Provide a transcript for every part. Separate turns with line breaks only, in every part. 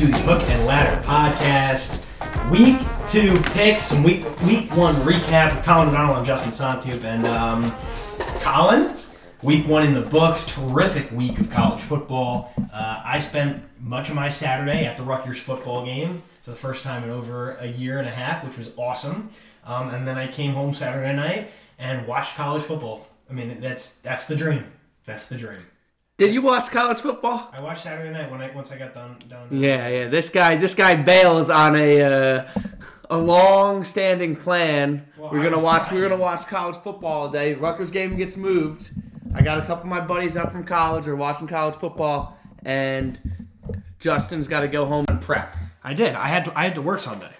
to the Hook and Ladder podcast. Week two picks, some week week one recap. with Colin O'Donnell, I'm Justin Santup, and um, Colin. Week one in the books. Terrific week of college football. Uh, I spent much of my Saturday at the Rutgers football game for the first time in over a year and a half, which was awesome. Um, and then I came home Saturday night and watched college football. I mean, that's that's the dream. That's the dream.
Did you watch college football?
I watched Saturday night when I once I got done done.
Yeah, yeah. This guy, this guy bails on a uh, a long-standing plan.
Well,
we're gonna watch.
fine.
We're gonna watch college football all day. Rutgers game gets moved. I got a couple of my buddies up from college are watching college football, and Justin's got to go home and prep.
I did. I had to, I had to work Sunday.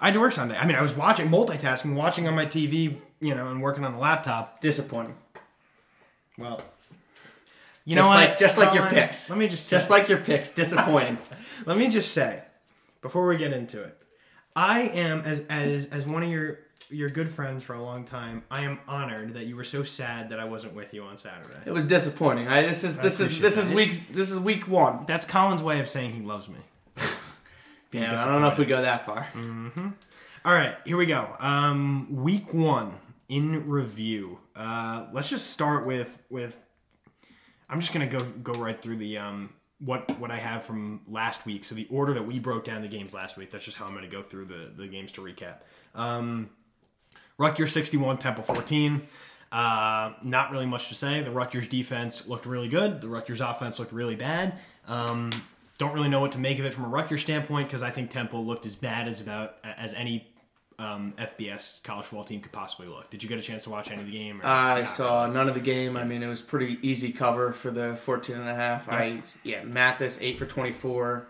I had to work Sunday. I mean, I was watching multitasking, watching on my TV, you know, and working on the laptop.
Disappointing.
Well, you
just
know
like
what?
just like your picks.
Let me just
just like your picks. Disappointing.
let me just say before we get into it, I am as as as one of your your good friends for a long time. I am honored that you were so sad that I wasn't with you on Saturday.
it was disappointing. I, this is this is this is week this is week one.
That's Colin's way of saying he loves me.
Yeah, I don't know if we go that far.
All right, here we go. Um, week one in review. Uh, let's just start with with. I'm just gonna go go right through the um what what I have from last week. So the order that we broke down the games last week. That's just how I'm gonna go through the the games to recap. Um, Rutgers 61, Temple 14. Uh, not really much to say. The Rutgers defense looked really good. The Rutgers offense looked really bad. Um, don't really know what to make of it from a Rutgers standpoint because I think Temple looked as bad as about as any um, FBS college football team could possibly look. Did you get a chance to watch any of the game? or
I
not?
saw none of the game. I mean, it was pretty easy cover for the 14 and a half. I yeah, Mathis 8 for 24,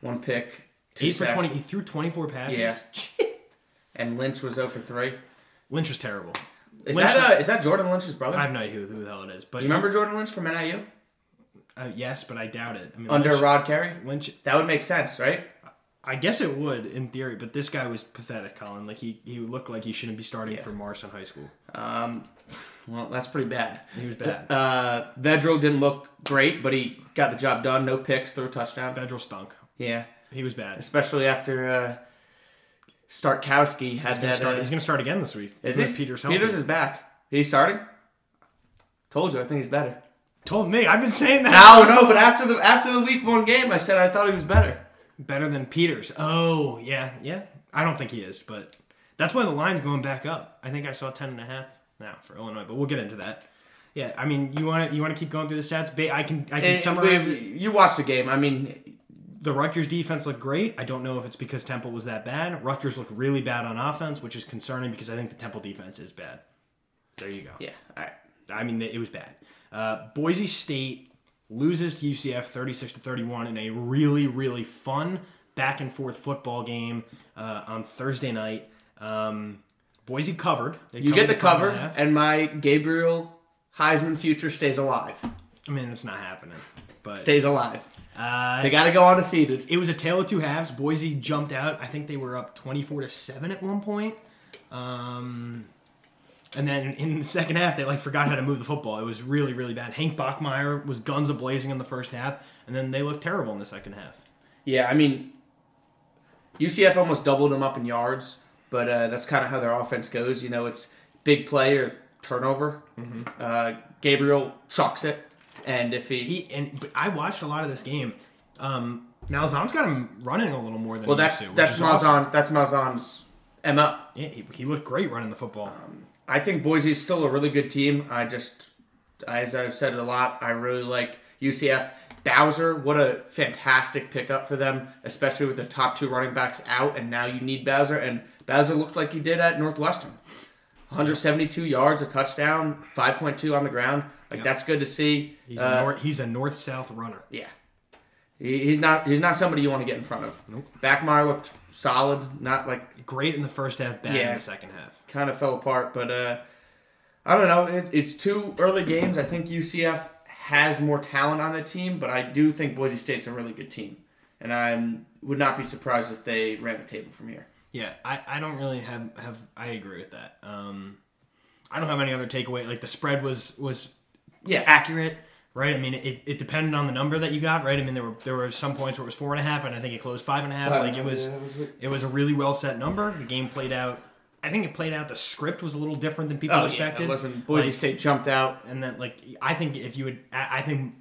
one pick,
eight for twenty. He threw twenty four passes.
Yeah. and Lynch was 0 for 3.
Lynch was terrible.
Is
Lynch-
that uh, is that Jordan Lynch's brother?
I have no idea who, who the hell it is, but
you remember Jordan Lynch from NIU?
Uh, yes, but I doubt it. I mean,
Under
Lynch,
Rod Carey?
Lynch
That would make sense, right?
I guess it would in theory, but this guy was pathetic, Colin. Like he, he looked like he shouldn't be starting
Yeah.
for Morrison High School.
Um, well, that's pretty bad.
He was bad.
Uh, Vedral didn't look great, but he got the job done. No picks, threw a touchdown.
Vedral stunk.
Yeah,
He was bad.
especially after uh, Sitkowski had
He's
that.
start,
uh,
he's gonna start again this week.
Is
With
he?
Peters healthy.
Peters is back. He's starting. Told you, I think he's better.
told me. I've been saying that.
No, no, but after the after the week one game, I said I thought he was better.
Better than Peters. Oh yeah, yeah. I don't think he is, but that's why the line's going back up. I think I saw ten and a half now for Illinois, but we'll get into that. Yeah, I mean, you want to you want to keep going through the stats? I can I can
Eh,
summarize it.
You watched the game. I mean,
The Rutgers defense looked great. I don't know if it's because Temple was that bad. Rutgers looked really bad on offense, which is concerning because I think the Temple defense is bad. There you go.
yeah. All right.
I mean, it was bad. Uh, Boise State loses to UCF 36 to 31 in a really, really fun back and forth football game uh, on Thursday night. Um, Boise covered. They
You get the cover,
and
and my Gabriel Heisman future stays alive.
I mean, it's not happening, but
Stays alive.
uh,
They got to go undefeated.
it was a tale of two halves. Boise jumped out. I think they were up 24 to 7 at one point. Um, and then in the second half, they like forgot how to move the football. It was really, really bad. Hank Bachmeier was guns a blazing in the first half, and then they looked terrible in the second half.
Yeah, I mean, UCF almost doubled them up in yards, but uh, that's kind of how their offense goes. You know, it's big play or turnover. Uh, Gabriel chucks it, and if he,
He and but I watched a lot of this game. Um, Malzahn's got him running a little more than
well,
he
that's
to,
that's
is awesome.
Malzahn's that's Malzahn's mo.
Yeah, he, he looked great running the football.
I think Boise's still a really good team. I just, as I've said it a lot, I really like UCF. Bowser, what a fantastic pickup for them, especially with the top two running backs out, and now you need Bowser. And Bowser looked like he did at Northwestern. 172 yards, a touchdown, 5.2 on the ground. Like
Yeah.
that's good to see.
He's
Uh,
a north, he's a north south runner.
yeah, he, he's not he's not somebody you want to get in front of.
Nope.
Bachmeier looked solid, not like
Great in the first half, bad in the second half.
Kind of fell apart. But uh, I don't know. It, it's two early games. I think UCF has more talent on the team, but I do think Boise State's a really good team, and I would not be surprised if they ran the table from here.
Yeah, I, I don't really have have I agree with that. Um, I don't have any other takeaway. Like the spread was was
Yeah,
accurate. right? I mean, it, it depended on the number that you got, right? I mean, there were there were some points where it was four and a half, and I think it closed five and a half. like it was,
Yeah, it was-
it was a really well set number. The game played out. I think it played out. The script was a little different than people
Oh yeah,
expected.
it wasn't. Boise
Like,
State jumped out.
and then like I think if you would, I I think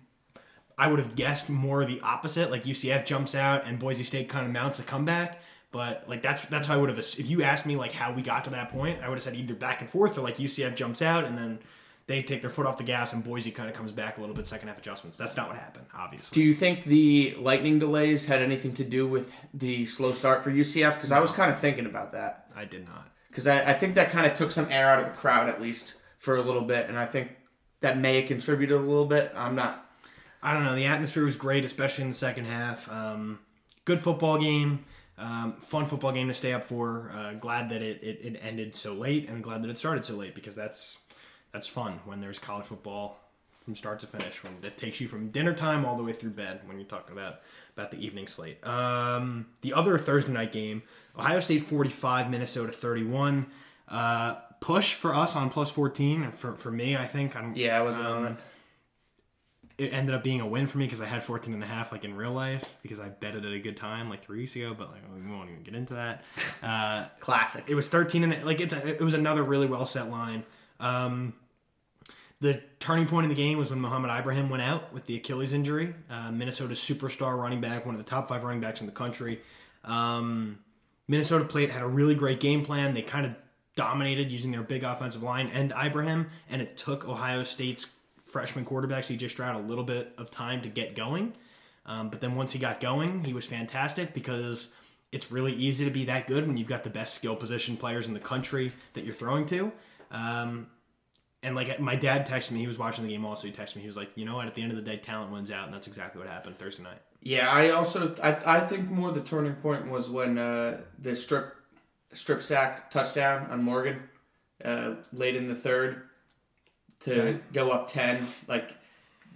I would have guessed more the opposite. Like UCF jumps out and Boise State kind of mounts a comeback. But like that's that's how I would have. If you asked me like how we got to that point, I would have said either back and forth or like UCF jumps out and then they take their foot off the gas and Boise kind of comes back a little bit second half adjustments. That's not what happened, obviously.
Do you think the lightning delays had anything to do with the slow start for UCF? Because I was kind of thinking about that.
I did not.
Because I, I think that kind of took some air out of the crowd at least for a little bit, and I think that may have contributed a little bit. I'm not.
I don't know. The atmosphere was great, especially in the second half. Um, good football game, um, fun football game to stay up for. Uh, glad that it, it, it ended so late, and glad that it started so late because that's that's fun when there's college football from start to finish. When it takes you from dinner time all the way through bed. When you're talking about about the evening slate. Um, the other Thursday night game, Ohio State 45, Minnesota 31. Uh, push for us on plus 14. For, for me, I think I'm
Yeah, I wasn't
Um,
on it.
it ended up being a win for me because I had 14 and a half like in real life because I betted at a good time like three weeks ago, but like we won't even get into that. Uh,
Classic.
it was 13 and like it's a, it was another really well set line. Um, the turning point in the game was when Mohamed Ibrahim went out with the Achilles injury. Uh, Minnesota's superstar running back, one of the top five running backs in the country. Um, Minnesota played had a really great game plan. They kind of dominated using their big offensive line and Ibrahim, and it took Ohio State's freshman quarterback CJ Stroud a little bit of time to get going. Um, but then once he got going, he was fantastic because it's really easy to be that good when you've got the best skill position players in the country that you're throwing to. Um, and like my dad texted me, he was watching the game also. He texted me, he was like, you know what? At the end of the day, talent wins out, and that's exactly what happened Thursday night.
Yeah, I also I, I think more the turning point was when uh, the strip strip sack touchdown on Morgan uh, late in the third to
Okay.
go up ten. Like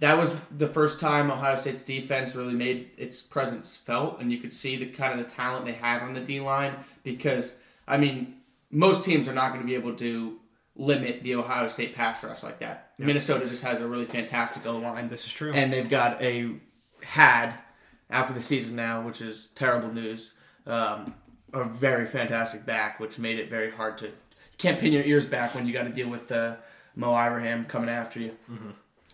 that was the first time Ohio State's defense really made its presence felt, and you could see the kind of the talent they have on the D line. Because I mean, most teams are not going to be able to limit the Ohio State pass rush like that. Minnesota just has a really fantastic O line
This is true.
and they've got a had after the season now, which is terrible news. Um, a very fantastic back, which made it very hard to. You can't pin your ears back when you got to deal with uh, Mo Ibrahim coming after you.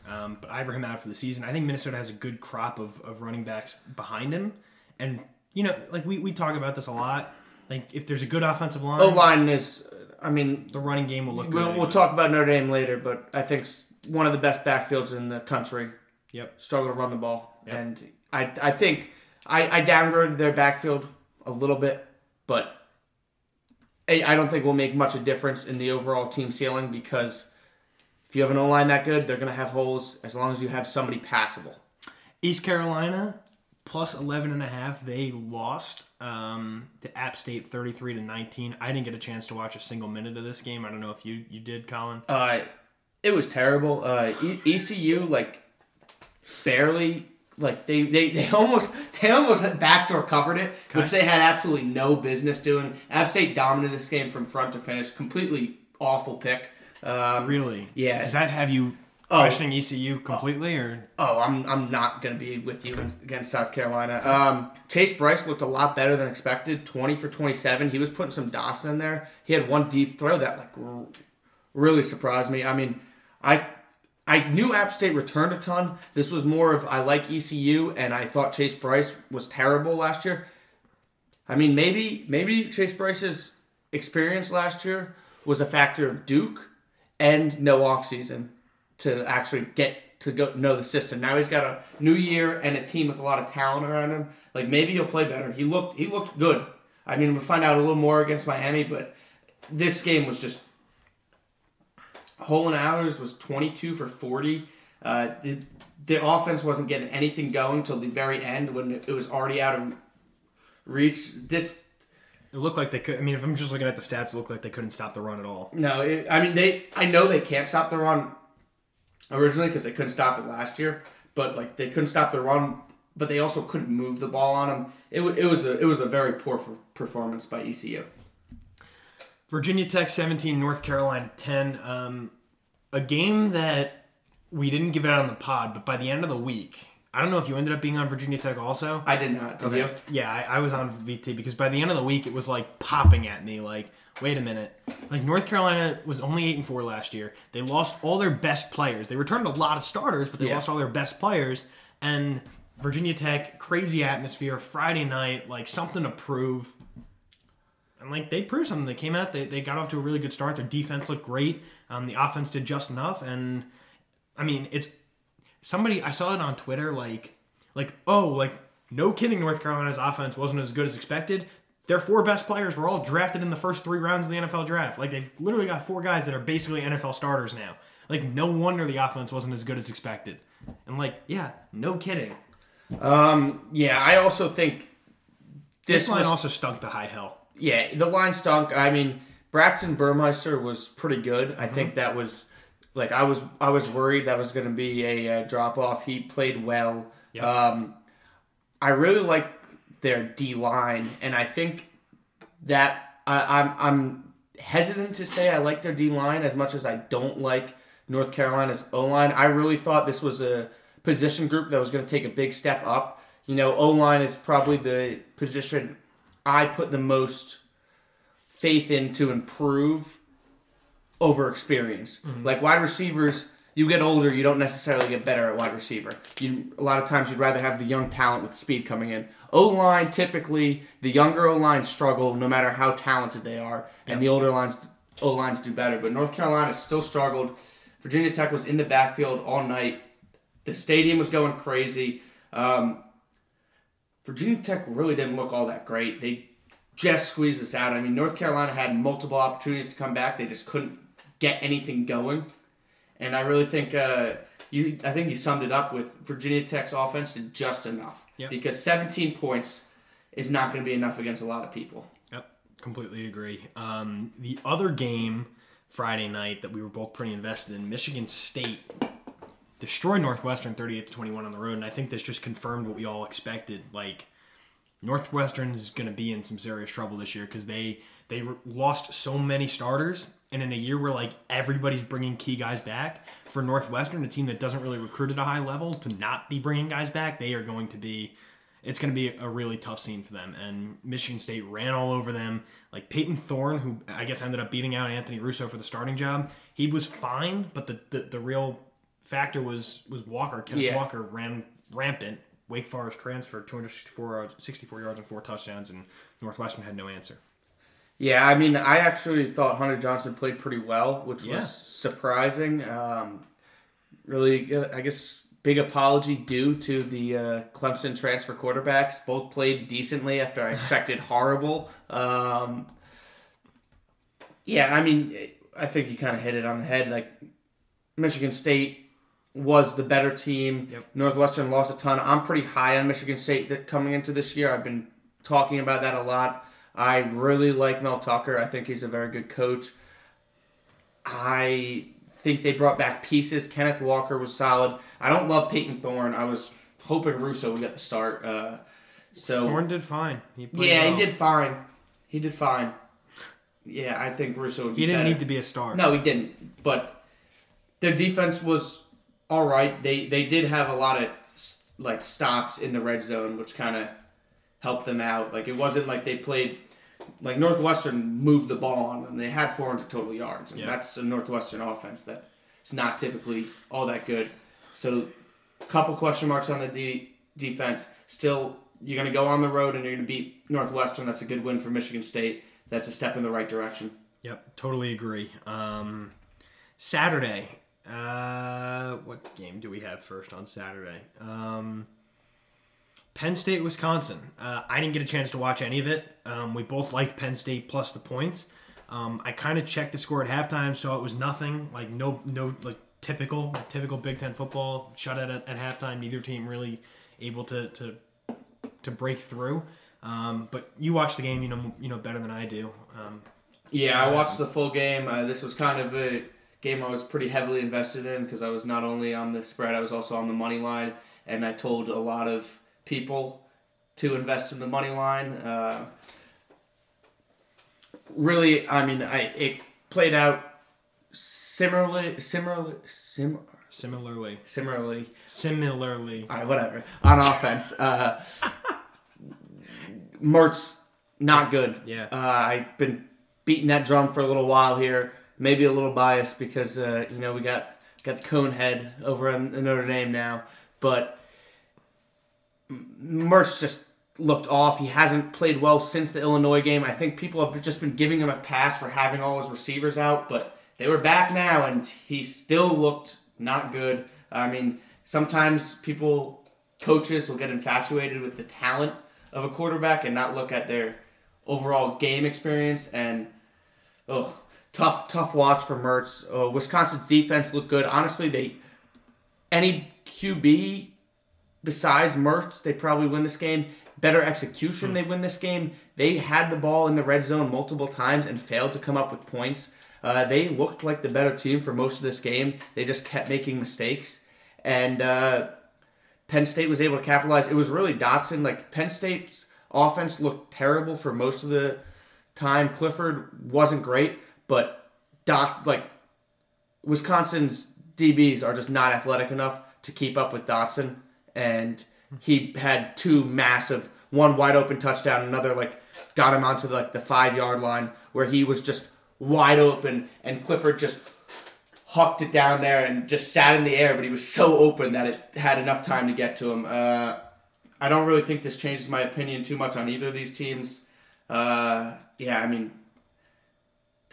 Um, but Ibrahim out for the season. I think Minnesota has a good crop of, of running backs behind him. And, you know, like we, we talk about this a lot. Like, if there's a good offensive line,
O line is, I mean,
the running game will look good.
we'll, we'll talk about Notre Dame later, but I think one of the best backfields in the country.
Yep.
Struggle to run the ball,
Yep.
and I I think I, I downgraded their backfield a little bit, but I, I don't think will make much of a difference in the overall team ceiling because if you have an O line that good, they're gonna have holes as long as you have somebody passable.
East Carolina plus 11 and a half. They lost um, to App State 33 to 19. I didn't get a chance to watch a single minute of this game. I don't know if you, you did, Colin.
Uh, it was terrible. Uh, e- ECU like barely like they, they, they almost they almost backdoor covered it, which they had absolutely no business doing. App State dominated this game from front to finish. Completely awful pick. Um,
Really?
Yeah.
Does that have you
Oh.
questioning ECU completely, or
oh, I'm I'm not gonna be with you against South Carolina. Um, Chase Brice looked a lot better than expected. Twenty for twenty seven. He was putting some dots in there. He had one deep throw that like really surprised me. I mean, I I knew App State returned a ton. This was more of I like ECU, and I thought Chase Brice was terrible last year. I mean, maybe maybe Chase Brice's experience last year was a factor of Duke and no offseason to actually get to go know the system. Now he's got a new year and a team with a lot of talent around him. Like maybe he'll play better. He looked he looked good. I mean, we'll find out a little more against Miami, but this game was just Holton Ahlers was 22 for 40. Uh, the, the offense wasn't getting anything going till the very end when it was already out of reach. This
it looked like they could? I mean, if I'm just looking at the stats, it looked like they couldn't stop the run at all.
no, it, I mean they. I know they can't stop the run originally because they couldn't stop it last year, but like they couldn't stop the run, but they also couldn't move the ball on them. It, it was a it was a very poor performance by ECU.
Virginia Tech 17, North Carolina 10. Um, a game that we didn't give out on the pod, but by the end of the week, I don't know if you ended up being on Virginia Tech also.
I did not. Did you?
Yeah, I, I was on VT because by the end of the week, it was like popping at me. Like, wait a minute. Like North Carolina was only eight and four last year. They lost all their best players. They returned a lot of starters, but they
Yeah.
lost all their best players. And Virginia Tech, crazy atmosphere, Friday night, like something to prove. And like they proved something. They came out. They, they got off to a really good start. Their defense looked great. Um, the offense did just enough. And I mean, it's somebody I saw it on Twitter like like oh like no kidding North Carolina's offense wasn't as good as expected. Their four best players were all drafted in the first three rounds of the NFL draft. Like they've literally got four guys that are basically NFL starters now. Like no wonder the offense wasn't as good as expected. And like yeah, no kidding.
Um, yeah, I also think
This,
this
line
was
also stunk to high hell.
Yeah, the line stunk. I mean, Braxton Burmeister was pretty good.
Mm-hmm.
I think that was like I was I was worried that was going to be a, uh drop off. He played well.
Yep.
Um, I really like their D line, and I think that I, I'm I'm hesitant to say I like their D line as much as I don't like North Carolina's O line. I really thought this was a position group that was going to take a big step up. You know, O line is probably the position I put the most faith in to improve over experience. Like wide receivers, you get older, you don't necessarily get better at wide receiver. You a lot of times you'd rather have the young talent with speed coming in. O line typically the younger O lines struggle no matter how talented they are, and the older lines O lines do better. But North Carolina still struggled. Virginia Tech was in the backfield all night. The stadium was going crazy. Um, Virginia Tech really didn't look all that great. They just squeezed this out. I mean, North Carolina had multiple opportunities to come back. They just couldn't get anything going. And I really think uh, you. I think you summed it up with Virginia Tech's offense did just enough.
Yep.
Because 17 points is not going to be enough against a lot of people.
Yep, completely agree. Um, the other game Friday night that we were both pretty invested in, Michigan State destroyed Northwestern 38 to 21 on the road, and I think this just confirmed what we all expected. Like Northwestern is going to be in some serious trouble this year because they they lost so many starters, and in a year where like everybody's bringing key guys back for Northwestern, a team that doesn't really recruit at a high level, to not be bringing guys back, they are going to be. It's going to be a really tough scene for them, and Michigan State ran all over them. Like Payton Thorne, who I guess ended up beating out Anthony Russo for the starting job, he was fine, but the the, the real factor was was Walker. Kenneth
Yeah.
Walker ran rampant. Wake Forest transferred 264 yards, 64 yards and four touchdowns, and Northwestern had no answer.
Yeah, I mean, I actually thought Hunter Johnson played pretty well, which
Yeah.
was surprising. Um, really, uh, I guess, big apology due to the uh, Clemson transfer quarterbacks. Both played decently after I expected horrible. Um, yeah, I mean, I think you kind of hit it on the head. Like, Michigan State was the better team.
Yep.
Northwestern lost a ton. I'm pretty high on Michigan State that coming into this year. I've been talking about that a lot. I really like Mel Tucker. I think he's a very good coach. I think they brought back pieces. Kenneth Walker was solid. I don't love Payton Thorne. I was hoping Russo would get the start. Uh, so
Thorne did fine. He played
yeah,
well.
he did fine. He did fine. Yeah, I think Russo would be
He didn't
better.
need to be a star.
No, he didn't. But their defense was all right. They they did have a lot of like stops in the red zone, which kind of helped them out. Like it wasn't like they played like Northwestern moved the ball on them. They had 400 total yards, and
Yeah.
that's a Northwestern offense that is not typically all that good. So, a couple question marks on the de- defense. Still, you're going to go on the road and you're going to beat Northwestern. That's a good win for Michigan State. That's a step in the right direction.
Yep, totally agree. Um, Saturday. Uh, what game do we have first on Saturday? Um, Penn State, Wisconsin. Uh, I didn't get a chance to watch any of it. Um, we both liked Penn State plus the points. Um, I kind of checked the score at halftime, so it was nothing like no no like typical like typical Big Ten football shutout at, at halftime. Neither team really able to to to break through. Um, but you watch the game, you know you know better than I do. Um,
Yeah, I watched the full game. Uh, this was kind of a game I was pretty heavily invested in because I was not only on the spread, I was also on the money line, and I told a lot of people to invest in the money line. Uh, really, I mean, I it played out similarly, similarly, sim,
Similarly,
similarly,
similarly,
all right, whatever. On offense, uh, Mertz not good.
Yeah.
Uh, I've been beating that drum for a little while here. Maybe a little biased because uh, you know we got got the cone head over in Notre Dame now, but Mertz just looked off. He hasn't played well since the Illinois game. I think people have just been giving him a pass for having all his receivers out, but they were back now, and he still looked not good. I mean, sometimes people, coaches, will get infatuated with the talent of a quarterback and not look at their overall game experience. And oh, tough, tough watch for Mertz. Uh, Wisconsin's defense looked good. Honestly, they any QB besides Mertz, they probably win this game. Better execution, they win this game. They had the ball in the red zone multiple times and failed to come up with points. Uh, they looked like the better team for most of this game. They just kept making mistakes, and uh, Penn State was able to capitalize. It was really Dotson. Like Penn State's offense looked terrible for most of the time. Clifford wasn't great, but Dot like Wisconsin's DBs are just not athletic enough to keep up with Dotson, and he had two massive, one wide open touchdown, another like got him onto like the five yard line where he was just wide open, and Clifford just hucked it down there and just sat in the air, but he was so open that it had enough time to get to him. Uh, I don't really think this changes my opinion too much on either of these teams. Uh, yeah, I mean,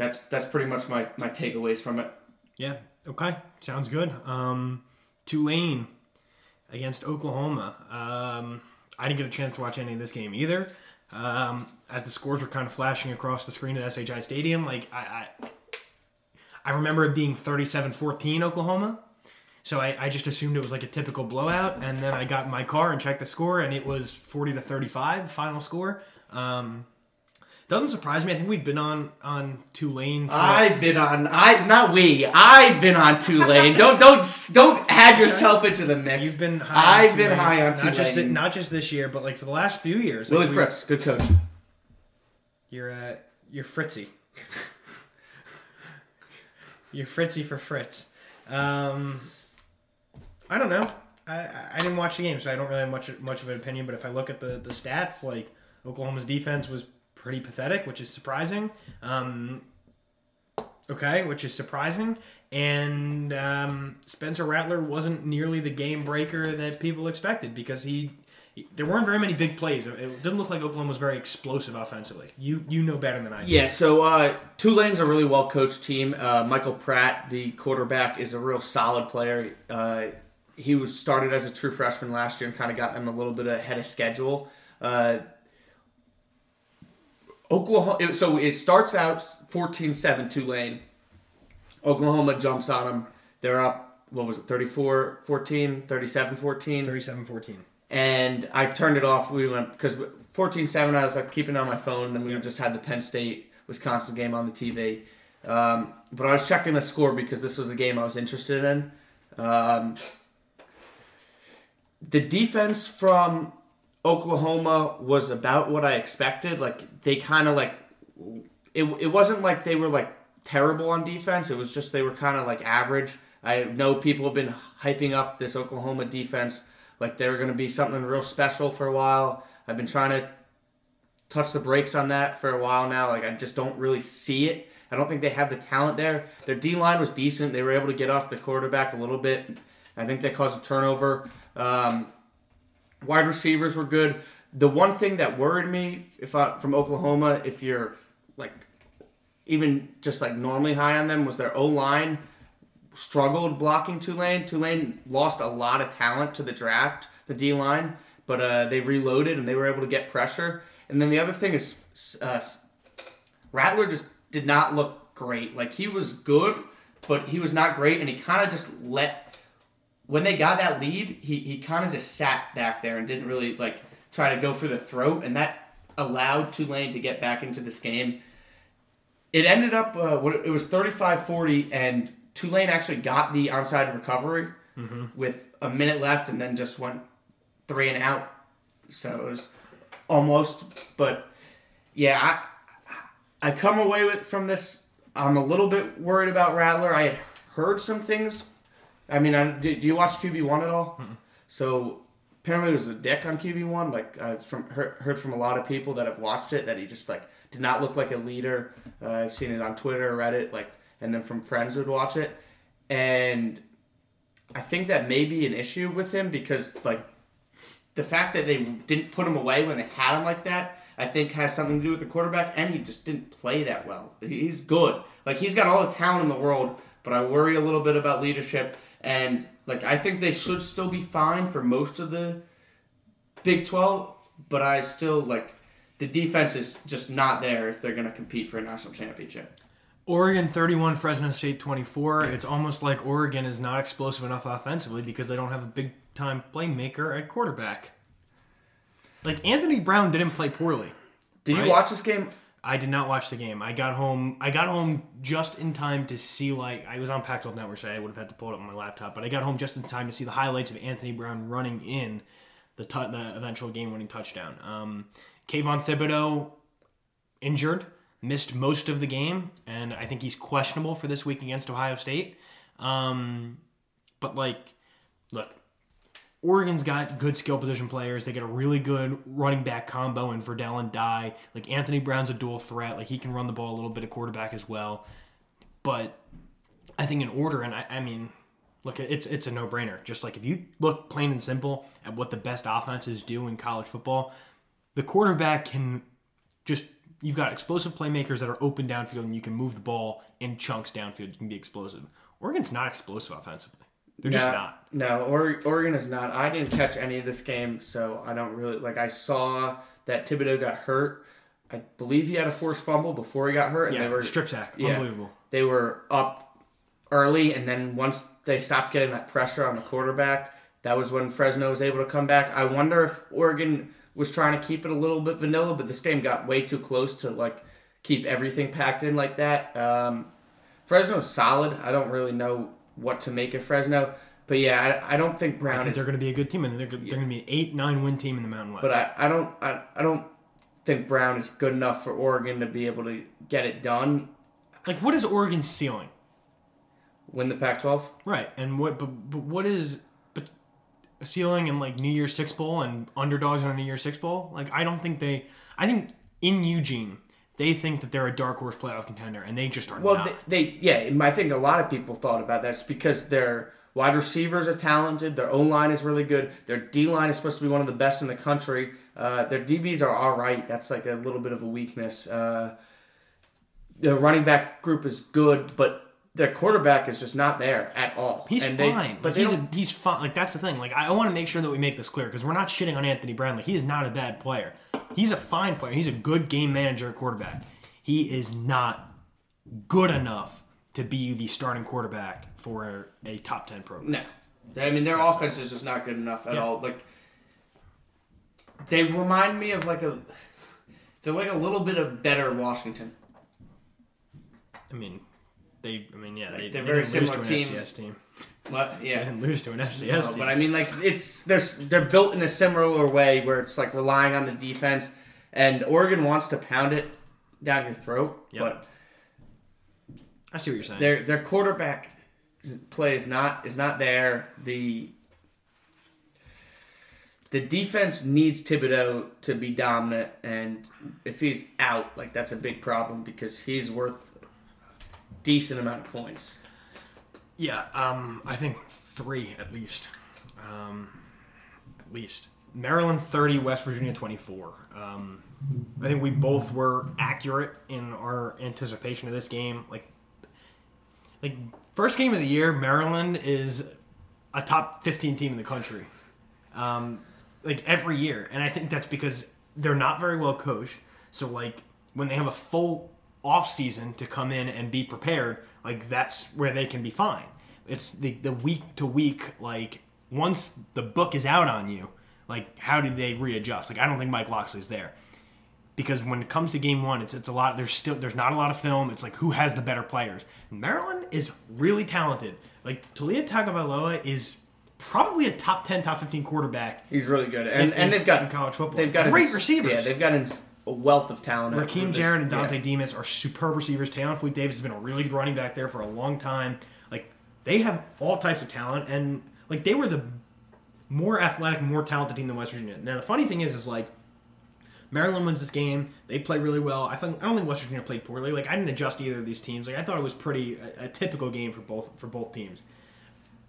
that's that's pretty much my, my takeaways from it.
Yeah. Okay. Sounds good. Um, Tulane against Oklahoma. Um, I didn't get a chance to watch any of this game either. Um, as the scores were kind of flashing across the screen at SHI Stadium, like I, I, I remember it being 37-14 Oklahoma. So I, I just assumed it was like a typical blowout, and then I got in my car and checked the score, and it was 40 to 35 final score. Um, doesn't surprise me. I think we've been on on Tulane. For,
I've been on I not we. I've been on Tulane. don't don't don't add yourself into the mix.
You've been high.
I've
on
been
Tulane.
high on
not just
Tulane.
not just this year, but like for the last few years.
Willie
like,
Fritz, good coach.
You're uh, you're Fritzy. you're Fritzy for Fritz. Um, I don't know. I, I I didn't watch the game, so I don't really have much much of an opinion. But if I look at the the stats, like Oklahoma's defense was pretty pathetic, which is surprising. Um, okay, which is surprising. And um, Spencer Rattler wasn't nearly the game breaker that people expected because he. There weren't very many big plays. It didn't look like Oklahoma was very explosive offensively. You you know better than I do.
Yeah, so uh, Tulane's a really well coached team. Uh, Michael Pratt, the quarterback, is a real solid player. Uh, he was started as a true freshman last year and kind of got them a little bit ahead of schedule. Uh, Oklahoma. So it starts out 14-7 Tulane. Oklahoma jumps on them. They're up. What was it? 34-14, 37-14.
37-14.
and I turned it off. We went because 14-7, I was like keeping it on my phone. Then we just had the Penn State Wisconsin game on the TV. Um, but I was checking the score because this was a game I was interested in. Um, the defense from Oklahoma was about what I expected. Like they kind of like it. It wasn't like they were like terrible on defense. It was just they were kind of like average. I know people have been hyping up this Oklahoma defense like they were going to be something real special for a while. I've been trying to touch the brakes on that for a while now. Like I just don't really see it. I don't think they have the talent there. Their D line was decent. They were able to get off the quarterback a little bit. I think they caused a turnover. Um, wide receivers were good. The one thing that worried me, if I, from Oklahoma, if you're like even just like normally high on them, was their O line struggled blocking Tulane. Tulane lost a lot of talent to the draft, the D line, but uh, they reloaded and they were able to get pressure. And then the other thing is, uh, Rattler just did not look great. Like he was good, but he was not great, and he kind of just let. When they got that lead, he, he kind of just sat back there and didn't really like try to go for the throat, and that allowed Tulane to get back into this game. It ended up uh, it was 35-40, and Tulane actually got the onside recovery with a minute left, and then just went three and out. So it was almost, but yeah, I I come away with from this I'm a little bit worried about Rattler. I had heard some things. I mean, I, do, do you watch QB one at all? So apparently, it was a dick on QB one. Like I've from heard, heard from a lot of people that have watched it that he just like did not look like a leader. Uh, I've seen it on Twitter, Reddit, like, and then from friends who'd watch it, and I think that may be an issue with him because like the fact that they didn't put him away when they had him like that. I think has something to do with the quarterback, and he just didn't play that well. He's good, like he's got all the talent in the world, but I worry a little bit about leadership. And like I think they should still be fine for most of the Big Twelve, but I still like the defense is just not there if they're going to compete for a national championship.
Oregon 31, Fresno State 24. It's almost like Oregon is not explosive enough offensively because they don't have a big time playmaker at quarterback. Like Anthony Brown didn't play poorly.
Did
Right.
you watch this game?
I did not watch the game. I got home. I got home just in time to see like I was on Pac-12 Network, so I would have had to pull it up on my laptop. But I got home just in time to see the highlights of Anthony Brown running in the tu- the eventual game-winning touchdown. Um, Kayvon Thibodeaux injured, missed most of the game, and I think he's questionable for this week against Ohio State. Um, but like, Oregon's got good skill position players. They get a really good running back combo in Verdell and Dye. Like Anthony Brown's a dual threat. Like he can run the ball a little bit of quarterback as well. But I think in order, and I, I mean, look, it's it's a no brainer. Just like if you look plain and simple at what the best offenses do in college football, the quarterback can just you've got explosive playmakers that are open downfield and you can move the ball in chunks downfield. You can be explosive. Oregon's not explosive offensively. They're just
no,
not.
No, or, Oregon is not. I didn't catch any of this game, so I don't really like. I saw that Thibodeaux got hurt. I believe he had a forced fumble before he got hurt, and
Yeah,
they were
strip sack.
yeah.
Unbelievable.
they were up early, and then once they stopped getting that pressure on the quarterback, that was when Fresno was able to come back. I wonder if Oregon was trying to keep it a little bit vanilla, but this game got way too close to like keep everything packed in like that. Um, Fresno's solid. I don't really know what to make of Fresno, but yeah, I, I don't think Brown I
think
is.
they're going to be a good team, and they're, they're going to be an eight, nine win team in the Mountain West.
But I, I don't I, I don't think Brown is good enough for Oregon to be able to get it done.
like, what is Oregon's ceiling?
Win the Pac-12.
Right, and what? But, but what is but a ceiling in like New Year's Six bowl and underdogs on a New Year's Six bowl? Like, I don't think they. I think in Eugene, they think that they're a dark horse playoff contender, and they just are
Well,
not.
they, they yeah, I think a lot of people thought about that. It's because their wide receivers are talented, their O line is really good, their D line is supposed to be one of the best in the country. Uh, their DBs are all right. That's like a little bit of a weakness. Uh, the running back group is good, but their quarterback is just not there at all.
He's
And they-
fine.
but
like, he's a, he's fine. Like that's the thing. Like I want to make sure that we make this clear because we're not shitting on Anthony Brown. Like he is not a bad player. He's a fine player. He's a good game manager quarterback. He is not good enough to be the starting quarterback for a top ten program.
No, I mean their offense is just not good enough at all. Like they remind me of like a they're like a little bit of better Washington.
I mean, they. I mean, yeah, they,
they're
they
very
didn't lose
similar
to an
teams.
FCS team.
What?
They
Yeah.
didn't lose to an FCS
No,
team.
but I mean, like it's they're they're built in a similar way where it's like relying on the defense, and Oregon wants to pound it down your throat,
Yep.
but
I see what you're saying.
their their quarterback play is not is not there. The the defense needs Thibodeaux to be dominant, and if he's out, like that's a big problem because he's worth decent amount of points.
Yeah, um, I think three at least. Um, at least. Maryland 30, West Virginia 24. Um, I think we both were accurate in our anticipation of this game. Like, like first game of the year, Maryland is a top 15 team in the country. Um, like every year, and I think that's because they're not very well coached. So like when they have a full off season to come in and be prepared, like that's where they can be fine. It's the the week to week like once the book is out on you, like how do they readjust? Like I don't think Mike Locksley's there. Because when it comes to game one, it's it's a lot. There's still there's not a lot of film. It's like who has the better players. Maryland is really talented. Like Taulia Tagovailoa is probably a top ten, top fifteen quarterback
He's really good, and
in-
and they've got
in college football.
They've got
great receivers.
Yeah, they've got ins- a wealth of talent. Rakim
Jarrett and Dontay
yeah.
Demus are superb receivers. Tayon Fleet Davis has been a really good running back there for a long time. Like they have all types of talent, and like they were the more athletic, more talented team than West Virginia. Now the funny thing is, is like Maryland wins this game. They play really well. I think I don't think West Virginia played poorly. Like I didn't adjust either of these teams. Like I thought it was pretty a, a typical game for both for both teams.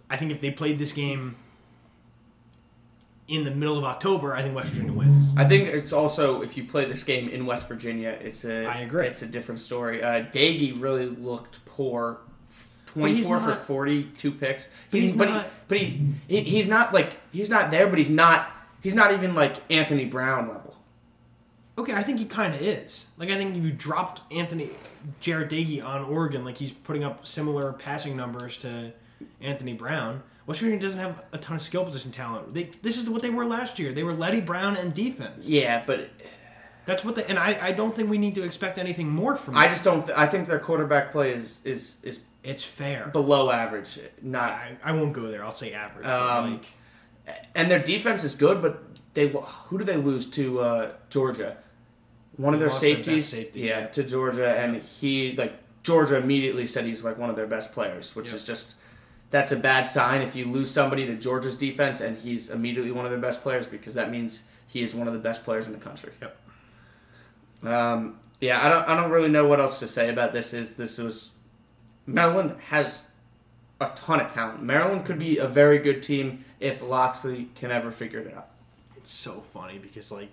I think if they played this game in the middle of October, I think West Virginia wins.
I think it's also if you play this game in West Virginia, it's a
I agree.
It's a different story. Uh, Doege really looked poor.
He's
24 for 42 picks.
But he's
but
not-
he, but he, he he's not like he's not there, but he's not he's not even like Anthony Brown level.
Okay, I think he kind of is. Like, I think if you dropped Anthony Jarret Doege on Oregon, like he's putting up similar passing numbers to Anthony Brown. West Virginia doesn't have a ton of skill position talent. They, this is what they were last year. They were Leddie Brown and defense.
Yeah, but
That's what they. And I, I don't think we need to expect anything more from.
I
them.
just don't. Th- I think their quarterback play is is is
It's fair.
below average. Not
I, I won't go there. I'll say average.
Um,
like,
and their defense is good, but they who do they lose to uh, Georgia? One of their
lost their
safeties,
safety,
yeah,
yeah.
to Georgia, and he like Georgia immediately said he's like one of their best players, which
Yep.
is just that's a bad sign if you lose somebody to Georgia's defense and he's immediately one of their best players because that means he is one of the best players in the country.
Yep.
Um, yeah, I don't I don't really know what else to say about this. Is this was Maryland has a ton of talent. Maryland could be a very good team if Locksley can ever figure it out.
it's so funny because like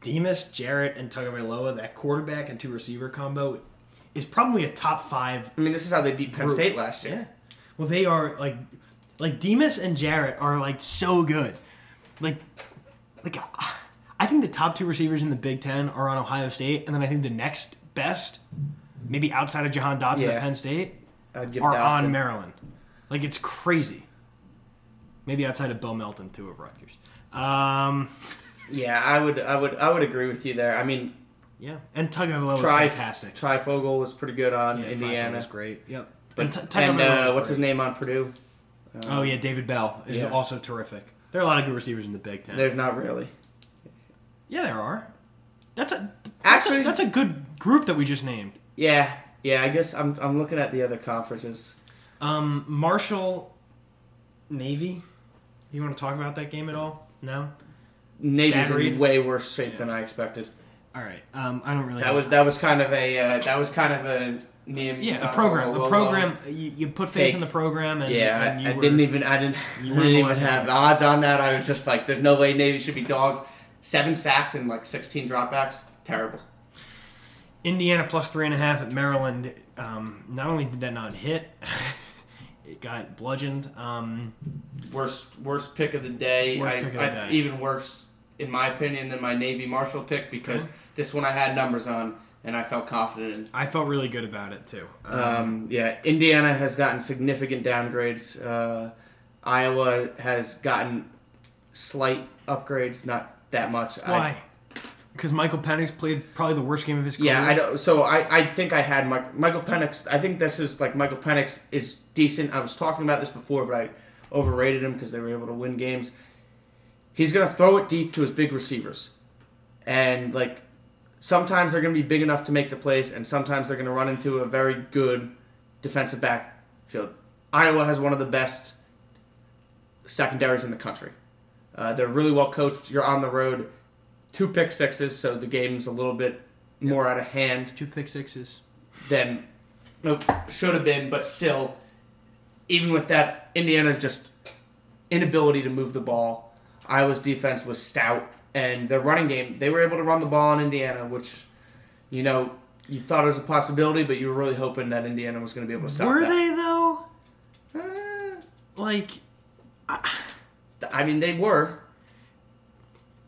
Demus, Jarrett, and Tagovailoa, that quarterback and two receiver combo, is probably a top five
I mean, this is how they beat Penn
Group.
State last year.
Yeah. Well, they are like, like Demus and Jarrett are like so good. Like, like I think the top two receivers in the Big Ten are on Ohio State, and then I think the next best, maybe outside of Jahan Dotson
Yeah.
at Penn State,
I'd give
are
Dotson.
on Maryland. Like it's crazy. Maybe outside of Bill Melton too of Rutgers. Um,
Yeah, I would, I would, I would agree with you there. I mean,
yeah, and was
Tri
fantastic.
Fryfogle was pretty good on
Yeah,
Indiana.
was great. Yep.
But,
and, T-
and uh, what's his name on Purdue?
Oh yeah, David Bell is
Yeah.
also terrific. There are a lot of good receivers in the Big Ten.
There's not really.
Yeah, there are. That's a
Actually-
that's a, that's a good group that we just named.
Yeah, yeah. I guess I'm, I'm looking at the other conferences.
Um, Marshall, Navy. You want to talk about that game at all? No.
Navy's in way worse shape than I expected.
All right. Um, I don't really.
That was that was kind of a uh, that was kind of a name.
yeah, a program.
low-
program. You, you put faith
Fake.
in the program, and
Yeah,
and you
I, I
were-
didn't even I didn't,
you
didn't even have odds on that. I was just like, there's no way Navy should be dogs. Seven sacks and like 16 dropbacks. Terrible.
Indiana plus three and a half at Maryland. Um, not only did that not hit, it got bludgeoned. Um,
Worst worst pick of the day.
Worst
I,
pick of the
I,
day.
Even worse, in my opinion, than my Navy Marshall pick because
Okay.
this one I had numbers on and I felt confident in.
I felt really good about it too.
Um, yeah, Indiana has gotten significant downgrades. Uh, Iowa has gotten slight upgrades, not that much.
Why? Because Michael Penix played probably the worst game of his career.
Yeah, I don't. So I, I think I had Mike, Michael Penix. I think this is like Michael Penix is decent. I was talking about this before, but I overrated him because they were able to win games. He's gonna throw it deep to his big receivers, and like sometimes they're gonna be big enough to make the plays, and sometimes they're gonna run into a very good defensive backfield. Iowa has one of the best secondaries in the country. Uh, they're really well coached. You're on the road. Two pick sixes, so the game's a little bit more out of hand
Two pick sixes.
than nope, should have been, but still, even with that, Indiana just inability to move the ball. Iowa's defense was stout, and their running game, they were able to run the ball in Indiana, which, you know, you thought it was a possibility, but you were really hoping that Indiana was going to be able to stop them.
Were
that.
they though?
Uh,
Like,
I mean, they were.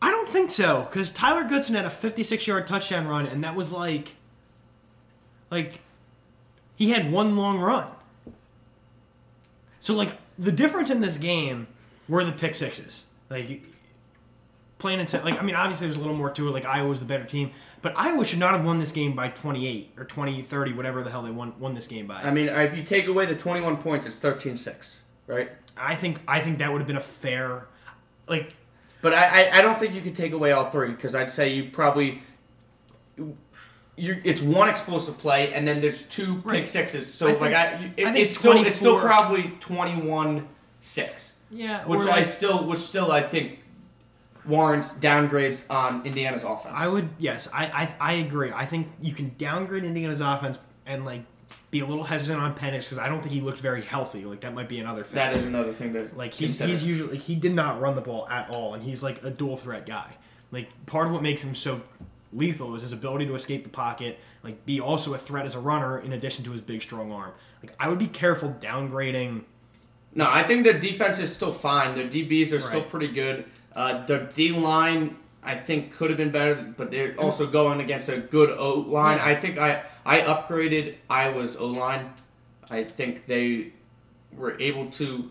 I don't think so. Because Tyler Goodson had a 56-yard touchdown run, and that was like, like, he had one long run. So like, the difference in this game were the pick sixes. Like, plain and simple. Like, I mean, obviously there's a little more to it. Like, Iowa was the better team, but Iowa should not have won this game by 28 or 20, 30, whatever the hell they won won this game by.
I mean, if you take away the 21 points, it's 13 6, right?
I think I think that would have been a fair, like
But I, I, I don't think you could take away all three because I'd say you probably you it's one explosive play and then there's two pick sixes. So
I
like
think-
I, it,
I
it's still it's still probably twenty one six,
Yeah,
which I still which still I think warrants downgrades on Indiana's offense.
I would yes, I, I I agree. I think you can downgrade Indiana's offense and like be a little hesitant on Penix because I don't think he looked very healthy. Like that might be another thing.
that is another thing to
like he's
consider.
he's usually he did not run the ball at all, and he's like a dual threat guy. Like part of what makes him so lethal is his ability to escape the pocket, like be also a threat as a runner in addition to his big strong arm. Like I would be careful downgrading.
No, I think their defense is still fine. Their DBs are still pretty good. Uh, their D line, I think, could have been better, but they're also going against a good O line. I think I I upgraded Iowa's O line. I think they were able to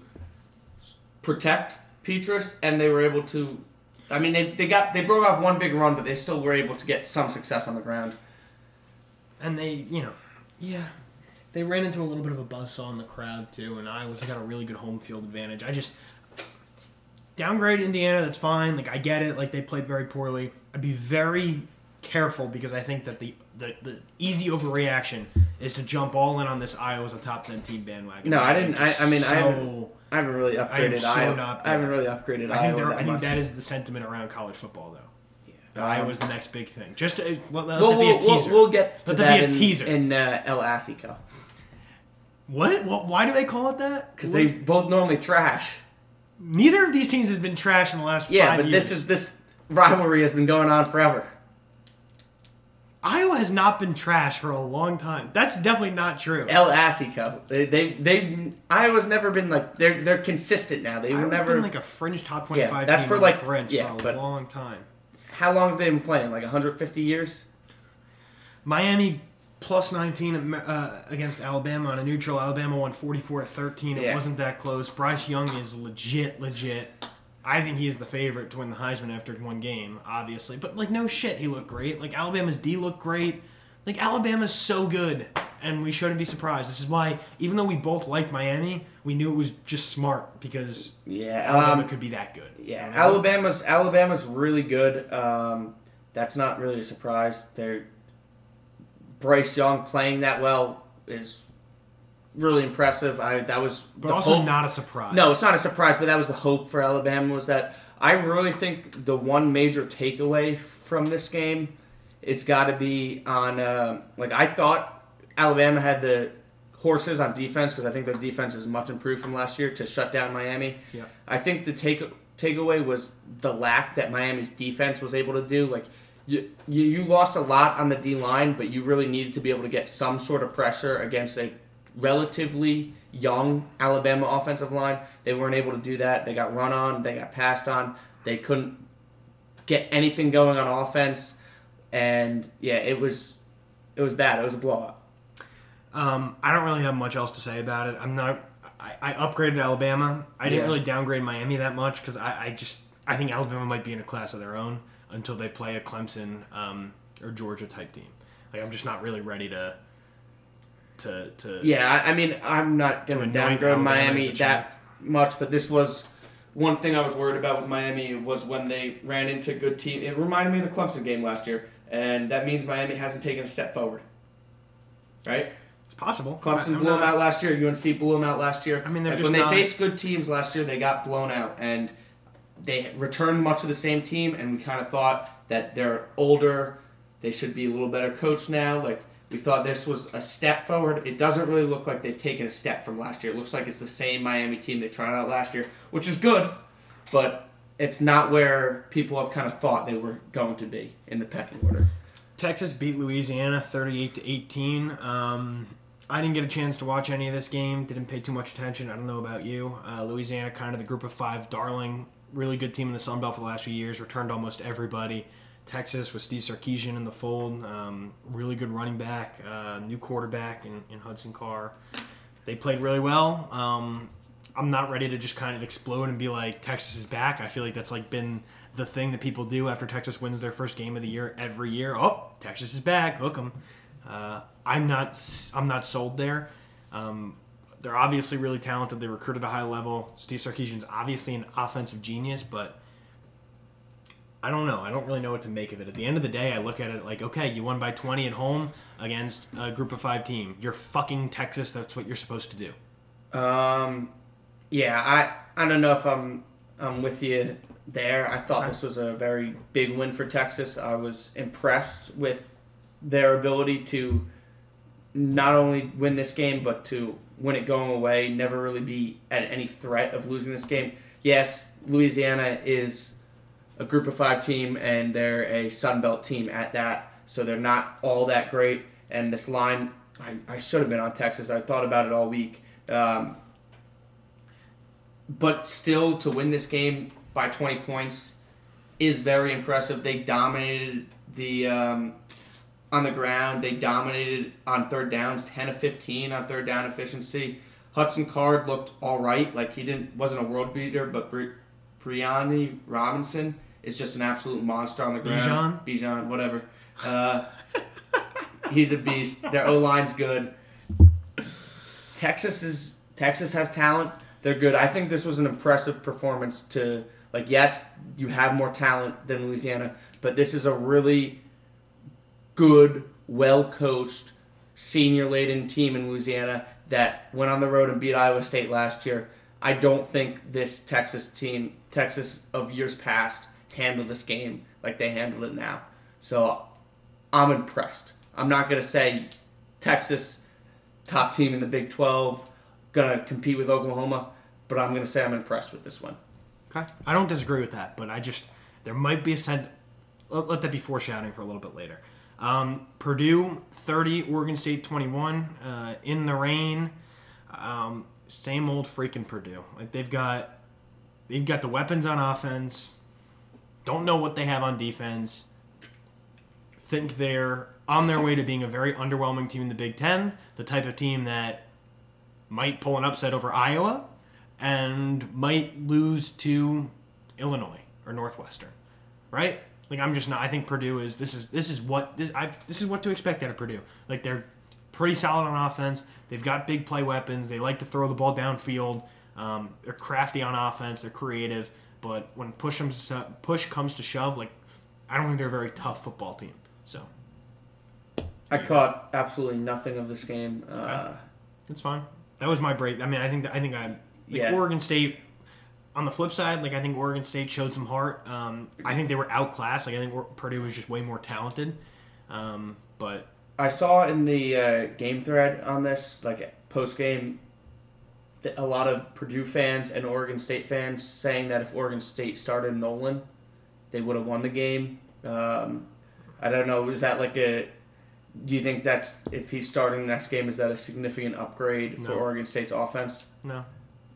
protect Petras, and they were able to. I mean, they, they got they broke off one big run, but they still were able to get some success on the ground.
and they, you know, yeah, they ran into a little bit of a buzzsaw in the crowd too, and Iowa's got a really good home field advantage. I just downgrade Indiana. That's fine. Like I get it. Like they played very poorly. I'd be very careful because I think that the the, the easy overreaction is to jump all in on this Iowa's a top ten team bandwagon.
No, I didn't- I- I mean, I haven't- I haven't really
I
upgraded
so
Iowa.
not
I haven't really upgraded
I think,
Iowa
there,
that
I think that is the sentiment around college football, though. Yeah.
Um,
Iowa's the next big thing. Just to, let, let
We'll,
be
we'll,
a
we'll,
teaser.
we'll get to
Let
that
that be a
in,
teaser.
in uh, El Asico
what? what? Why do they call it that?
because they both normally trash.
Neither of these teams has been trashed in the last
Yeah,
five
but
years.
this is this rivalry has been going on forever.
Iowa has not been trashed for a long time. That's definitely not true.
El Asico. They they they Iowa's never been like they're they're consistent now. They've
Iowa's
never.
been like a fringe top twenty-five
Yeah,
that's
for, like-
French
yeah,
for a long time.
how long have they been playing? Like 150 years.
Miami plus 19 uh, against Alabama on a neutral. Alabama won 44 to 13. It
Yeah.
wasn't that close. Bryce Young is legit, legit. I think he is the favorite to win the Heisman after one game, obviously. But like, no shit, he looked great. Like Alabama's D looked great. Like Alabama's so good, and we shouldn't be surprised. This is why, even though we both liked Miami, we knew it was just smart because
Yeah.
Alabama
Um,
could be that good.
yeah.
you know?
Alabama's Alabama's really good. Um, that's not really a surprise. They're Bryce Young playing that well is really impressive. I that was
but also
hope-
not a surprise.
No, it's not a surprise, but that was the hope for Alabama was that I really think the one major takeaway from this game is got to be on uh, like I thought Alabama had the horses on defense because I think their defense is much improved from last year to shut down Miami.
Yeah.
I think the take takeaway was the lack that Miami's defense was able to do. Like you, you, you lost a lot on the D line, but you really needed to be able to get some sort of pressure against a relatively young Alabama offensive line. They weren't able to do that. They got run on. They got passed on. They couldn't get anything going on offense, and yeah, it was it was bad. It was a blowout.
Um, I don't really have much else to say about it. I'm not. I, I upgraded Alabama. I didn't
Yeah.
really downgrade Miami that much because I, I just I think Alabama might be in a class of their own until they play a Clemson um, or Georgia type team. Like I'm just not really ready to to to
Yeah, I, I mean, I'm not going to downgrade Miami that much, but this was one thing I was worried about with Miami was when they ran into good team. It reminded me of the Clemson game last year, and that means Miami hasn't taken a step forward. Right?
It's possible.
Clemson blew them out last year. UNC blew them out last year.
I mean, they're
Like,
just
when they faced good teams last year, they got blown out, and they returned much of the same team. And we kind of thought that they're older, they should be a little better coached now. Like we thought this was a step forward. It doesn't really look like they've taken a step from last year. It looks like it's the same Miami team they tried out last year, which is good, but it's not where people have kind of thought they were going to be in the pecking order.
Texas beat Louisiana 38 to 18. Um, I didn't get a chance to watch any of this game. Didn't pay too much attention. I don't know about you. Uh, Louisiana, kind of the group of five darling, really good team in the Sun Belt for the last few years. Returned almost everybody. Texas with Steve Sarkisian in the fold. Um, really good running back. Uh, new quarterback in, in Hudson Card. They played really well. Um, I'm not ready to just kind of explode and be like Texas is back. I feel like that's like been the thing that people do after Texas wins their first game of the year every year. Oh, Texas is back. Hook 'em. Uh, I'm not. I'm not sold there. Um, they're obviously really talented. They recruited at a high level. Steve Sarkisian's obviously an offensive genius, but I don't know. I don't really know what to make of it. At the end of the day, I look at it like, okay, you won by 20 at home against a group of five team. You're fucking Texas. That's what you're supposed to do.
Um, yeah, I I don't know if I'm I'm with you there. I thought this was a very big win for Texas. I was impressed with their ability to not only win this game but to win it going away. Never really be at any threat of losing this game. Yes, Louisiana is a group of five team and they're a Sun Belt team at that, so they're not all that great. And this line, I, I should have been on Texas. I thought about it all week. Um, but still, to win this game by 20 points is very impressive. They dominated the um, on the ground. They dominated on third downs, 10 of 15 on third down efficiency. Hudson Card looked all right. Like he didn't wasn't a world beater, but Bri- Brianni Robinson is just an absolute monster on the ground. Bijan, Bijan, whatever. Uh, he's a beast. Their O line's good. Texas is Texas has talent. They're good. I think this was an impressive performance to like yes, you have more talent than Louisiana, but this is a really good, well coached, senior laden team in Louisiana that went on the road and beat Iowa State last year. I don't think this Texas team, Texas of years past, handled this game like they handled it now. So I'm impressed. I'm not going to say Texas, top team in the Big 12, going to compete with Oklahoma, but I'm going to say I'm impressed with this one.
Okay. I don't disagree with that, but I just there might be a sense. Let, let that be foreshadowing for a little bit later. Um, Purdue 30, Oregon State 21 uh, in the rain. Um, same old freaking Purdue. Like they've got they've got the weapons on offense. Don't know what they have on defense. Think they're on their way to being a very underwhelming team in the Big Ten. The type of team that might pull an upset over Iowa and might lose to Illinois or Northwestern, right? Like I'm just not. I think Purdue is this is this is what this I this is what to expect out of Purdue. Like they're pretty solid on offense. They've got big play weapons. They like to throw the ball downfield. Um, they're crafty on offense. They're creative. But when push comes push comes to shove, like I don't think they're a very tough football team. So
I caught absolutely nothing of this game. Uh,
Okay. that's fine. That was my break. I mean, I think that, I think I like
Yeah.
Oregon State. On the flip side, like I think Oregon State showed some heart. Um, I think they were outclassed. Like I think Purdue was just way more talented. Um, but
I saw in the uh, game thread on this, like post game, a lot of Purdue fans and Oregon State fans saying that if Oregon State started Nolan, they would have won the game. Um, I don't know. Is that like a? Do you think that's if he's starting the next game? Is that a significant upgrade for Oregon State's offense?
no,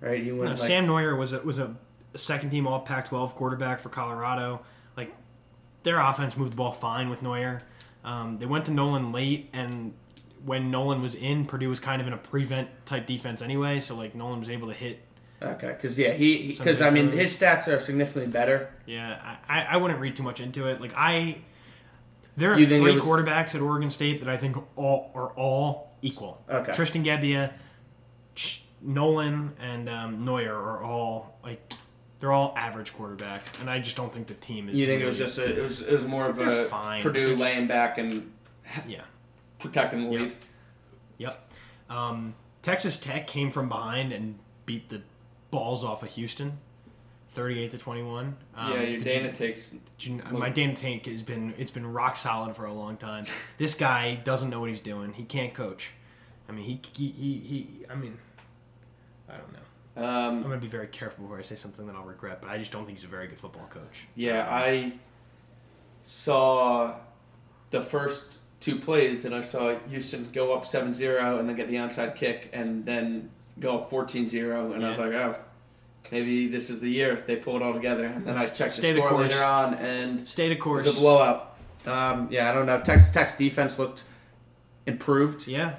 Right, he went
No,
like
Sam Noyer was a, was a second team All Pac-12 quarterback for Colorado. Like their offense moved the ball fine with Neuer. Um, they went to Nolan late, and when Nolan was in, Purdue was kind of in a prevent type defense anyway. So like Nolan was able to hit.
okay, because yeah, he because I mean his stats are significantly better.
Yeah, I, I- wouldn't read too much into it. Like I, there are
You
three
was-
quarterbacks at Oregon State that I think all are all equal.
Okay.
Tristan Gebbia, Ch- Nolan, and um, Noyer are all like they're all average quarterbacks, and I just don't think the team is.
You think it was just a, it was it was more of a
fine.
Purdue
just-
laying back and
yeah.
protecting the lead.
Yep. Um, Texas Tech came from behind and beat the balls off of Houston, thirty-eight to twenty-one. Um,
yeah, your Dana
You,
takes.
you, my Dana tank has been it's been rock solid for a long time. This guy doesn't know what he's doing. He can't coach. I mean, he he he. he I mean, I don't know. I'm
Um,
gonna be very careful before I say something that I'll regret. But I just don't think he's a very good football coach.
yeah, I saw the first two plays, and I saw Houston go up 7-0 and then get the onside kick, and then go up 14-0, and I was like, oh, maybe this is the year they pull it all together. And then I checked
Stay
the
the
score
course.
later on, and
State of course.
it
course.
was a blowout. Um, yeah, I don't know. Texas Tech's defense looked improved.
Yeah.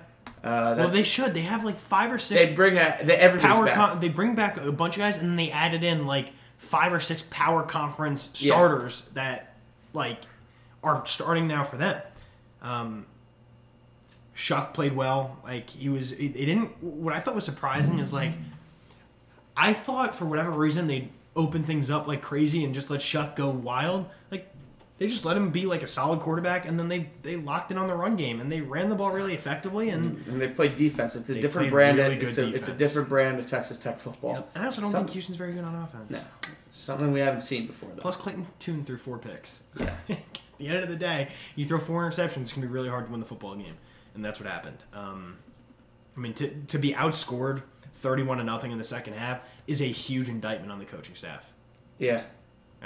Uh,
Well, they should. They have like five or six
they bring a, everybody's
power.
back.
Con- they bring back a bunch of guys, and then they added in like five or six power conference
Yeah.
starters that like are starting now for them. Um, Shough played well. Like he was. They didn't. What I thought was surprising is like I thought for whatever reason they'd open things up like crazy and just let Shough go wild. Like they just let him be like a solid quarterback, and then they they locked in on the run game and they ran the ball really effectively. And,
and they played defense. It's a different brand.
really
it's, a, it's a different brand of Texas Tech football.
Yep. and I also don't
Some-
think Houston's very good on offense.
No, something we haven't seen before though.
Plus, Clayton Tune threw four picks.
Yeah.
At the end of the day, you throw four interceptions, it's gonna be really hard to win the football game, and that's what happened. Um, I mean, to to be outscored thirty-one to nothing in the second half is a huge indictment on the coaching staff.
Yeah,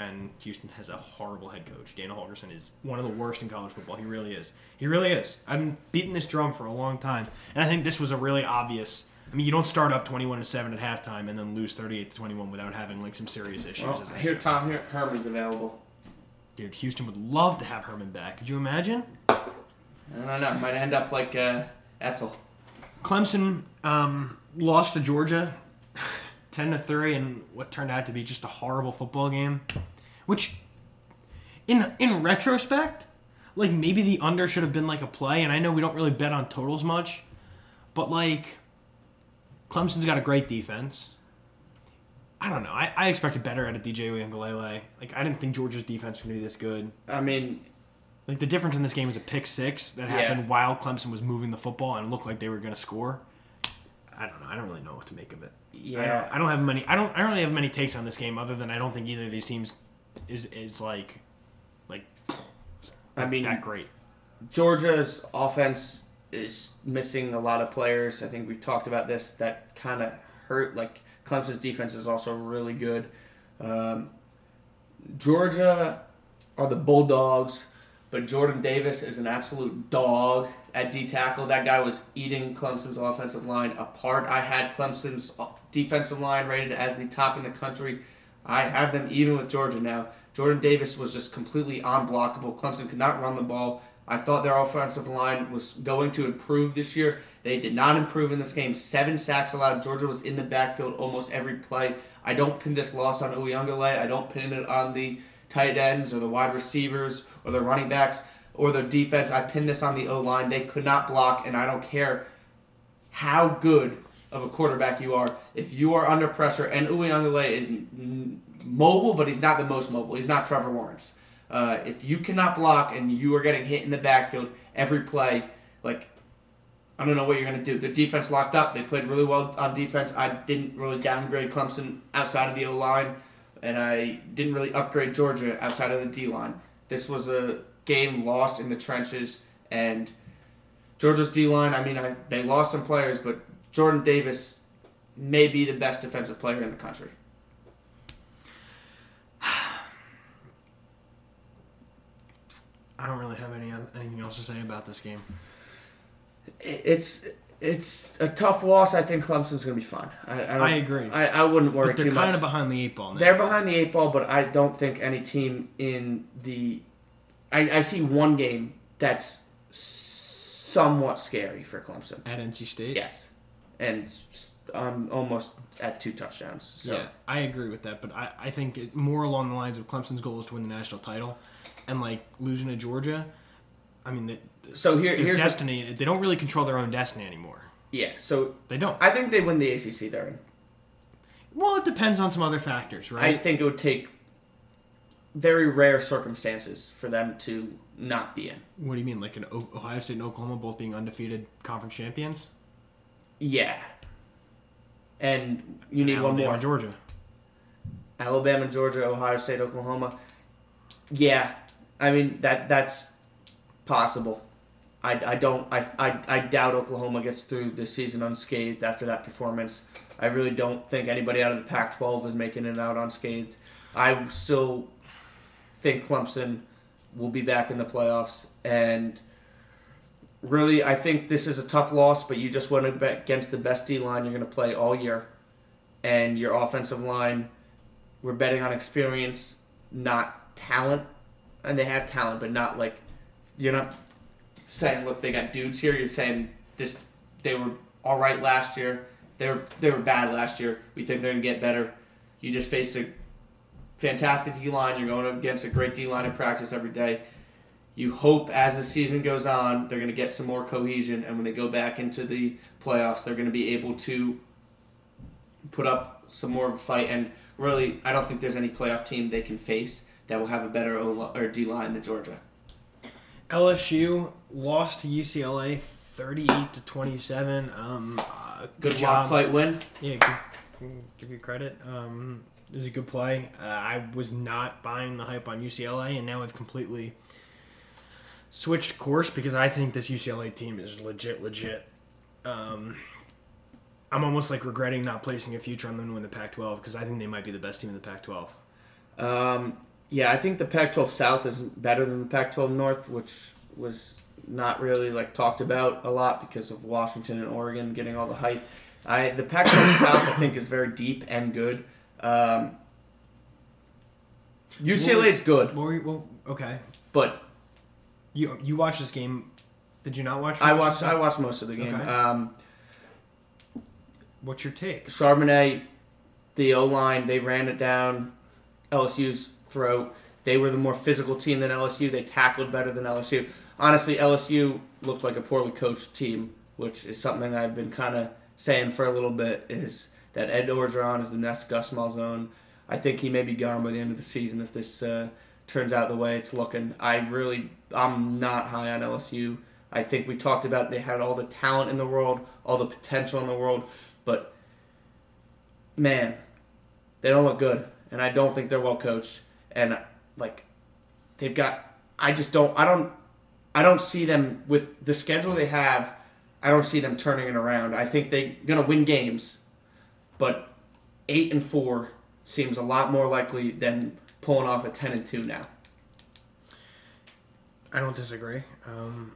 And Houston has a horrible head coach. Dana Holgorsen is one of the worst in college football. He really is. He really is. I've been beating this drum for a long time, and I think this was a really obvious. I mean, you don't start up twenty-one to seven at halftime and then lose thirty-eight to twenty-one without having like some serious issues.
well,
as
I hear. Tom Her- Herman's available.
Dude, Houston would love to have Herman back. Could you imagine?
I don't know. Might end up like uh, Etzel.
Clemson um, lost to Georgia, ten to three, in what turned out to be just a horrible football game. Which, in in retrospect, like maybe the under should have been like a play. And I know we don't really bet on totals much, but like, Clemson's got a great defense. I don't know. I, I expected better out of DJ Uiagalelei. Like I didn't think Georgia's defense was gonna be this good.
I mean,
Like the difference in this game was a pick six that happened
Yeah.
while Clemson was moving the football and looked like they were going to score. I don't know. I don't really know what to make of it. I
yeah.
don't, I don't have many. I don't. I don't really have many takes on this game other than I don't think either of these teams is is like like
I mean,
that great.
Georgia's offense is missing a lot of players. I think we've talked about this. That kind of hurt. Like Clemson's defense is also really good. Um, Georgia are the Bulldogs, but Jordan Davis is an absolute dog at D tackle. That guy was eating Clemson's offensive line apart. I had Clemson's defensive line rated as the top in the country. I have them even with Georgia now. Jordan Davis was just completely unblockable. Clemson could not run the ball. I thought their offensive line was going to improve this year. They did not improve in this game. Seven sacks allowed. Georgia was in the backfield almost every play. I don't pin this loss on Uiagalelei. I don't pin it on the tight ends or the wide receivers or the running backs or the defense. I pin this on the O line. They could not block, and I don't care how good of a quarterback you are. If you are under pressure, and Uwe Uiagalelei is mobile, but he's not the most mobile. He's not Trevor Lawrence. Uh, if you cannot block and you are getting hit in the backfield every play, like I don't know what you're going to do. Their defense locked up. They played really well on defense. I didn't really downgrade Clemson outside of the O line, and I didn't really upgrade Georgia outside of the D line. This was a game lost in the trenches, and Georgia's D line. I mean, I, they lost some players, but Jordan Davis may be the best defensive player in the country.
I don't really have any anything else to say about this game.
It's it's a tough loss. I think Clemson's going to be fine. I, I, don't,
I agree.
I, I wouldn't worry
But they're
too
kind
much.
of behind the eight ball now.
They're behind the eight ball, but I don't think any team in the. I, I see one game that's somewhat scary for Clemson.
at NC State.
Yes, and I'm almost at two touchdowns. So
Yeah, I agree with that, but I, I think it, more along the lines of Clemson's goal is to win the national title, and like losing to Georgia. I mean, the,
so here here's
destiny. they don't really control their own destiny anymore.
yeah. So
They don't.
I think they win the ACC. They're.
Well, it depends on some other factors, right?
I think it would take very rare circumstances for them to not be in.
what do you mean, like an o- Ohio State and Oklahoma both being undefeated conference champions?
Yeah. And you need one
Alabama,
more.
Georgia.
Alabama, Georgia, Ohio State, Oklahoma. Yeah, I mean that that's possible. I, I don't I, I I doubt Oklahoma gets through the season unscathed after that performance. I really don't think anybody out of the Pac-12 is making it out unscathed. I still think Clemson will be back in the playoffs and really I think this is a tough loss, but you just went against the best D line you're going to play all year and your offensive line we're betting on experience, not talent. And they have talent, but not like you're not saying, look, they got dudes here. You're saying this they were all right last year. They were they were bad last year. We think they're gonna get better. You just faced a fantastic D line. You're going against a great D line in practice every day. You hope as the season goes on, they're going to get some more cohesion, and when they go back into the playoffs, they're going to be able to put up some more of a fight. And really, I don't think there's any playoff team they can face that will have a better O or D line than Georgia.
LSU lost to UCLA 38 to 27. Um, uh,
Good job, fight win.
Yeah, give, give you credit. Um, it was a good play. Uh, I was not buying the hype on UCLA, and now I've completely switched course because I think this UCLA team is legit, legit. Um, I'm almost like regretting not placing a future on them to win the Pac-12 because I think they might be the best team in the Pac-12.
Um, yeah, I think the Pac-12 South is better than the Pac-12 North, which was not really like talked about a lot because of Washington and Oregon getting all the hype. I the Pac-12 South I think is very deep and good. Um, UCLA is good,
Well, well, okay.
but
You you watched this game? Did you not watch?
I watched? I watched most of the game.
Okay.
Um,
What's your take?
Charbonnet, the O line, they ran it down LSU's throat. They were the more physical team than LSU. They tackled better than LSU. Honestly, LSU looked like a poorly coached team, which is something I've been kind of saying for a little bit. Is that Ed Orgeron is the next Gus Malzahn? I think he may be gone by the end of the season if this uh, turns out the way it's looking. I really, I'm not high on LSU. I think we talked about they had all the talent in the world, all the potential in the world, but man, they don't look good, and I don't think they're well coached. And like, they've got, I just don't, I don't, I don't see them with the schedule they have. I don't see them turning it around. I think they're gonna win games, but eight and four seems a lot more likely than pulling off a ten and two now.
I don't disagree. Um,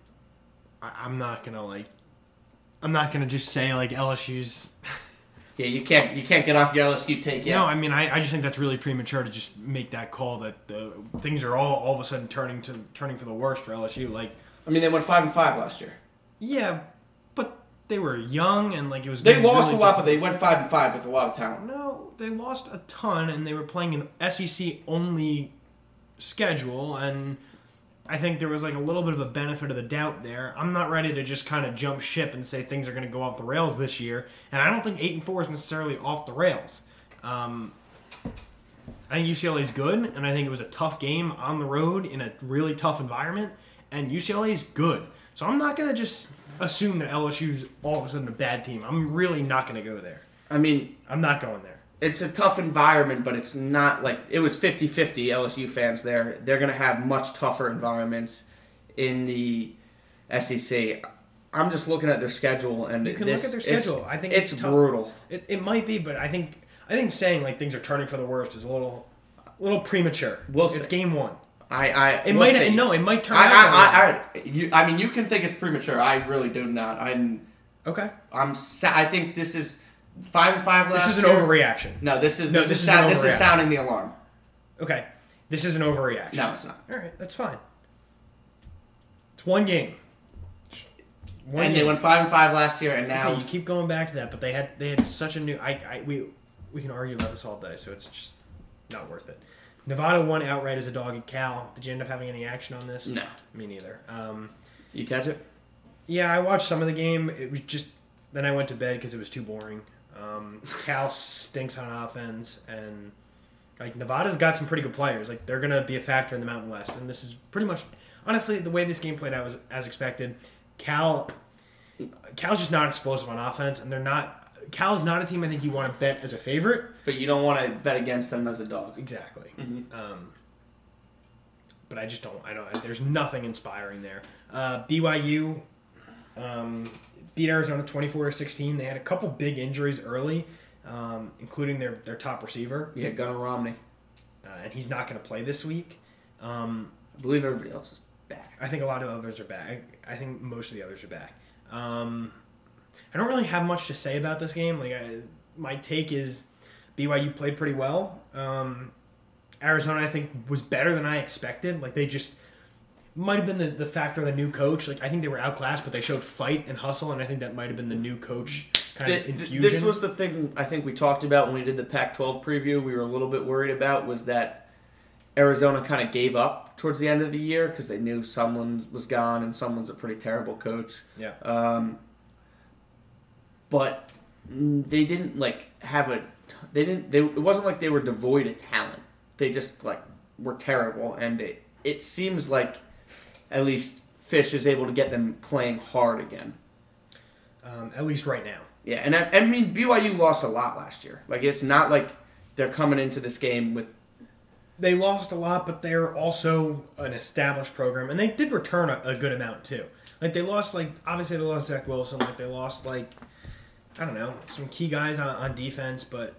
I, I'm not gonna like. I'm not gonna just say like LSU's.
Yeah, you can't, you can't get off your LSU take yet.
No, I mean I, I just think that's really premature to just make that call that the things are all all of a sudden turning to turning for the worst for LSU. Like,
I mean, they went five and five last year.
yeah, but they were young and like it was.
They lost
really
a lot, but they went five and five with a lot of talent.
No, they lost a ton, and they were playing an SEC only schedule, and I think there was like a little bit of a benefit of the doubt there. I'm not ready to just kind of jump ship and say things are going to go off the rails this year, and I don't think eight and four is necessarily off the rails. Um, I think UCLA is good, and I think it was a tough game on the road in a really tough environment, and UCLA is good. So I'm not going to just assume that LSU's all of a sudden a bad team. I'm really not going to go there.
I mean,
I'm not going there.
It's a tough environment, but it's not like it was 50 50 LSU fans there. They're going to have much tougher environments in the SEC. I'm just looking at their schedule, and
You can
this-
look at their schedule. I think
it's,
it's
brutal.
It, it might be, but I think I think saying like things are turning for the worst is a little a little premature.
We'll
it's
see.
game one.
I, I,
It
we'll
might
see.
no, it might turn
I,
out.
I, I, I, you, I mean, you can think it's premature. I really do not. I'm,
okay.
I'm. Sa- I think this is five and five last.
This is an
year.
overreaction.
No, this is
No,
this,
this
is,
is an
sound, this is sounding the alarm.
Okay, this is an overreaction.
No, it's not.
All right, that's fine. It's one game. One
and
game.
they went five and five last year, and now
Okay, you keep going back to that, but they had they had such a new. I, I we we can argue about this all day, so it's just not worth it. Nevada won outright as a dog at Cal. Did you end up having any action on this?
no,
Me neither. Um,
you catch it.
yeah, I watched some of the game. It was just then I went to bed because it was too boring. Um, Cal stinks on offense, and like Nevada's got some pretty good players. Like they're gonna be a factor in the Mountain West, and this is pretty much honestly the way this game played out was as expected. Cal, Cal's just not explosive on offense, and they're not. Cal's not a team I think you want to bet as a favorite.
But you don't want to bet against them as a dog.
Exactly.
Mhm.
Um, but I just don't. I don't. There's nothing inspiring there. Uh, BYU um, beat Arizona 24 to 16. They had a couple big injuries early, um, including their their top receiver,
Yeah, Gunnar Romney.
uh, and he's not going to play this week. Um,
I believe everybody else is back.
I think a lot of others are back. I think most of the others are back. Um, I don't really have much to say about this game. Like, I, my take is BYU played pretty well. Um, Arizona, I think, was better than I expected. Like, they just might have been the, the factor of the new coach. Like, I think they were outclassed, but they showed fight and hustle, and I think that might have been the new coach kind
Th-
of infusion.
this was the thing I think we talked about when we did the Pac-12 preview. We were a little bit worried about was that Arizona kind of gave up towards the end of the year because they knew someone was gone and someone's a pretty terrible coach.
yeah.
Um, but they didn't like have a they didn't they it wasn't like they were devoid of talent. They just like were terrible, and it it seems like at least Fisch is able to get them playing hard again.
Um, at least right now.
Yeah, and I, I mean BYU lost a lot last year. Like it's not like they're coming into this game with
They lost a lot, but they're also an established program, and they did return a, a good amount too. Like they lost, like obviously they lost Zach Wilson, like they lost like I don't know some key guys on, on defense, but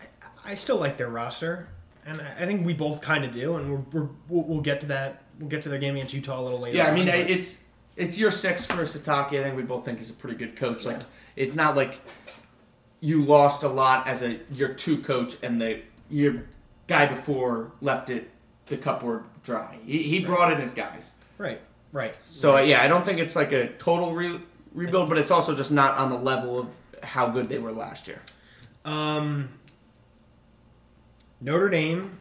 I, I still like their roster, and I, think we both kind of do, and we're, we're we'll, we'll get to that. We'll get to their game against Utah a little later.
Yeah, I mean
on, but-
it's it's year six for Sitake. I think we both think he's a pretty good coach. Like it's not like you lost a lot as a year two coach and the year guy before left it the cupboard dry. He, he brought in his guys.
right, right.
So uh, yeah, I don't think it's like a total re- rebuild, but it's also just not on the level of how good they were last year.
Um, Notre Dame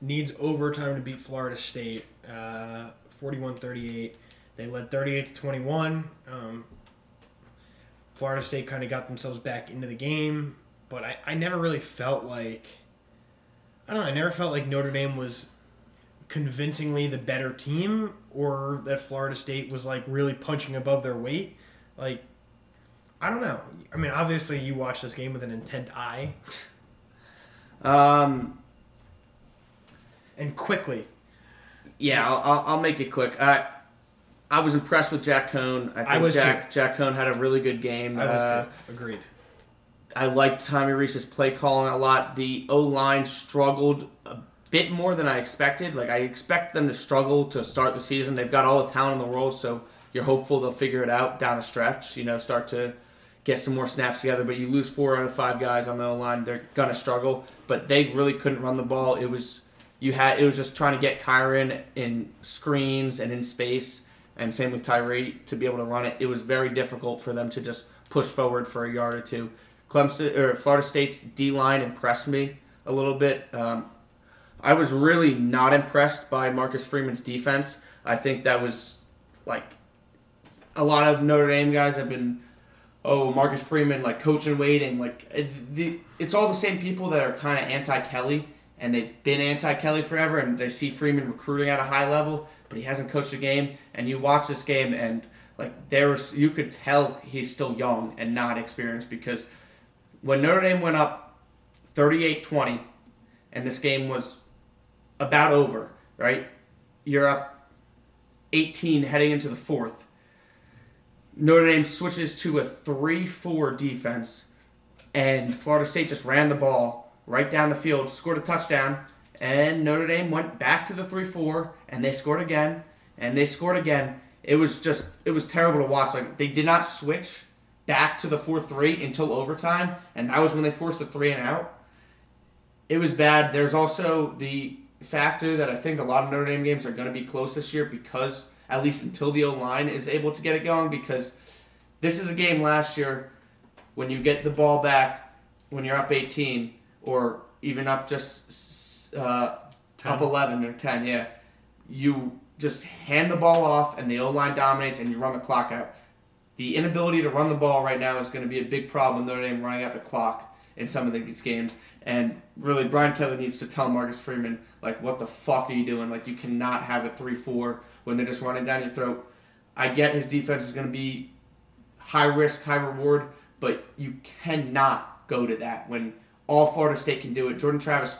needs overtime to beat Florida State, uh, 41-38. They led 38 to 21. Um, Florida State kind of got themselves back into the game, but I, I never really felt like I don't know, I never felt like Notre Dame was convincingly the better team or that Florida State was like really punching above their weight. Like I don't know. I mean, obviously you watch this game with an intent eye
Um,
and quickly.
yeah, I'll, I'll, I'll make it quick. I I was impressed with Jack Coan. I think
I was
Jack Jack Coan had a really good game.
I was
Uh,
too. Agreed.
I liked Tommy Rees's play calling a lot. The O line struggled a bit more than I expected. Like I expect them to struggle to start the season. They've got all the talent in the world, so you're hopeful they'll figure it out down the stretch. You know, start to get some more snaps together. But you lose four out of five guys on the line, they're gonna struggle. But they really couldn't run the ball. It was you had it was just trying to get Kyren in screens and in space, and same with Tyree to be able to run it. It was very difficult for them to just push forward for a yard or two. Clemson or Florida State's D line impressed me a little bit. Um, I was really not impressed by Marcus Freeman's defense. I think that was like a lot of Notre Dame guys have been, oh Marcus Freeman like coach and waiting. Like it, the, it's all the same people that are kind of anti Kelly and they've been anti Kelly forever, and they see Freeman recruiting at a high level, but he hasn't coached a game. And you watch this game and like there was you could tell he's still young and not experienced because when Notre Dame went up 38-20 and this game was about over, right? You're up 18 heading into the fourth. Notre Dame switches to a 3-4 defense and Florida State just ran the ball right down the field, scored a touchdown, and Notre Dame went back to the 3-4 and they scored again and they scored again. It was just it was terrible to watch. Like they did not switch back to the 4-3 until overtime and that was when they forced the 3 and out. It was bad. There's also the factor that I think a lot of Notre Dame games are going to be close this year because at least until the O line is able to get it going because this is a game last year when you get the ball back when you're up 18 or even up just uh, up 11 or 10 yeah. You just hand the ball off and the O-line dominates and you run the clock out. The inability to run the ball right now is going to be a big problem. Notre Dame running out the clock in some of these games. And really Brian Kelly needs to tell Marcus Freeman like what the fuck are you doing? Like you cannot have a 3-4 when they're just running down your throat I get his defense is going to be high risk, high reward, but you cannot go to that when all Florida State can do it. Jordan Travis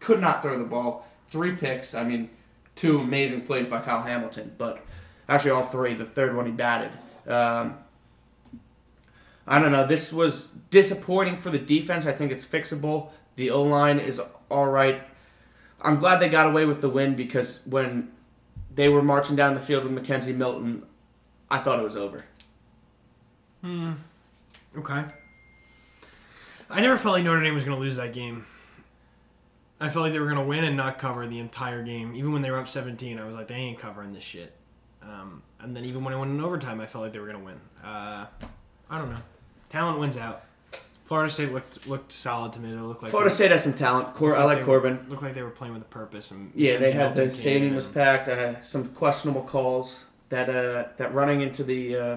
could not throw the ball. Three picks. I mean, two amazing plays by Kyle Hamilton, but actually all three. The third one he batted. Um, I don't know. This was disappointing for the defense. I think it's fixable. The O line is all right. I'm glad they got away with the win because when they were marching down the field with McKenzie Milton, I thought it was over. Hmm.
Okay. I never felt like Notre Dame was going to lose that game. I felt like they were going to win and not cover the entire game. Even when they were up 17, I was like, they ain't covering this shit. Um, and then even when it went in overtime, I felt like they were going to win. Uh, I don't know. Talent wins out. Florida State looked looked solid to me. They looked like
Florida State has some talent. Cor- I like Corbin.
Looked like they were playing with a purpose. And
Yeah, they had the stadium was packed. Uh, some questionable calls that uh, that running into the uh,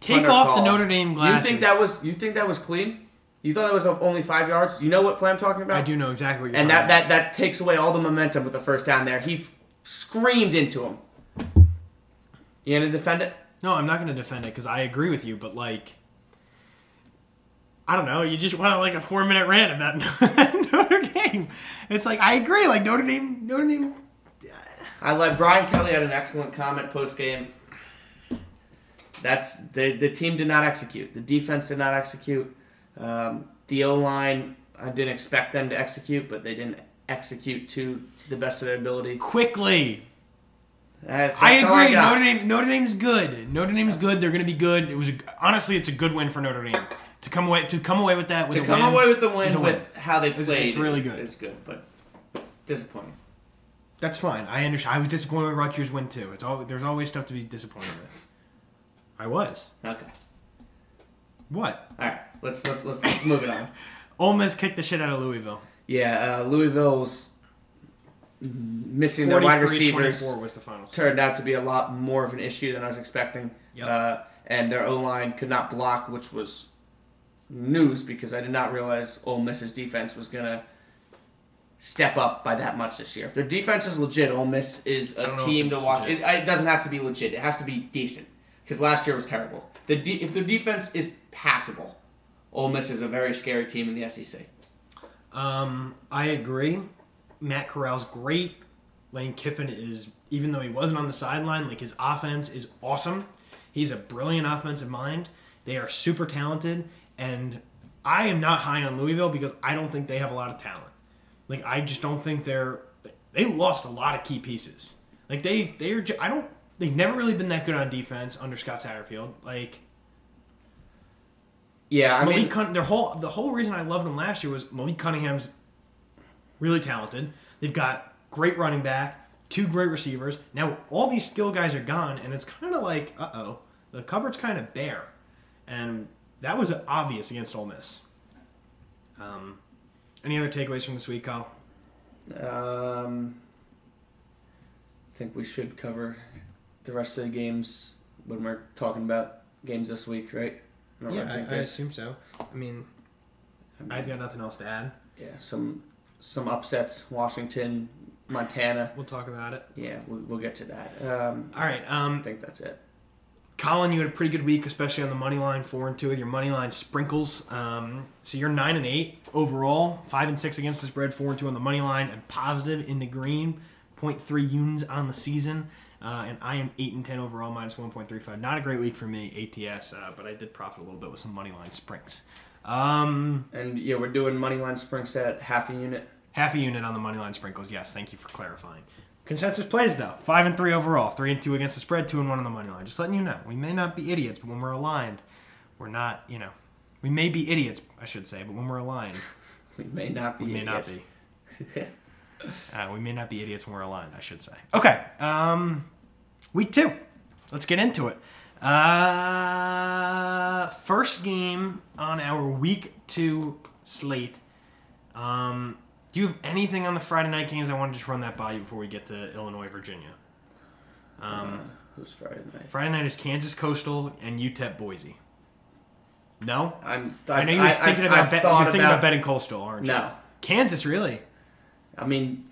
Take off the. Notre Dame glasses.
You think that was you think that was clean? You thought that was only five yards? You know what play I'm talking about?
I do know exactly what you're
And
talking
that, that that takes away all the momentum with the first down there. He f- screamed into him. You gonna defend it?
No, I'm not going to defend it because I agree with you, but like, I don't know. You just want like a four minute rant about Notre Dame. It's like I agree. Like Notre Dame, Notre Dame.
I let Brian Kelly had an excellent comment post game. That's the the team did not execute. The defense did not execute. Um, the O line, I didn't expect them to execute, but they didn't execute to the best of their ability.
Quickly,
That's,
I
that's all
agree.
got.
Notre Dame, Notre Dame's good. Notre Dame's good. They're going to be good. It was a, honestly, it's a good win for Notre Dame to come away to come away with that. With
to come
win
away with the
a
win with how they played.
it's really good.
It's good, but disappointing.
That's fine. I understand. I was disappointed with Rutgers win too. It's all there's always stuff to be disappointed with. I was.
Okay.
What?
All right. Let's let's let's, let's move it on.
Ole Miss kicked the shit out of Louisville.
Yeah, uh, Louisville's missing their wide receivers
24 was the final. score.
turned out to be a lot more of an issue than I was expecting.
Yep.
Uh, and their O line could not block, which was news because I did not realize Ole Miss's defense was gonna step up by that much this year. If their defense is legit, Ole Miss is a team to watch. It, it doesn't have to be legit. It has to be decent because last year was terrible. The de- if their defense is passable, Ole Miss is a very scary team in the SEC.
Um, I agree. Matt Corral's great. Lane Kiffin is, even though he wasn't on the sideline, like his offense is awesome. He's a brilliant offensive mind. They are super talented, and I am not high on Louisville because I don't think they have a lot of talent. Like I just don't think they're. They lost a lot of key pieces. Like they, they are. ju- I don't. They've never really been that good on defense under Scott Satterfield. Like
Yeah, I
Malik
mean,
Cun- their whole the whole reason I loved them last year was Malik Cunningham's really talented. They've got great running back, two great receivers. Now all these skill guys are gone, and it's kind of like, uh oh, the cupboard's kind of bare, and that was obvious against Ole Miss. Um, any other takeaways from this week, Kyle?
Um, I think we should cover the rest of the games when we're talking about games this week, right? I really think there's-
assume so. I mean,
I mean,
I've got nothing else to add.
yeah, some some upsets. Washington, Montana.
We'll talk about it.
Yeah, we, we'll get to that. Um,
All right. Um,
I think that's it.
Colin, you had a pretty good week, especially on the money line, four and two with your money line sprinkles. Um, so you're nine and eight overall, five and six against the spread, four and two on the money line, and positive in the green, 0.3 units on the season. Uh, and I am eight and ten overall, minus one point three five. Not a great week for me, ATS, uh, but I did profit a little bit with some money line sprinks. Um,
And yeah, we're doing money line sprints at half a unit.
half a unit on the money line sprinkles. Yes, thank you for clarifying. Consensus plays though, five and three overall, three and two against the spread, two and one on the money line. Just letting you know, we may not be idiots, but when we're aligned, we're not. You know, we may be idiots, I should say, but when we're aligned,
We may not be.
we may not
idiots.
be. Uh, we may not be idiots when we're aligned, I should say. Okay, um, week two. Let's get into it. Uh, first game on our week two slate. Um, do you have anything on the Friday night games? I want to just run that by you before we get to Illinois, Virginia. Um,
Uh, who's Friday night?
Friday night is Kansas Coastal and UTEP Boise. No,
I'm.
I know you're
I-
thinking
I-
about bet, you're thinking about, betting Coastal, aren't you?
No.
Kansas really.
I mean,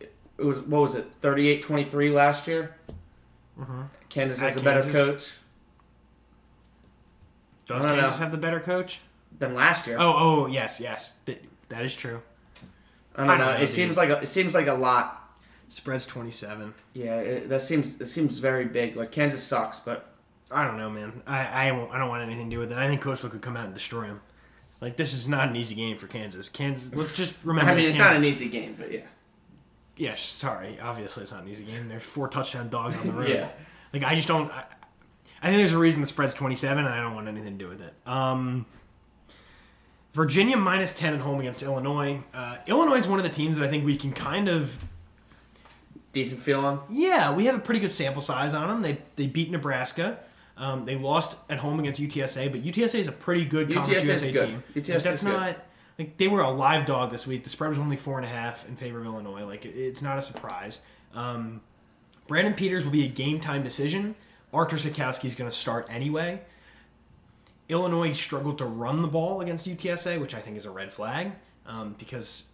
it was what was it, 38-23 last year?
Mhm.
Kansas
At
has a better coach
Does Kansas
know.
have the better coach?
than last year.
Oh, oh, yes, yes. Th- that is true.
I don't
I
know.
don't know,
It seems like a, it seems like a lot.
Spreads 27.
Yeah, it, that seems it seems very big. Like Kansas sucks, but
I don't know, man. I I, I don't want anything to do with it. I think Coastal could come out and destroy him. Like this is not an easy game for Kansas. Kansas. Let's just remember.
I mean it's
Kansas,
not an easy game, but yeah.
Yeah, sorry. Obviously, it's not an easy game. There's four touchdown dogs on the road.
Yeah.
Like I just don't. I, I think there's a reason the spread's 27, and I don't want anything to do with it. Um, Virginia minus 10 at home against Illinois. Uh, Illinois is one of the teams that I think we can kind of
Decent feel on.
Yeah, we have a pretty good sample size on them. They they beat Nebraska. Um, they lost at home against UTSA, but UTSA is a pretty good Conference
UTSA is
USA
good.
team.
UTSA
Like,
is
that's
good.
not like they were a live dog this week. The spread was only four and a half in favor of Illinois. Like it- it's not a surprise. Um, Brandon Peters will be a game time decision. Artur Sitkowski is going to start anyway. Illinois struggled to run the ball against UTSA, which I think is a red flag um, because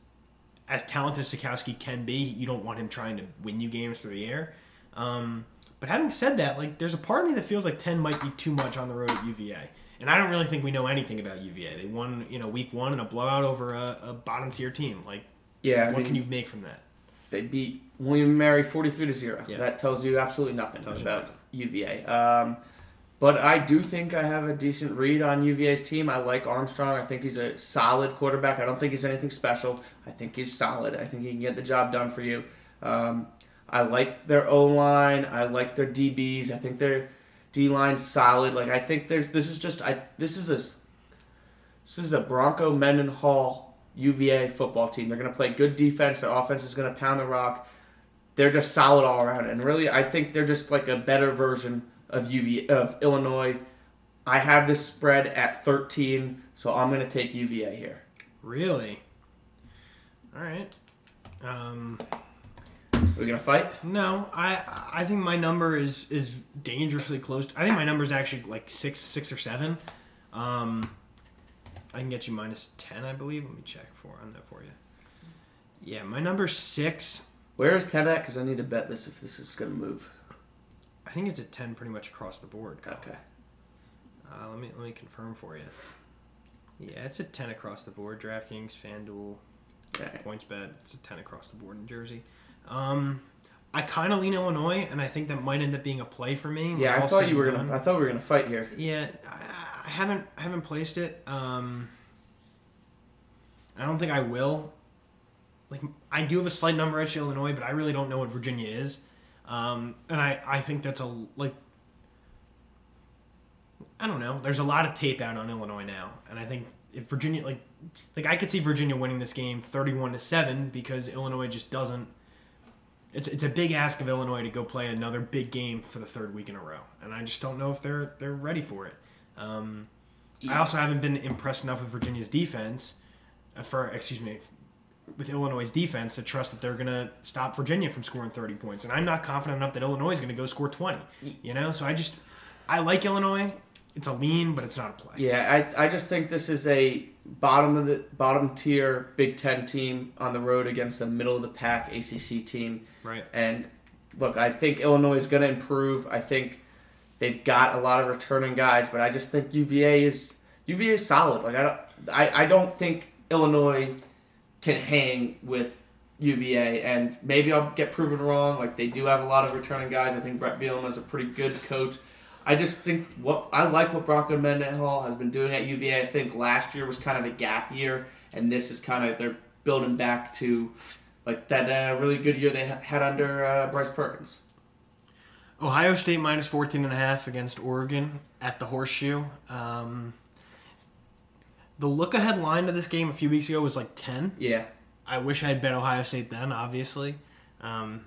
as talented as Sitkowski can be, you don't want him trying to win you games through the air. Um, but having said that, like there's a part of me that feels like 10 might be too much on the road at UVA. And I don't really think we know anything about UVA. They won, you know, week one in a blowout over a, a bottom tier team. Like,
Yeah, I
what
mean,
can you make from that?
They beat William Mary 43 to 0.
Yeah.
That tells you absolutely nothing
Tells
about
nothing.
UVA. Um, but I do think I have a decent read on UVA's team. I like Armstrong. I think he's a solid quarterback. I don't think he's anything special. I think he's solid. I think he can get the job done for you. Um, I like their O line. I like their DBs. I think their D line's solid. Like I think there's this is just I this is a this is a Bronco Mendenhall UVA football team. They're to play good defense. Their offense is to pound the rock. They're just solid all around. And really, I think they're just like a better version of UVA of Illinois. I have this spread at 13, so I'm going to take UVA here.
Really? All right. Um,
We're going to fight.
no, I I think my number is is dangerously close. I think my number is actually like six six or seven. Um, I can get you minus ten, I believe. Let me check for on that for you. Yeah, my number six.
Where is 10 at? Because I need to bet this if this is going to move.
I think it's a ten pretty much across the board.
Okay.
Uh, let me let me confirm for you. Yeah, it's a ten across the board. DraftKings, FanDuel,
Alright.
PointsBet. It's a ten across the board in Jersey. Um, I kind of lean Illinois, and I think that might end up being a play for me.
Yeah, I thought you were gonna. I thought we were gonna fight here.
Yeah, I, I haven't I haven't placed it. Um, I don't think I will. Like I do have a slight number edge to Illinois, but I really don't know what Virginia is. Um, and I I think that's a like. I don't know. There's a lot of tape out on Illinois now, and I think if Virginia like like I could see Virginia winning this game 31 to 7 because Illinois just doesn't it's it's a big ask of Illinois to go play another big game for the third week in a row, and I just don't know if they're they're ready for it. Um, I also haven't been impressed enough with Virginia's defense, uh, for excuse me, with Illinois' defense to trust that they're gonna stop Virginia from scoring thirty points, and I'm not confident enough that Illinois is gonna go score twenty. You know, so I just I like Illinois. It's a lean, but it's not a play.
Yeah, I, I just think this is a bottom of the bottom tier Big Ten team on the road against the middle of the pack ACC team.
Right.
And look, I think Illinois is going to improve. I think they've got a lot of returning guys, but I just think UVA is UVA is solid. Like I don't I, I don't think Illinois can hang with UVA, and maybe I'll get proven wrong. Like they do have a lot of returning guys. I think Bret Bielema is a pretty good coach. I just think what I like what Bronco Mendenhall has been doing at UVA. I think last year was kind of a gap year, and this is kind of they're building back to like that uh, really good year they had under uh, Bryce Perkins.
Ohio State minus 14 and a half against Oregon at the Horseshoe. Um, the look ahead line to this game a few weeks ago was like 10.
Yeah,
I wish I had bet Ohio State then, obviously. Um,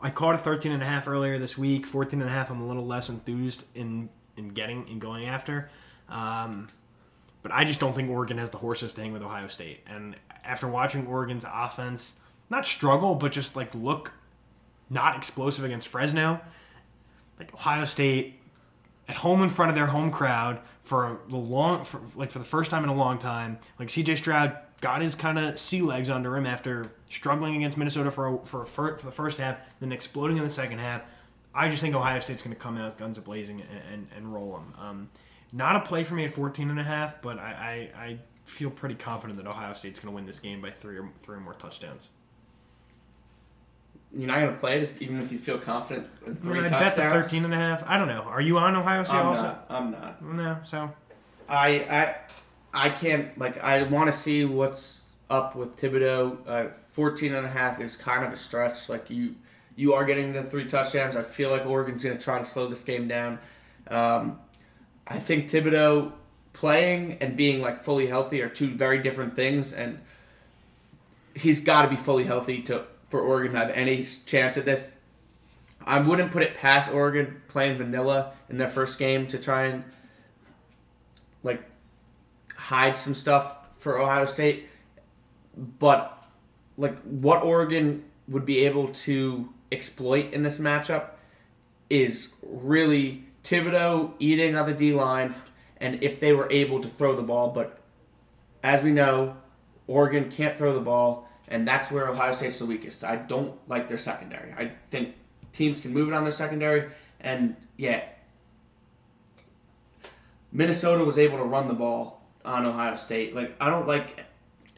I caught a 13 and a half earlier this week. 14 and a half I'm a little less enthused in in getting in going after. Um, but I just don't think Oregon has the horses to hang with Ohio State. And after watching Oregon's offense not struggle, but just like look not explosive against Fresno, like Ohio State at home in front of their home crowd for the long, for, like for the first time in a long time. Like C.J. Stroud got his kind of sea legs under him after struggling against Minnesota for a, for a for the first half, then exploding in the second half. I just think Ohio State's going to come out guns a blazing and, and, and roll them. Um, not a play for me at 14 and a half, but I, I, I feel pretty confident that Ohio State's going to win this game by three or three or more touchdowns.
You're not gonna play it if, even if you feel confident in
I
three
I bet the
touchdowns.
13 and a half. I don't know. Are you on Ohio State
I'm
also?
not. I'm not.
No, so
I I I can't like I want to see what's up with Thibodeaux. Uh, 14 and a half is kind of a stretch. Like you you are getting the three touchdowns. I feel like Oregon's going to try to slow this game down. Um, I think Thibodeaux playing and being like fully healthy are two very different things, and he's got to be fully healthy to for Oregon to have any chance at this. I wouldn't put it past Oregon playing vanilla in their first game to try and like hide some stuff for Ohio State, but like what Oregon would be able to exploit in this matchup is really Thibodeaux eating on the D line and if they were able to throw the ball. But as we know, Oregon can't throw the ball, and that's where Ohio State's the weakest. I don't like their secondary. I think teams can move it on their secondary, and yeah, Minnesota was able to run the ball on Ohio State. Like I don't like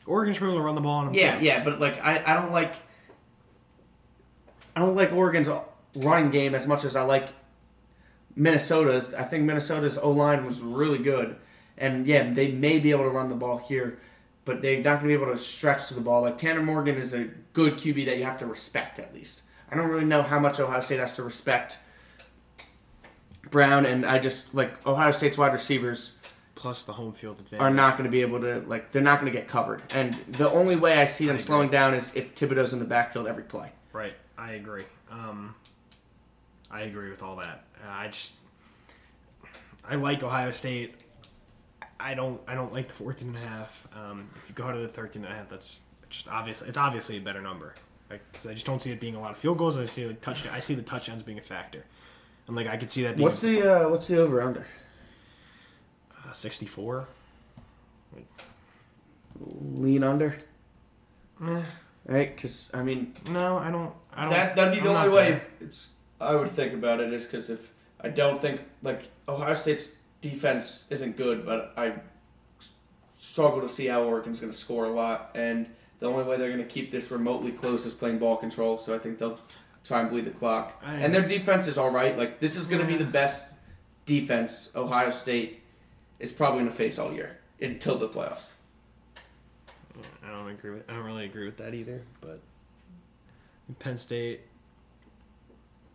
Oregon should be able to run the ball on them.
yeah,
too.
yeah, but like I, I don't like I don't like Oregon's running game as much as I like Minnesota's. I think Minnesota's O line was really good, and yeah, they may be able to run the ball here, but they're not going to be able to stretch to the ball. Like Tanner Morgan is a good QB that you have to respect at least. I don't really know how much Ohio State has to respect Brown, and I just like Ohio State's wide receivers
Plus the home field advantage.
are not going to be able to like they're not going to get covered. And the only way I see them
I
slowing down is if Thibodeaux's in the backfield every play.
Right. I agree. Um, I agree with all that. Uh, I just I like Ohio State. I don't I don't like the 14 and a half. Um, if you go to the 13 and a half, that's just obviously it's obviously a better number. Because I just don't see it being a lot of field goals. I see like touchdown. I see the touchdowns being a factor. And like I could see that being
What's the uh, what's the over under?
uh, 64.
Lean under,
Eh,
right? Because I mean
no, I don't. I don't.
that that'd be the
I'm
only way.
there.
It's I would think about it is because if I don't think like Ohio State's defense isn't good, but I struggle to see how Oregon's going to score a lot, and the only way they're going to keep this remotely close is playing ball control. So I think they'll try and bleed the clock. And their defense is all right. Like this is going to be the best defense Ohio State is probably going to face all year until the playoffs.
I don't agree with. I don't really agree with that either. But Penn State,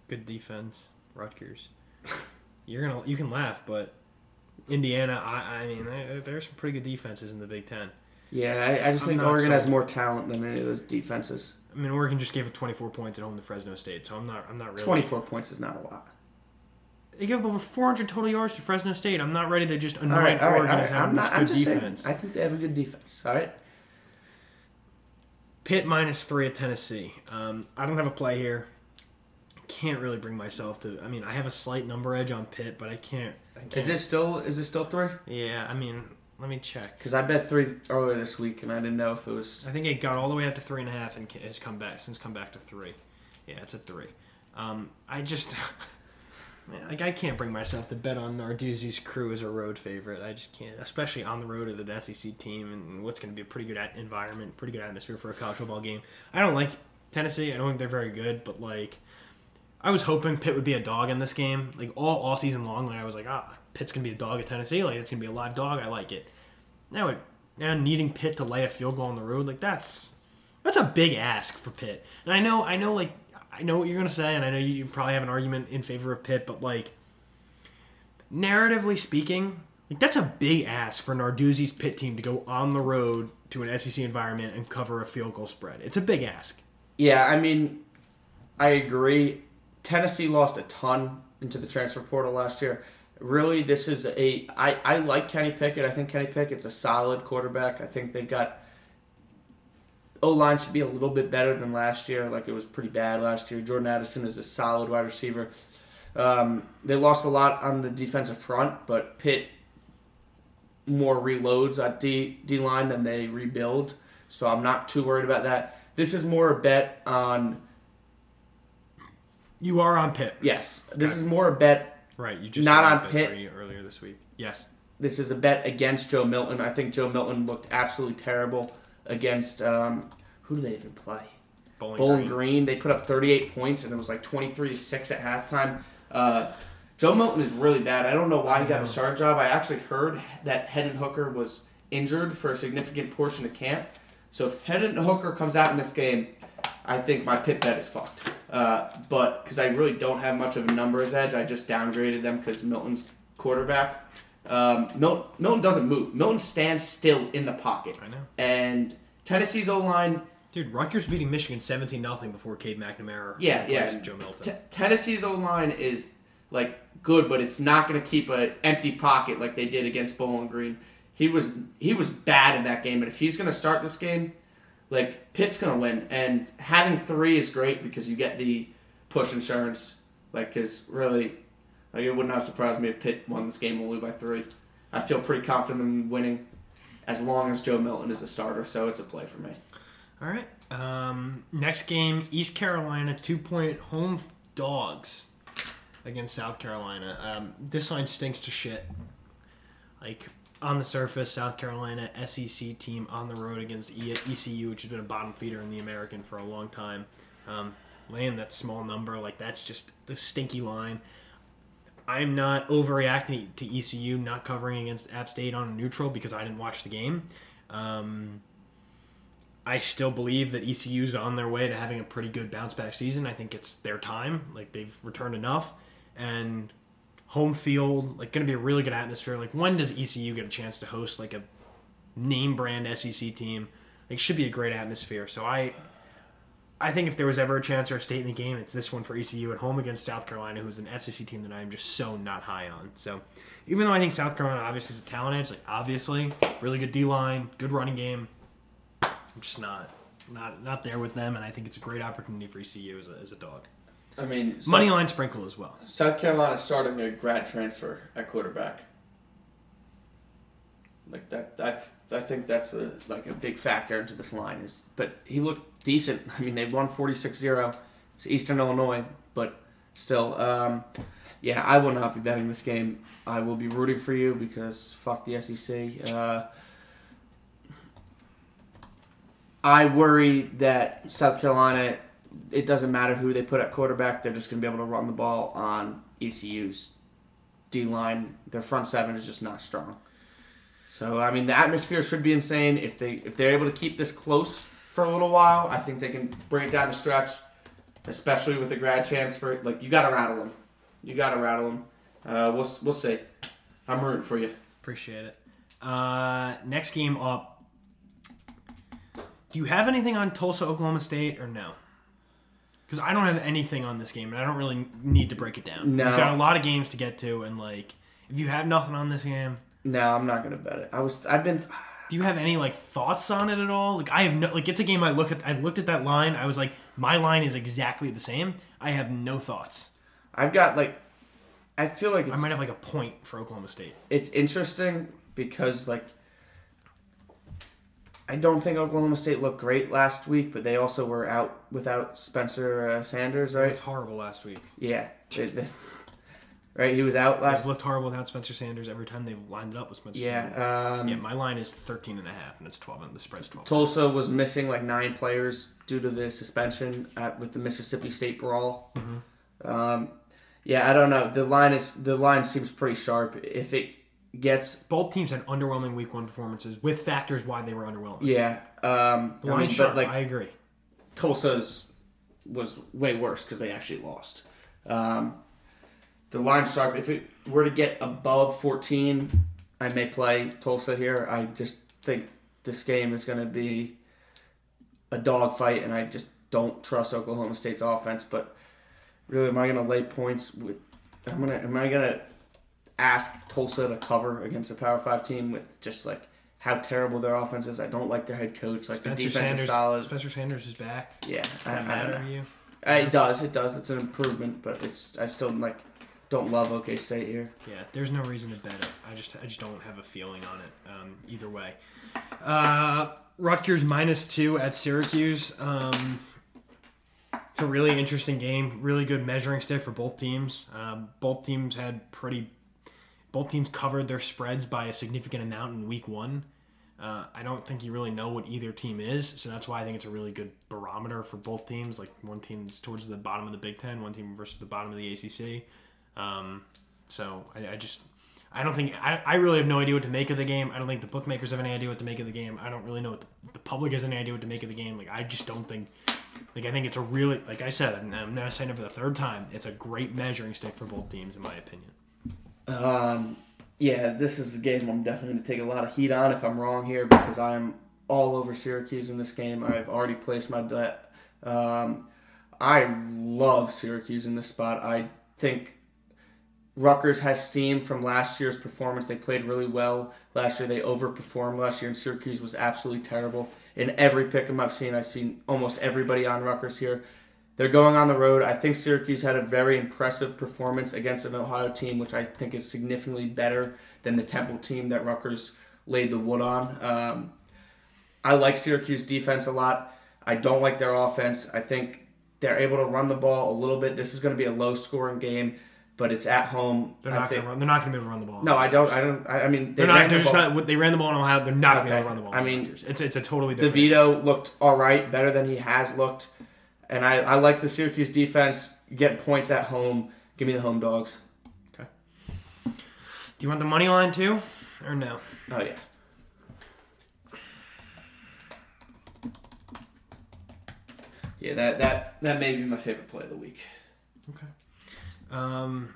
good defense. Rutgers, you're gonna you can laugh, but Indiana. I I mean, there, there's some pretty good defenses in the Big Ten.
Yeah, I, I just
I'm
think
not
Oregon has more talent than any of those defenses.
I mean, Oregon just gave up 24 points at home to Fresno State, so I'm not I'm not really.
24 points is not a lot.
They gave up over 400 total yards to Fresno State. I'm not ready to just
All
anoint
right, all right,
Oregon
all
as having
I'm,
this good defense.
saying. I think they have a good defense. All right.
Pitt minus three at Tennessee. Um, I don't have a play here. Can't really bring myself to. I mean, I have a slight number edge on Pitt, but I can't. I can't
Is it still is it still three?
Yeah, I mean, let me check.
Because I bet three earlier this week, and I didn't know if it was.
I think it got all the way up to three and a half and ca- has come back since come back to three. Yeah, it's a three. Um, I just man, like I can't bring myself to bet on Narduzzi's crew as a road favorite. I just can't, especially on the road at an SEC team and what's going to be a pretty good at- environment, pretty good atmosphere for a college football game. I don't like Tennessee. I don't think they're very good, but like I was hoping Pitt would be a dog in this game. Like all all season long, like I was like, ah, Pitt's gonna be a dog at Tennessee. Like it's gonna be a live dog. I like it. Now it now needing Pitt to lay a field goal on the road, like that's that's a big ask for Pitt. And I know I know like I know what you're gonna say, and I know you probably have an argument in favor of Pitt, but like narratively speaking, like that's a big ask for Narduzzi's Pitt team to go on the road to an SEC environment and cover a field goal spread. It's a big ask.
Yeah, I mean, I agree. Tennessee lost a ton into the transfer portal last year. Really, this is a. I, I like Kenny Pickett. I think Kenny Pickett's a solid quarterback. I think they've got. O line should be a little bit better than last year. Like it was pretty bad last year. Jordan Addison is a solid wide receiver. Um, they lost a lot on the defensive front, but Pitt more reloads at D D line than they rebuild. So I'm not too worried about that. This is more a bet on
You are on Pitt,
yes. This is more a bet.
right? You just
Not on Pitt.
earlier this week. Yes.
This is a bet against Joe Milton. I think Joe Milton looked absolutely terrible against um, who do they even play?
Bowling,
Bowling
Green.
Green. They put up 38 points and it was like 23 to six at halftime. Uh, Joe Milton is really bad. I don't know why he got the start job. I actually heard that Hendon Hooker was injured for a significant portion of camp. So if Hendon Hooker comes out in this game, I think my Pitt bet is fucked. Uh, but because I really don't have much of a numbers edge, I just downgraded them because Milton's quarterback. Um, Milton, Milton doesn't move. Milton stands still in the pocket.
I know.
And Tennessee's O line
Dude, Rutgers beating Michigan 17 0 before Cade McNamara.
Yeah, yeah.
Joe Milton.
T- Tennessee's O line is like good, but it's not going to keep an empty pocket like they did against Bowling Green. He was he was bad in that game, and if he's going to start this game, like Pitt's to win. And having three is great because you get the push insurance. Like, because really, like it would not surprise me if Pitt won this game only by three. I feel pretty confident in winning as long as Joe Milton is the starter. So it's a play for me.
All right. Um, next game, East Carolina two point home dogs against South Carolina. Um, this line stinks to shit. Like on the surface, South Carolina SEC team on the road against ECU, which has been a bottom feeder in the American for a long time. Um, laying that small number, like that's just the stinky line. I'm not overreacting to ECU not covering against App State on neutral because I didn't watch the game. Um, I still believe that ECU is on their way to having a pretty good bounce back season. I think it's their time. Like they've returned enough, and home field like going to be a really good atmosphere. Like when does ECU get a chance to host like a name brand SEC team? Like should be a great atmosphere. So I I think if there was ever a chance or a state in the game, it's this one for ECU at home against South Carolina, who's an SEC team that I'm just so not high on. So, even though I think South Carolina obviously is a talent edge, like obviously really good D line, good running game, I'm just not not not there with them, and I think it's a great opportunity for ECU as a, as a dog.
I mean,
Money line sprinkle as well.
South Carolina starting a grad transfer at quarterback. Like that, I, I think that's a like a big factor into this line. Is but he looked decent. I mean, they won 46-0. It's Eastern Illinois, but still, um, yeah, I will not be betting this game. I will be rooting for you because fuck the SEC. Uh, I worry that South Carolina, it doesn't matter who they put at quarterback, they're just going to be able to run the ball on ECU's D line. Their front seven is just not strong. So I mean, the atmosphere should be insane if they if they're able to keep this close for a little while. I think they can bring it down the stretch, especially with the grad transfer. Like you got to rattle them, you got to rattle them. Uh, we'll we'll see. I'm rooting for you.
Appreciate it. Uh, next game up. Do you have anything on Tulsa, Oklahoma State, or no? Because I don't have anything on this game, and I don't really need to break it down.
No.
We've got a lot of games to get to, and like, if you have nothing on this game,
No, I'm not gonna bet it. I was I've been
do you have any like thoughts on it at all? Like, I have no like. It's a game I look at. I looked at that line. I was like, my line is exactly the same. I have no thoughts.
I've got like I feel like
I might have like a point for Oklahoma State.
it's interesting because like I don't think Oklahoma State looked great last week, but they also were out without Spencer uh, Sanders, right?
looked horrible last week.
Yeah, They- they- right. He was out last.
They've looked horrible without Spencer Sanders every time they've lined it up with Spencer Sanders.
Yeah, um,
Yeah, my line is 13 and a half, and it's 12, and the spread's 12.
Tulsa was missing like nine players due to the suspension at, with the Mississippi State brawl. Um, yeah, I don't know. The line is the line seems pretty sharp. If it gets
Both teams had underwhelming week one performances with factors why they were underwhelming.
yeah, um,
The
I mean,
sharp,
but like
I agree.
Tulsa's was way worse because they actually lost. Um, the line sharp. If it were to get above 14, I may play Tulsa here. I just think this game is going to be a dogfight, and I just don't trust Oklahoma State's offense. But really, am I going to lay points with? I'm gonna. Am I going to ask Tulsa to cover against a Power Five team with just like how terrible their offense is? I don't like their head coach. Like the
Spencer
defense
Sanders,
is solid.
Spencer Sanders is back.
Yeah,
Does
I,
that matter to you?
Uh, It does. It does. It's an improvement, but it's I still like don't love OK State here.
Yeah, there's no reason to bet it. I just I just don't have a feeling on it. Um, either way, uh, Rutgers minus two at Syracuse. Um, it's a really interesting game. Really good measuring stick for both teams. Um, both teams had pretty. Both teams covered their spreads by a significant amount in week one. Uh, I don't think you really know what either team is, so that's why I think it's a really good barometer for both teams. Like one team's towards the bottom of the Big Ten, one team versus the bottom of the ACC. Um, so I, I just I don't think I, I really have no idea what to make of the game. I don't think the bookmakers have any idea what to make of the game. I don't really know what the, the public has any idea what to make of the game. Like I just don't think like I think it's a really like I said I'm, I'm now saying it for the third time. It's a great measuring stick for both teams in my opinion.
Um, yeah, this is a game I'm definitely going to take a lot of heat on if I'm wrong here because I'm all over Syracuse in this game. I've already placed my bet. Um, I love Syracuse in this spot. I think Rutgers has steam from last year's performance. They played really well last year. They overperformed last year, and Syracuse was absolutely terrible. In every pick 'em I've seen, I've seen almost everybody on Rutgers here. They're going on the road. I think Syracuse had a very impressive performance against an Ohio team, which I think is significantly better than the Temple team that Rutgers laid the wood on. Um, I like Syracuse defense a lot. I don't like their offense. I think they're able to run the ball a little bit. This is going to be a low scoring game, but it's at home.
They're not going to run. They're not going to be able to run the ball.
No, I don't. I don't. I I mean, they
They're not.
ran
They're
the
just
ball.
not. They ran the ball in Ohio. They're not going to be able to run the ball.
I mean,
it's it's a totally different.
DeVito looked all right, better than he has looked, and I, I like the Syracuse defense getting points at home. Give me the home dogs. Okay.
Do you want the money line too, or no?
Oh yeah. Yeah, that that that may be my favorite play of the week.
Okay. Um,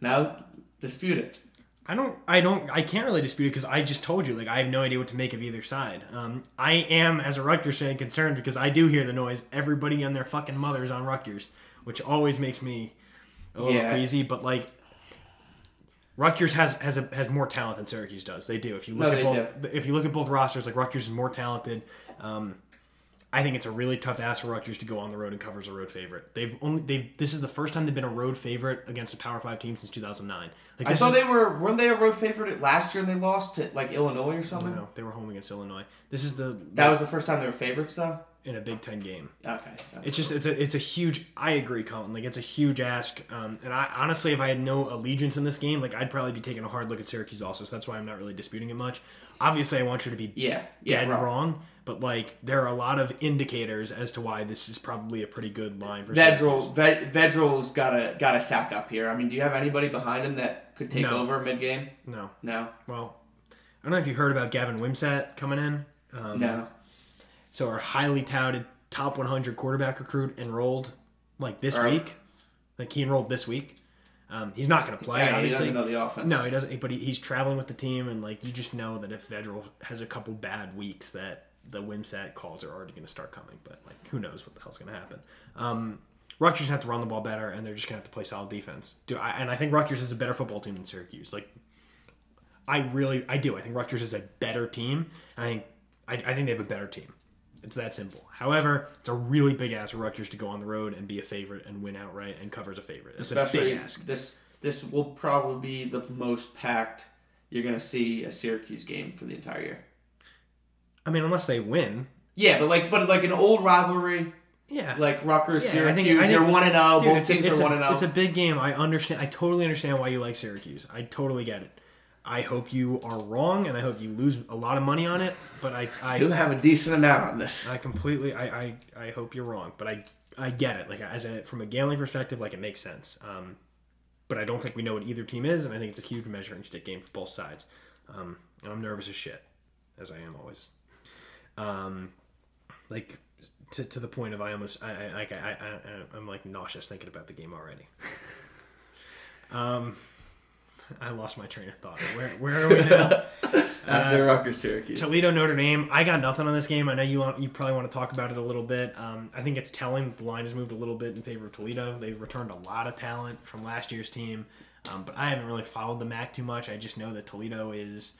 Now dispute it.
I don't. I don't. I can't really dispute it because I just told you. Like I have no idea what to make of either side. Um, I am as a Rutgers fan concerned because I do hear the noise. Everybody and their fucking mothers on Rutgers, which always makes me a little
Yeah.
queasy. But like. Rutgers has has a, has more talent than Syracuse does. They do. If you look
No,
at both, if you look at both rosters, like Rutgers is more talented. Um, I think it's a really tough ask for Rutgers to go on the road and cover as a road favorite. They've only they've this is the first time they've been a road favorite against a Power Five team since 2009. Like
I thought
is-
they were weren't they a road favorite last year and they lost to like Illinois or something.
No, they were home against Illinois. This is the
That was the first time they were favorites though.
in a Big Ten game.
Okay.
It's just it's a it's a huge. I agree, Colin. Like it's a huge ask. Um, and I honestly, if I had no allegiance in this game, like I'd probably be taking a hard look at Syracuse also. So that's why I'm not really disputing it much. Obviously, I want you to be
yeah. Yeah.
dead
wrong.
wrong. But like there are a lot of indicators as to why this is probably a pretty good line for Syracuse.
Vedral, Ved, Vedral's got a got a sack up here. I mean, do you have anybody behind him that could take
No.
over mid game?
No,
No,
well, I don't know if you heard about Gavin Wimsatt coming in. Um,
no.
So our highly touted top 100 quarterback recruit enrolled like this
Or-
week. Like he enrolled this week. Um, he's not going to play,
Yeah, he
obviously.
doesn't know the offense.
No, he doesn't. But he, he's traveling with the team, and like you just know that if Vedral has a couple bad weeks, that the Wimsatt calls are already going to start coming. But like, who knows what the hell's going to happen? Um, Rutgers have to run the ball better, and they're just going to have to play solid defense. Do I, and I think Rutgers is a better football team than Syracuse. Like, I really, I do. I think Rutgers is a better team. I think, I, I think they have a better team. It's that simple. However, it's a really big ask for Rutgers to go on the road and be a favorite and win outright and cover as a favorite. It's a
Especially
big ask.
this this will probably be the most packed you're gonna see a Syracuse game for the entire year.
I mean, unless they win,
Yeah, but like but like an old rivalry,
yeah.
like Rutgers,
Yeah, I think-
Syracuse,
I think-
you're one and zero. Both
it's a-
teams are one and oh.
It's a big game. I understand. I totally understand why you like Syracuse. I totally get it. I hope you are wrong, and I hope you lose a lot of money on it. But I, I,
Do have a decent amount on this.
I completely, I, I, I hope you're wrong. But I, I get it. Like as a from a gambling perspective, like it makes sense. Um, but I don't think we know what either team is, and I think it's a huge measuring stick game for both sides. Um, and I'm nervous as shit, as I am always. Um, like to, to the point of I almost I I, I, I, I I'm like nauseous thinking about the game already. um, I lost my train of thought. Where where are we now?
After Rutgers, Syracuse.
Toledo Notre Dame. I got nothing on this game. I know you want you probably want to talk about it a little bit. Um, I think it's telling the line has moved a little bit in favor of Toledo. They've returned a lot of talent from last year's team, um, but I haven't really followed the MAC too much. I just know that Toledo is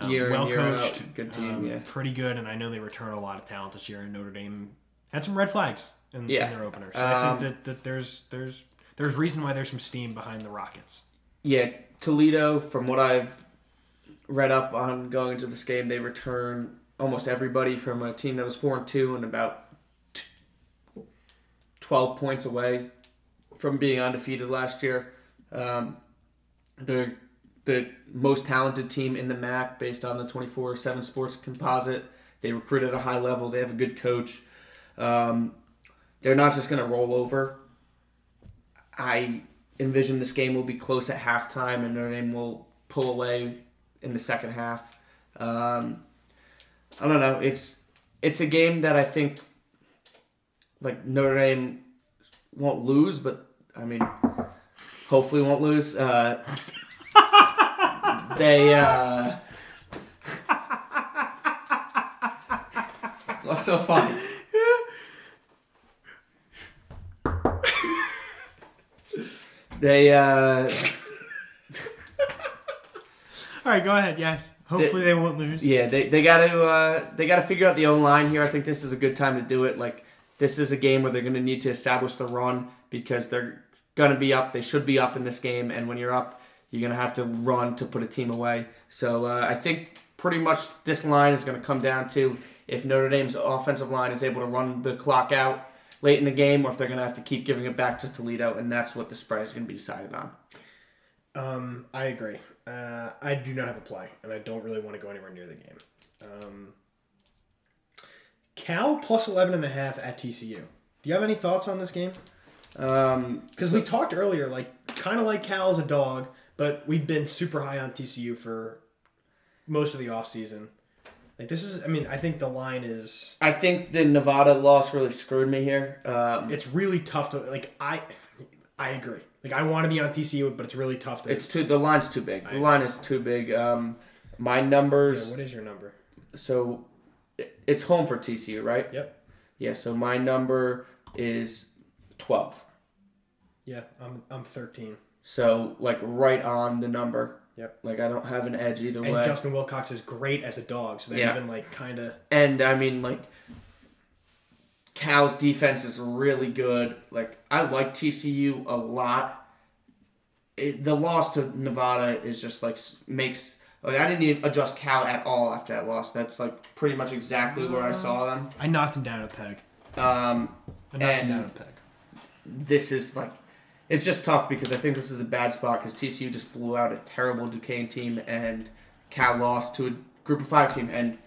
um,
Year
well coached,
out, good team,
um,
yeah.
pretty good, and I know they return a lot of talent this year. And Notre Dame had some red flags in,
Yeah.
in their opener, so I
Um,
think that, that there's there's there's reason why there's some steam behind the Rockets.
Yeah, Toledo, from what I've read up on going into this game, they return almost everybody from a team that was 4 and 2 and about t- 12 points away from being undefeated last year. Um, they're the most talented team in the MAC based on the 24 7 sports composite. They recruit at a high level, they have a good coach. Um, they're not just going to roll over. I envision this game will be close at halftime and Notre Dame will pull away in the second half. Um, I don't know. It's it's a game that I think like Notre Dame won't lose, but I mean, hopefully won't lose. Uh, they. Uh, what's so funny? They. Uh,
All right, go ahead. Yes. Hopefully they won't lose.
Yeah, they, they got to uh, they got to figure out the O line here. I think this is a good time to do it. Like this is a game where they're going to need to establish the run because they're going to be up. They should be up in this game, and when you're up, you're going to have to run to put a team away. So uh, I think pretty much this line is going to come down to if Notre Dame's offensive line is able to run the clock out late in the game, or if they're going to have to keep giving it back to Toledo, and that's what the spread is going to be decided on.
Um, I agree. Uh, I do not have a play, and I don't really want to go anywhere near the game. Um, Cal plus 11 and a half at TCU. Do you have any thoughts on this game?
Um,
Because we talked earlier, like kind of like Cal is a dog, but we've been super high on TCU for most of the offseason. Like this is, I mean, I think the line is
I think the Nevada loss really screwed me here. Um,
it's really tough to like. I I agree. Like I want to be on TCU, but it's really tough to.
It's too the line's too big. The
I-
line is too big. Um, my
Yeah,
numbers.
what is your number?
So, it's home for TCU, right?
Yep.
Yeah. So my number is twelve.
Yeah, I'm I'm 13.
So like right on the number.
Yep.
Like I don't have an edge either way.
And
way.
Justin Wilcox is great as a dog, so they're
Yeah.
even like kind of.
And I mean, like, Cal's defense is really good. Like, I like TCU a lot. It, the loss to Nevada is just like makes like I didn't even adjust Cal at all after that loss. That's like pretty much exactly where I saw them.
I knocked him down a peg.
Um,
I knocked him
And-
down a peg.
this is like it's just tough because I think this is a bad spot because TCU just blew out a terrible Duquesne team and Cal lost to a group of five team and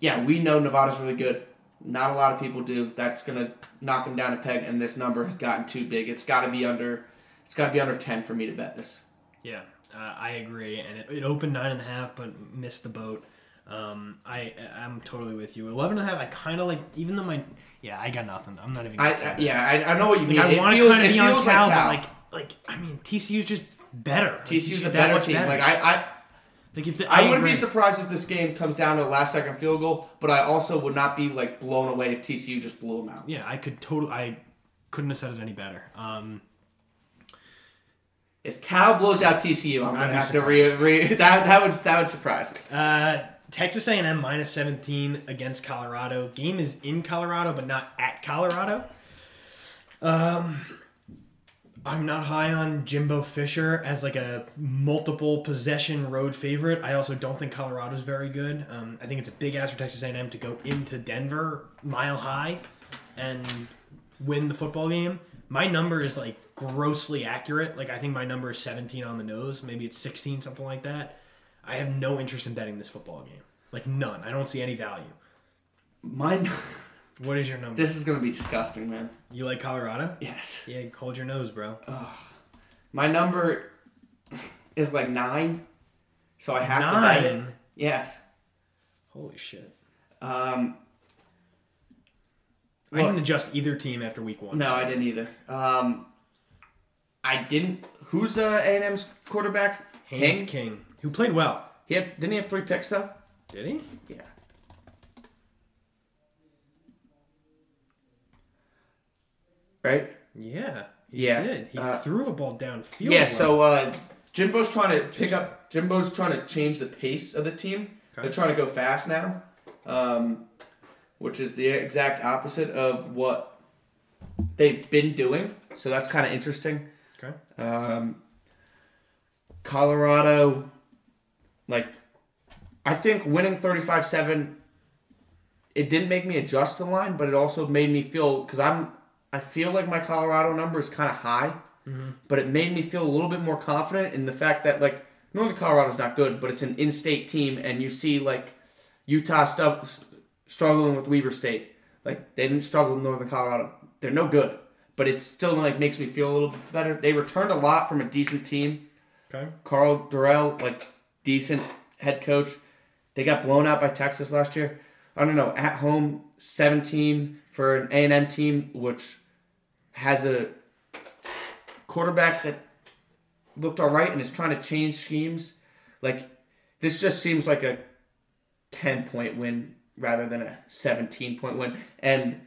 yeah we know Nevada's really good. Not a lot of people do. That's gonna knock them down a peg and this number has gotten too big. It's got to be under. It's got to be under ten for me to bet this.
Yeah, uh, I agree. And it, it opened nine and a half, but missed the boat. Um, I I'm totally with you. Eleven and a half. I kind of like, even though my yeah, I got nothing. I'm not even.
I, I
that.
yeah I, I know what you mean.
Like, I want to kind of be on Cal,
like
but like like I mean TCU's just better. Like,
TCU's a better team. Like I, I
like if the,
I, wouldn't
agree.
be surprised if this game comes down to a last second field goal, but I also would not be like blown away if TCU just blew them out.
Yeah, I could totally. I couldn't have said it any better. Um,
If Cal blows out TCU, I'm
I'd
gonna have to re, re that that would that would surprise me.
Uh, Texas A&M minus 17 against Colorado. Game is in Colorado, but not at Colorado. Um, I'm not high on Jimbo Fisher as like a multiple possession road favorite. I also don't think Colorado's very good. Um, I think it's a big ask for Texas A&M to go into Denver mile high and win the football game. My number is like grossly accurate. Like I think my number is 17 on the nose. Maybe it's 16, something like that. I have no interest in betting this football game. Like none. I don't see any value.
Mine,
What is your number?
this is gonna be disgusting, man.
You like Colorado?
Yes,
Yeah, hold your nose, bro.
my number is like nine, so I have to bet it. Yes.
Holy shit.
Um,
I didn't adjust either team after week one.
no, I didn't either. Um, I didn't. Who's uh, A&M's quarterback?
Haynes
King.
King. Who played well.
He had, didn't he have three picks though?
Did he?
Yeah. Right.
Yeah. He
Yeah,
did. He
uh,
threw a ball downfield.
Yeah,
well.
so uh, Jimbo's trying to pick up. Jimbo's trying to change the pace of the team.
Okay.
They're trying to go fast now, um, which is the exact opposite of what they've been doing. So that's kind of interesting.
Okay.
Um, Colorado, like, I think winning 35 7, it didn't make me adjust the line, but it also made me feel, because I'm, I feel like my Colorado number is kind of high, mm-hmm. but it made me feel a little bit more confident in the fact that, like, Northern Colorado's not good, but it's an in state team, and you see, like, Utah stuff struggling with Weber State. Like, they didn't struggle with Northern Colorado. They're no good, but it still, like, makes me feel a little bit better. They returned a lot from a decent team.
Okay.
Karl Dorrell, like decent head coach. They got blown out by Texas last year. I don't know. At home, seventeen for an A and M team, which has a quarterback that looked all right and is trying to change schemes. Like this just seems like a ten point win rather than a seventeen point win. And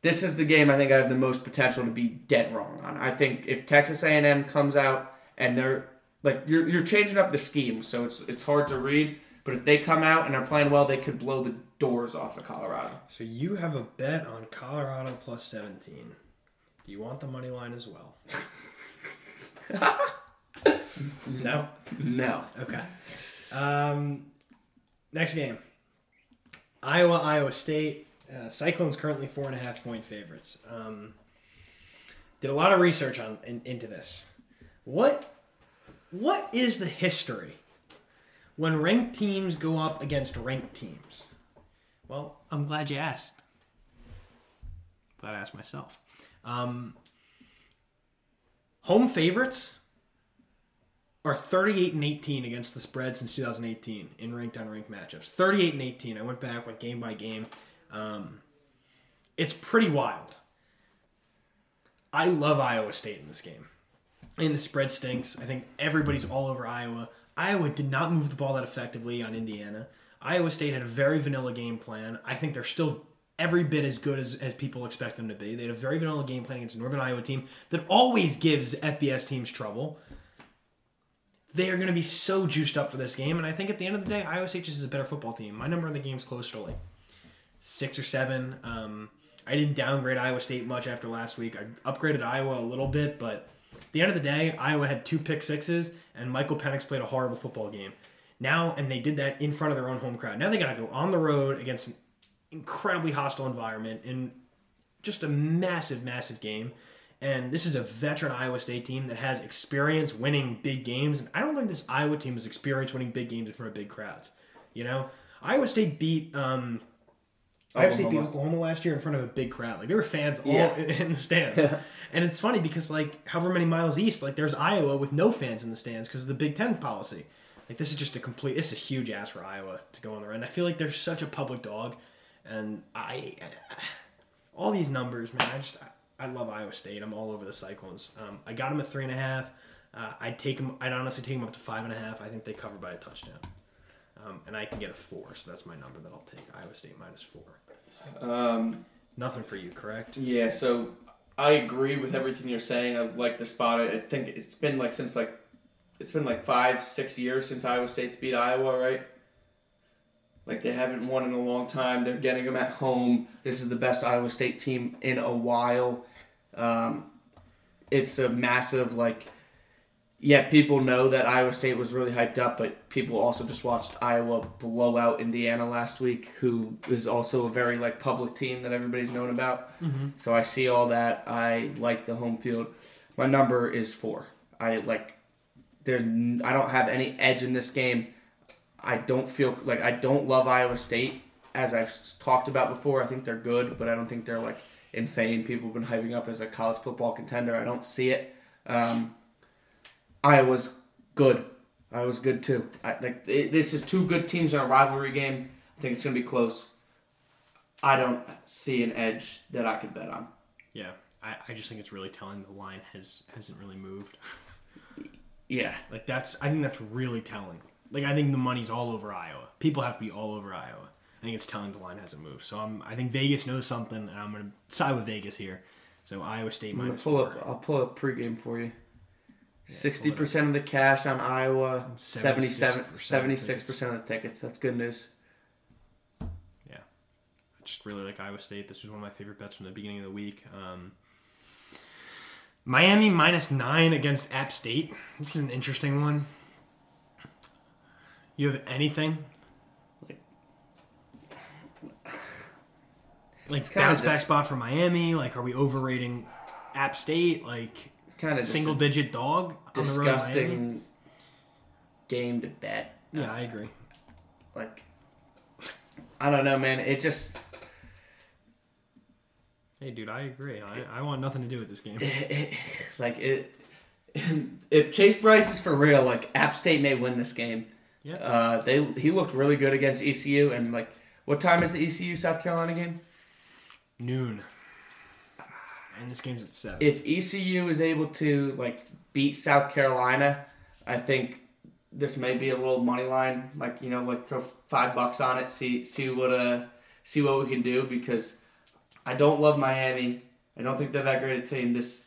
this is the game I think I have the most potential to be dead wrong on. I think if Texas A and M comes out and they're like you're you're changing up the scheme, so it's it's hard to read. But if they come out and are playing well, they could blow the doors off of Colorado.
So you have a bet on Colorado plus 17. Do you want the money line as well? no.
No.
Okay. Um, next game. Iowa, Iowa State. Uh, Cyclones currently four and a half point favorites. Um, did a lot of research on in, into this. What what is the history when ranked teams go up against ranked teams? Well, I'm glad you asked. Glad I asked myself. Um, home favorites are 38 and 18 against the spread since 2018 in ranked on ranked matchups. 38 and 18. I went back, went game by game. Um, it's pretty wild. I love Iowa State in this game. And the spread stinks. I think everybody's all over Iowa. Iowa did not move the ball that effectively on Indiana. Iowa State had a very vanilla game plan. I think they're still every bit as good as, as people expect them to be. They had a very vanilla game plan against a Northern Iowa team that always gives FBS teams trouble they are going to be so juiced up for this game. And I think at the end of the day, Iowa State just is a better football team. My number in the game is closer to like six or seven. Um, I didn't downgrade Iowa State much after last week. I upgraded Iowa a little bit, but the end of the day, Iowa had two pick sixes, and Michael Penix played a horrible football game. Now, and they did that in front of their own home crowd. Now they got to go on the road against an incredibly hostile environment in just a massive, massive game. And this is a veteran Iowa State team that has experience winning big games. And I don't think this Iowa team has experience winning big games in front of big crowds. You know, Iowa State beat um, Iowa State beat Oklahoma last year in front of a big crowd. Like there were fans all
Yeah.
in the stands. and it's funny because like however many miles east, like there's Iowa with no fans in the stands because of the Big Ten policy. Like this is just a complete. This is a huge ass for Iowa to go on the run. I feel like they're such a public dog, and I, all these numbers, man. I just I, I love Iowa State. I'm all over the Cyclones. Um, I got them at three and a half. Uh, I'd take them. I'd honestly take them up to five and a half. I think they cover by a touchdown. Um, and I can get a four, so that's my number that I'll take. Iowa State minus four.
Um,
Nothing for you, correct?
yeah, so I agree with everything you're saying. I like the spot. I think it's been like since like it's been like five, six years since Iowa State's beat Iowa, right? Like they haven't won in a long time. They're getting them at home. This is the best Iowa State team in a while. Um, it's a massive like. Yeah, people know that Iowa State was really hyped up, but people also just watched Iowa blow out Indiana last week, who is also a very like public team that everybody's known about. So I see all that. I like the home field. My number is four. I like. There's. I don't have any edge in this game. I don't feel like I don't love Iowa State as I've talked about before. I think they're good, but I don't think they're like insane. People have been hyping up as a college football contender. I don't see it. Um, Iowa's good. Iowa's good too. I, like it, this is two good teams in a rivalry game. I think it's gonna be close. I don't see an edge that I could bet on.
Yeah. I, I just think it's really telling the line has hasn't really moved.
Yeah.
Like that's I think that's really telling. Like I think the money's all over Iowa. People have to be all over Iowa. I think it's telling the line hasn't moved. So I'm I think Vegas knows something and I'm gonna side with Vegas here. So Iowa State minus
pull
four.
up. I'll pull up pregame for you. Sixty percent of the cash on Iowa. 77
76%
76 of the tickets. That's good news.
Yeah, I just really like Iowa State. This was one of my favorite bets from the beginning of the week. Um, Miami minus nine against App State. This is an interesting one. You have anything? Like bounce back
dis-
spot for Miami? Like, are we overrating App State? Like
Kind of
single digit dog on the road
disgusting game to bet.
Yeah, I agree.
Like I don't know, man. It just
Hey, dude, I agree. I, I want nothing to do with this game.
like it. If Chase Brice is for real, like App State may win this game.
Yeah.
Uh, they he looked really good against ECU, and like, what time is the ECU South Carolina game?
Noon. And this game's at seven.
If ECU is able to like beat South Carolina, I think this may be a little money line. Like you know, like throw five bucks on it, see see what uh see what we can do because I don't love Miami. I don't think they're that great a team. This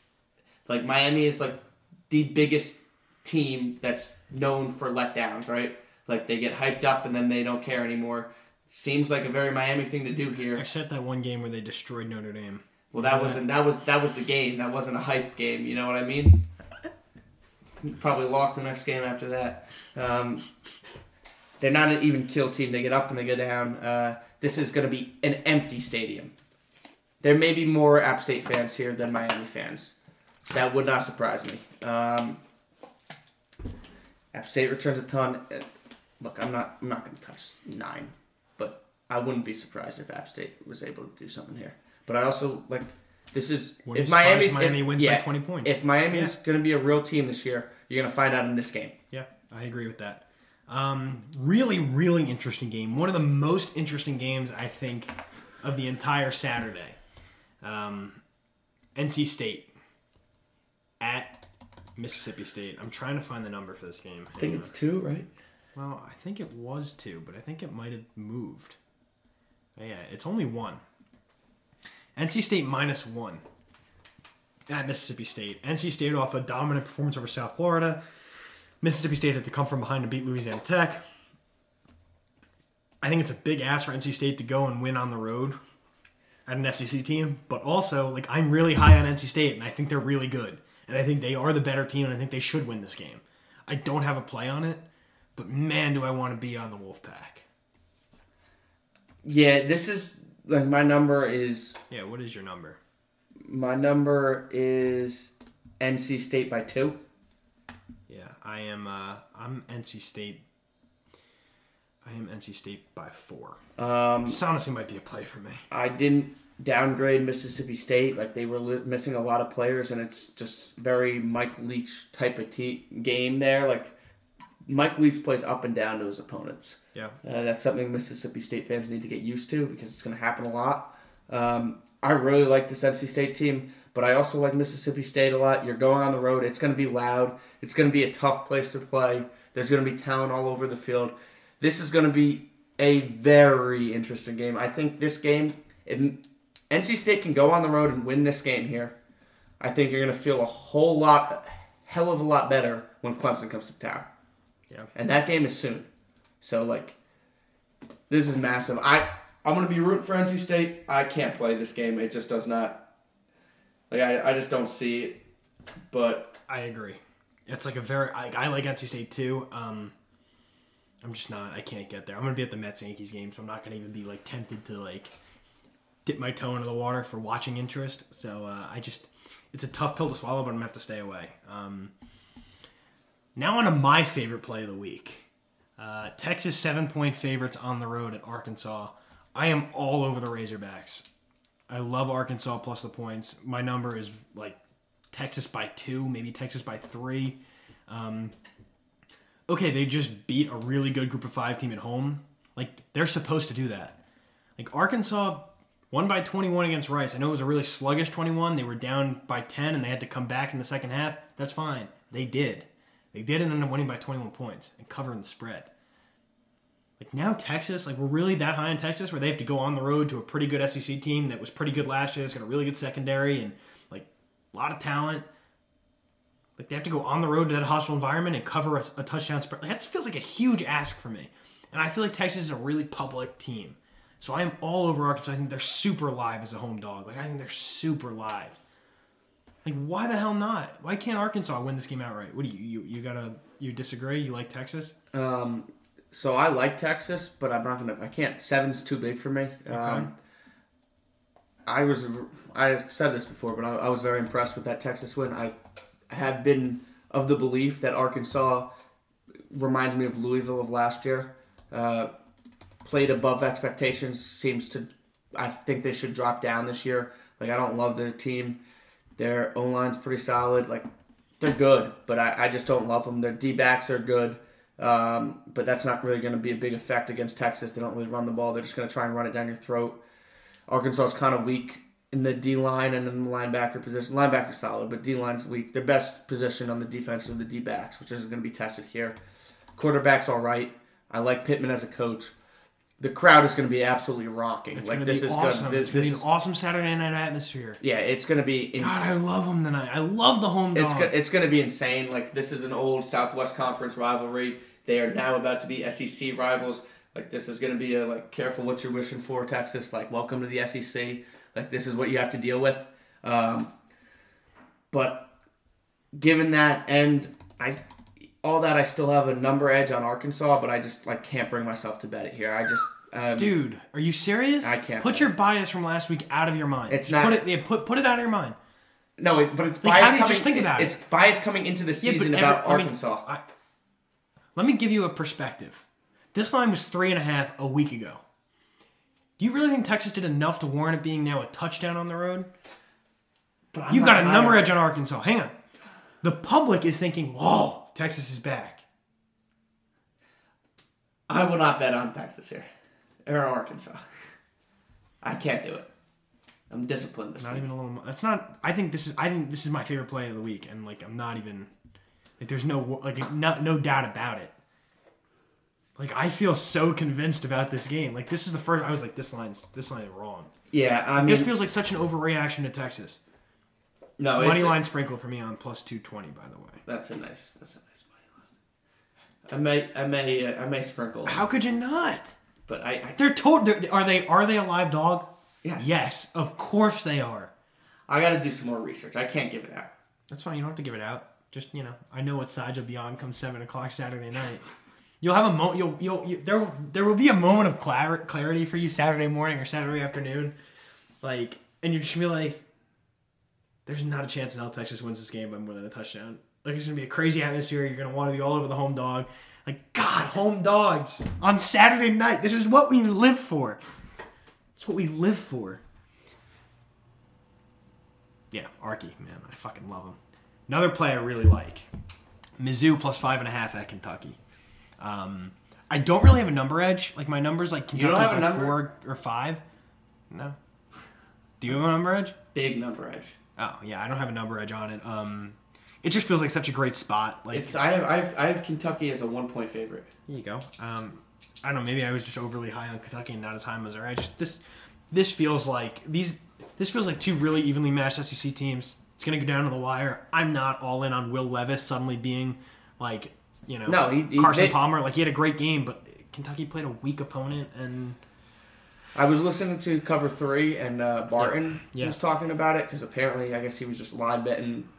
like Miami is like the biggest team that's known for letdowns, right? Like they get hyped up and then they don't care anymore. Seems like a very Miami thing to do here.
Except that one game where they destroyed Notre Dame.
Well, that wasn't that was that was the game. That wasn't a hype game. You know what I mean? Probably lost the next game after that. Um, they're not an even kill team. They get up and they go down. Uh, this is going to be an empty stadium. There may be more App State fans here than Miami fans. That would not surprise me. Um, App State returns a ton. Uh, Look, I'm not I'm not going to touch nine, but I wouldn't be surprised if App State was able to do something here. But I also like this is
Wouldn't
if Miami's
Miami
if,
wins
yeah,
by 20 points.
If Miami's going to be a real team this year, you're going to find out in this game.
Yeah, I agree with that. Um, really, really interesting game. One of the most interesting games I think of the entire Saturday. Um, NC State at Mississippi State. I'm trying to find the number for this game.
I think it's two, right?
Well, I think it was two, but I think it might have moved. Yeah, it's only one. NC State minus one at Mississippi State. NC State off a dominant performance over South Florida. Mississippi State had to come from behind to beat Louisiana Tech. I think it's a big ask for NC State to go and win on the road at an SEC team, but also like I'm really high on NC State and I think they're really good. And I think they are the better team and I think they should win this game. I don't have a play on it, but man, do I want to be on the Wolfpack.
Yeah, this is like my number is
Yeah, what is your number?
my number is NC State by two.
Yeah, I am uh I'm NC State I am NC State by 4.
Um,
This honestly might be a play for me.
I didn't downgrade Mississippi State. Like they were li- missing a lot of players, and it's just very Mike Leach type of te- game there. Like Mike Leach plays up and down to his opponents.
Yeah.
Uh, that's something Mississippi State fans need to get used to because it's going to happen a lot. Um, I really like this NC State team, but I also like Mississippi State a lot. You're going on the road. It's going to be loud. It's going to be a tough place to play. There's going to be talent all over the field. This is going to be a very interesting game. I think this game, if NC State can go on the road and win this game here, I think you're going to feel a whole lot, hell of a lot better when Clemson comes to town.
Yeah.
And that game is soon. So like, this is massive. I I'm gonna be rooting for NC State. I can't play this game. It just does not. Like I, I just don't see it. But
I agree. It's like a very I, I like NC State too. Um I'm just not I can't get there. I'm gonna be at the Mets Yankees game, so I'm not gonna even be like tempted to like dip my toe into the water for watching interest. So uh, I just it's a tough pill to swallow, but I'm gonna have to stay away. Um, now on to my favorite play of the week. Uh, Texas seven point favorites on the road at Arkansas. I am all over the Razorbacks. I love Arkansas plus the points. My number is like Texas by two, maybe Texas by three. Um, okay, they just beat a really good group of five team at home. Like they're supposed to do that. Like Arkansas won by 21 against Rice. I know it was a really sluggish 21. They were down by 10 and they had to come back in the second half. That's fine. They did. They did ended up winning by 21 points and covering the spread. Like now Texas, like we're really that high in Texas where they have to go on the road to a pretty good SEC team that was pretty good last year. It's got a really good secondary and like a lot of talent. Like they have to go on the road to that hostile environment and cover a, a touchdown spread. Like, that feels like a huge ask for me. And I feel like Texas is a really public team. So I am all over Arkansas. I think they're super live as a home dog. Like I think they're super live. Like why the hell not? Why can't Arkansas win this game outright? What do you you, you gotta you disagree? You like Texas?
um, so I like Texas, but I'm not gonna. I can't. Seven's too big for me. Um, I was. I said this before, but I, I was very impressed with that Texas win. I have been of the belief that Arkansas reminds me of Louisville of last year. Uh, played above expectations. Seems to. I think they should drop down this year. Like I don't love their team. Their O line's pretty solid. Like they're good, but I, I just don't love them. Their D backs are good, um, but that's not really going to be a big effect against Texas. They don't really run the ball. They're just going to try and run it down your throat. Arkansas is kind of weak in the D line and in the linebacker position. Linebacker's solid, but D line's weak. Their best position on the defense is the D backs, which is going to be tested here. Quarterback's all right. I like Pittman as a coach. The crowd is going to be absolutely rocking.
It's
like
gonna
this
be
is
awesome.
Gonna, this,
it's gonna
this
be an awesome Saturday night atmosphere.
yeah, it's going to be. Ins-
God, I love them tonight. I love the home dog.
it's go- it's going to be insane. Like this is an old Southwest Conference rivalry. They are now about to be SEC rivals. Like this is going to be a like careful what you're wishing for, Texas. Like welcome to the SEC. Like this is what you have to deal with. Um, but given that and I all that, I still have a number edge on Arkansas, but I just like can't bring myself to bet it here. I just um,
Dude, are you serious?
I can't
Put your bias from last week out of your mind.
It's
Just
not-
Put it. Yeah, put put it out of your mind.
No, it, but it's
Like,
bias
how do you
coming.
just think about it?
it's bias coming into the
Yeah, but
season
every-
about
I mean,
Arkansas.
I- let me give you a perspective. This line was three and a half a week ago. Do you really think Texas did enough to warrant it being now a touchdown on the road?
but I'm
You've
not
got a number
on-
edge on Arkansas. Hang on. The public is thinking, "Whoa, Texas is back."
I will not bet on Texas here or Arkansas. I can't do it. I'm disciplined this
Not
week.
even a little. That's not. I think this is. I think this is my favorite play of the week, and like I'm not even. Like there's no like no no doubt about it. Like I feel so convinced about this game. Like this is the first. I was like, this line's this line is wrong.
Yeah, I mean,
This feels like such an overreaction to Texas.
no,
Money line sprinkle for me on plus two twenty. By the way,
That's a nice. That's a nice money line. I may, I may, uh, I may sprinkle,
how could you not?
But I, I,
They're told. They're, are they? Are they a live dog?
yes,
Yes, of course they are.
I got to do some more research. I can't give it out.
That's fine. You don't have to give it out. Just you know, I know what side you'll be on come seven o'clock Saturday night. You'll have a mo. You'll you'll you, there. There will be a moment of clar- clarity for you Saturday morning or Saturday afternoon, like, and you're just gonna be like, "There's not a chance in hell Texas wins this game by more than a touchdown." Like it's gonna be a crazy atmosphere. You're gonna want to be all over the home dog. Like God, home dogs on Saturday night. This is what we live for. It's what we live for. Yeah, Arky, man, I fucking love him. Another play I really like, Mizzou plus five and a half at Kentucky. Um, I don't really have a number edge. Like my numbers, like Kentucky
don't have a number?
four or five. No. Do you have a number edge?
Big number edge.
Oh yeah, I don't have a number edge on it. Um, it just feels like such a great spot. Like
It's I have, I have, I have Kentucky as a one point favorite.
Here you go. Um, I don't know. Maybe I was just overly high on Kentucky and not as high on Missouri. I just this this feels like these this feels like two really evenly matched SEC teams. It's gonna go down to the wire. I'm not all in on Will Levis suddenly being like you know
No, he- he-
Carson
they-
Palmer. Like he had a great game, but Kentucky played a weak opponent and
I was listening to Cover Three, and uh, Barton
Yeah.
was talking about it because apparently, I guess he was just live betting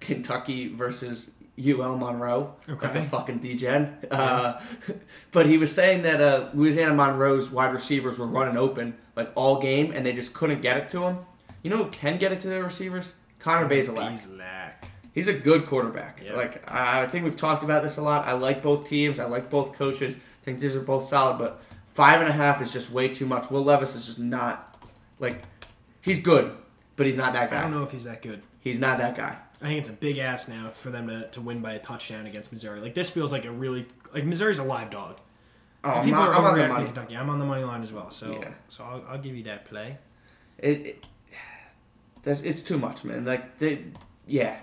Kentucky versus UL Monroe, like a fucking degen. Uh, but he was saying that uh, Louisiana Monroe's wide receivers were running open like all game, and they just couldn't get it to him. You know who can get it to their receivers? Connor Bazelak.
Bazelak.
He's a good quarterback.
Yeah.
Like I I think we've talked about this a lot. I like both teams. I like both coaches. I think these are both solid, but five and a half is just way too much. Will Levis is just not like he's good, but he's not that guy.
I don't know if he's that good.
He's not that guy.
I think it's a big ass now for them to, to win by a touchdown against Missouri. Like this feels like a really like Missouri's a live dog.
Oh, I'm,
People
not,
are
I'm on the money.
Kentucky. I'm on the money line as well. So
Yeah.
so I'll, I'll give you that play.
It, it that's it's too much, man. Like they, yeah.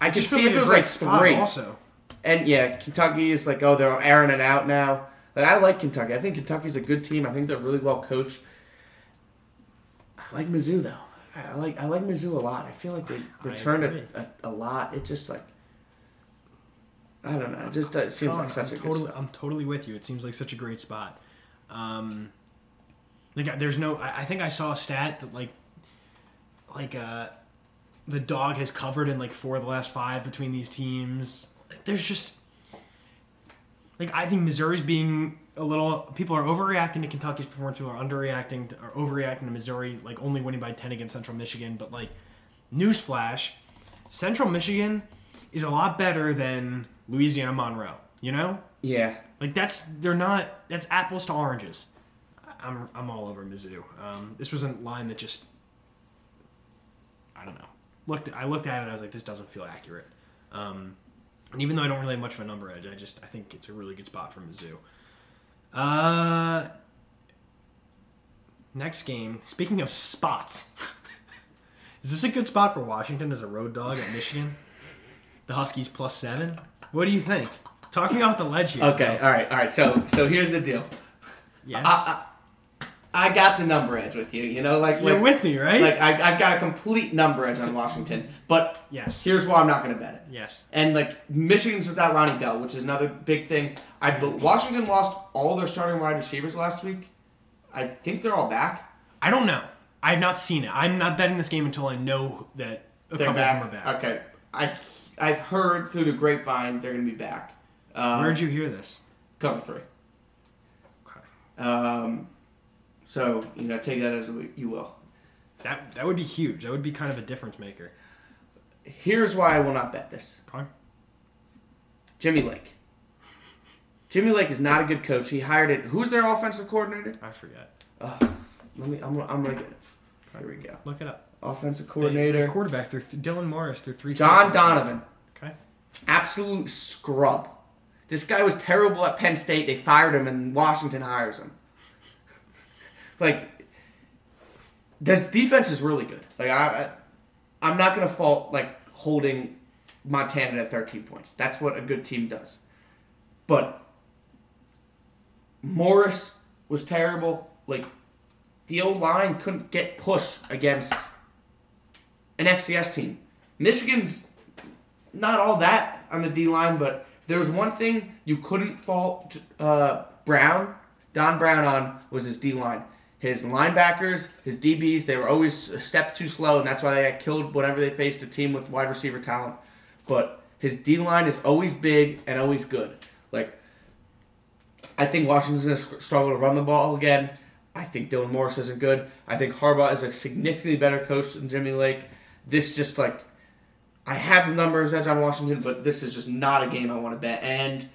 I
Just
see if it was like three.
Also,
And yeah, Kentucky is like, oh, they're airing it out now. Like I like Kentucky. I think Kentucky's a good team. I think they're really well coached. I like Mizzou though. I like I like Mizzou a lot. I feel like they returned it a, a lot. It just like I don't know. It just uh, seems like such
I'm
a good
totally,
stuff.
I'm totally with you. It seems like such a great spot. Um, like there's no. I, I think I saw a stat that like, like uh, the dog has covered in like four of the last five between these teams. There's just like I think Missouri's being a little. People are overreacting to Kentucky's performance. People are underreacting to, or overreacting to Missouri, like only winning by ten against Central Michigan. But like, newsflash, Central Michigan is a lot better than Louisiana Monroe. You know,
Yeah,
like that's they're not. That's apples to oranges. I'm I'm all over Mizzou. Um, this was a line that just I don't know. Looked I looked at it. and I was like, this doesn't feel accurate. Um, and even though I don't really have much of a number edge, I just I think it's a really good spot for Mizzou. Uh, next game. Speaking of spots, is this a good spot for Washington as a road dog at Michigan? The Huskies plus seven. What do you think? Talking off the ledge here.
Okay, all right, all right. So, so here's the deal.
Yes.
I, I, I got the number edge with you. You know, like
You're
like,
with me, right?
like I, I've got a complete number edge on Washington. But
yes.
here's why I'm not going to bet it.
Yes.
And like Michigan's without Ronnie Bell, which is another big thing. I Washington lost all their starting wide receivers last week. I think they're all back.
I don't know. I've not seen it. I'm not betting this game until I know that a
They're
couple
back.
of them are back.
Okay, I I've heard through the grapevine they're going to be back. Um,
Where'd you hear this?
cover three?
Okay.
Um, so you know, take that as you will.
That that would be huge. That would be kind of a difference maker.
Here's why I will not bet this.
Okay.
Jimmy Lake. Jimmy Lake is not a good coach. He hired it. Who's their offensive coordinator?
I forget.
Uh, let me. I'm, I'm gonna get it. Here we go.
Look it up.
Offensive coordinator.
their quarterback. They're th- Dylan Morris. They're three.
John. Donovan.
Okay.
Absolute scrub. This guy was terrible at Penn State. They fired him, and Washington hires him. Like, this defense is really good. Like, I, I I'm not gonna fault like holding Montana at 13 points. That's what a good team does. But Morris was terrible. Like, the old line couldn't get push against an FCS team. Michigan's not all that on the D line, but there was one thing you couldn't fault uh, Brown, Don Brown on was his D line. His linebackers, his DBs, they were always a step too slow, and that's why they got killed whenever they faced a team with wide receiver talent. But his D line is always big and always good. Like, I think Washington's going to struggle to run the ball again. I think Dylan Morris isn't good. I think Harbaugh is a significantly better coach than Jimmy Lake. This just like I have the numbers edge on Washington, but this is just not a game I want to bet. And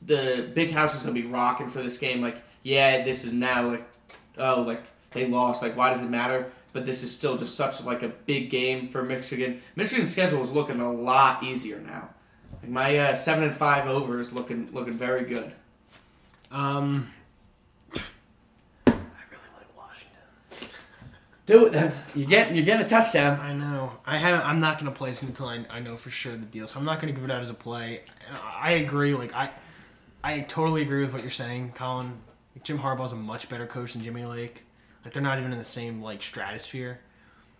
the big house is going to be rocking for this game. Like, yeah, this is now like, oh, like they lost. Like, why does it matter? But this is still just such like a big game for Michigan. Michigan's schedule is looking a lot easier now. Like my uh, seven and five over is looking looking very good.
Um. I really like Washington.
Do it then. You get you're getting a touchdown.
I know. I haven't. I'm not gonna place it until I, I know for sure the deal. So I'm not gonna give it out as a play. I agree. Like I, I totally agree with what you're saying, Colin. Jim Harbaugh's a much better coach than Jimmy Lake. Like they're not even in the same like stratosphere.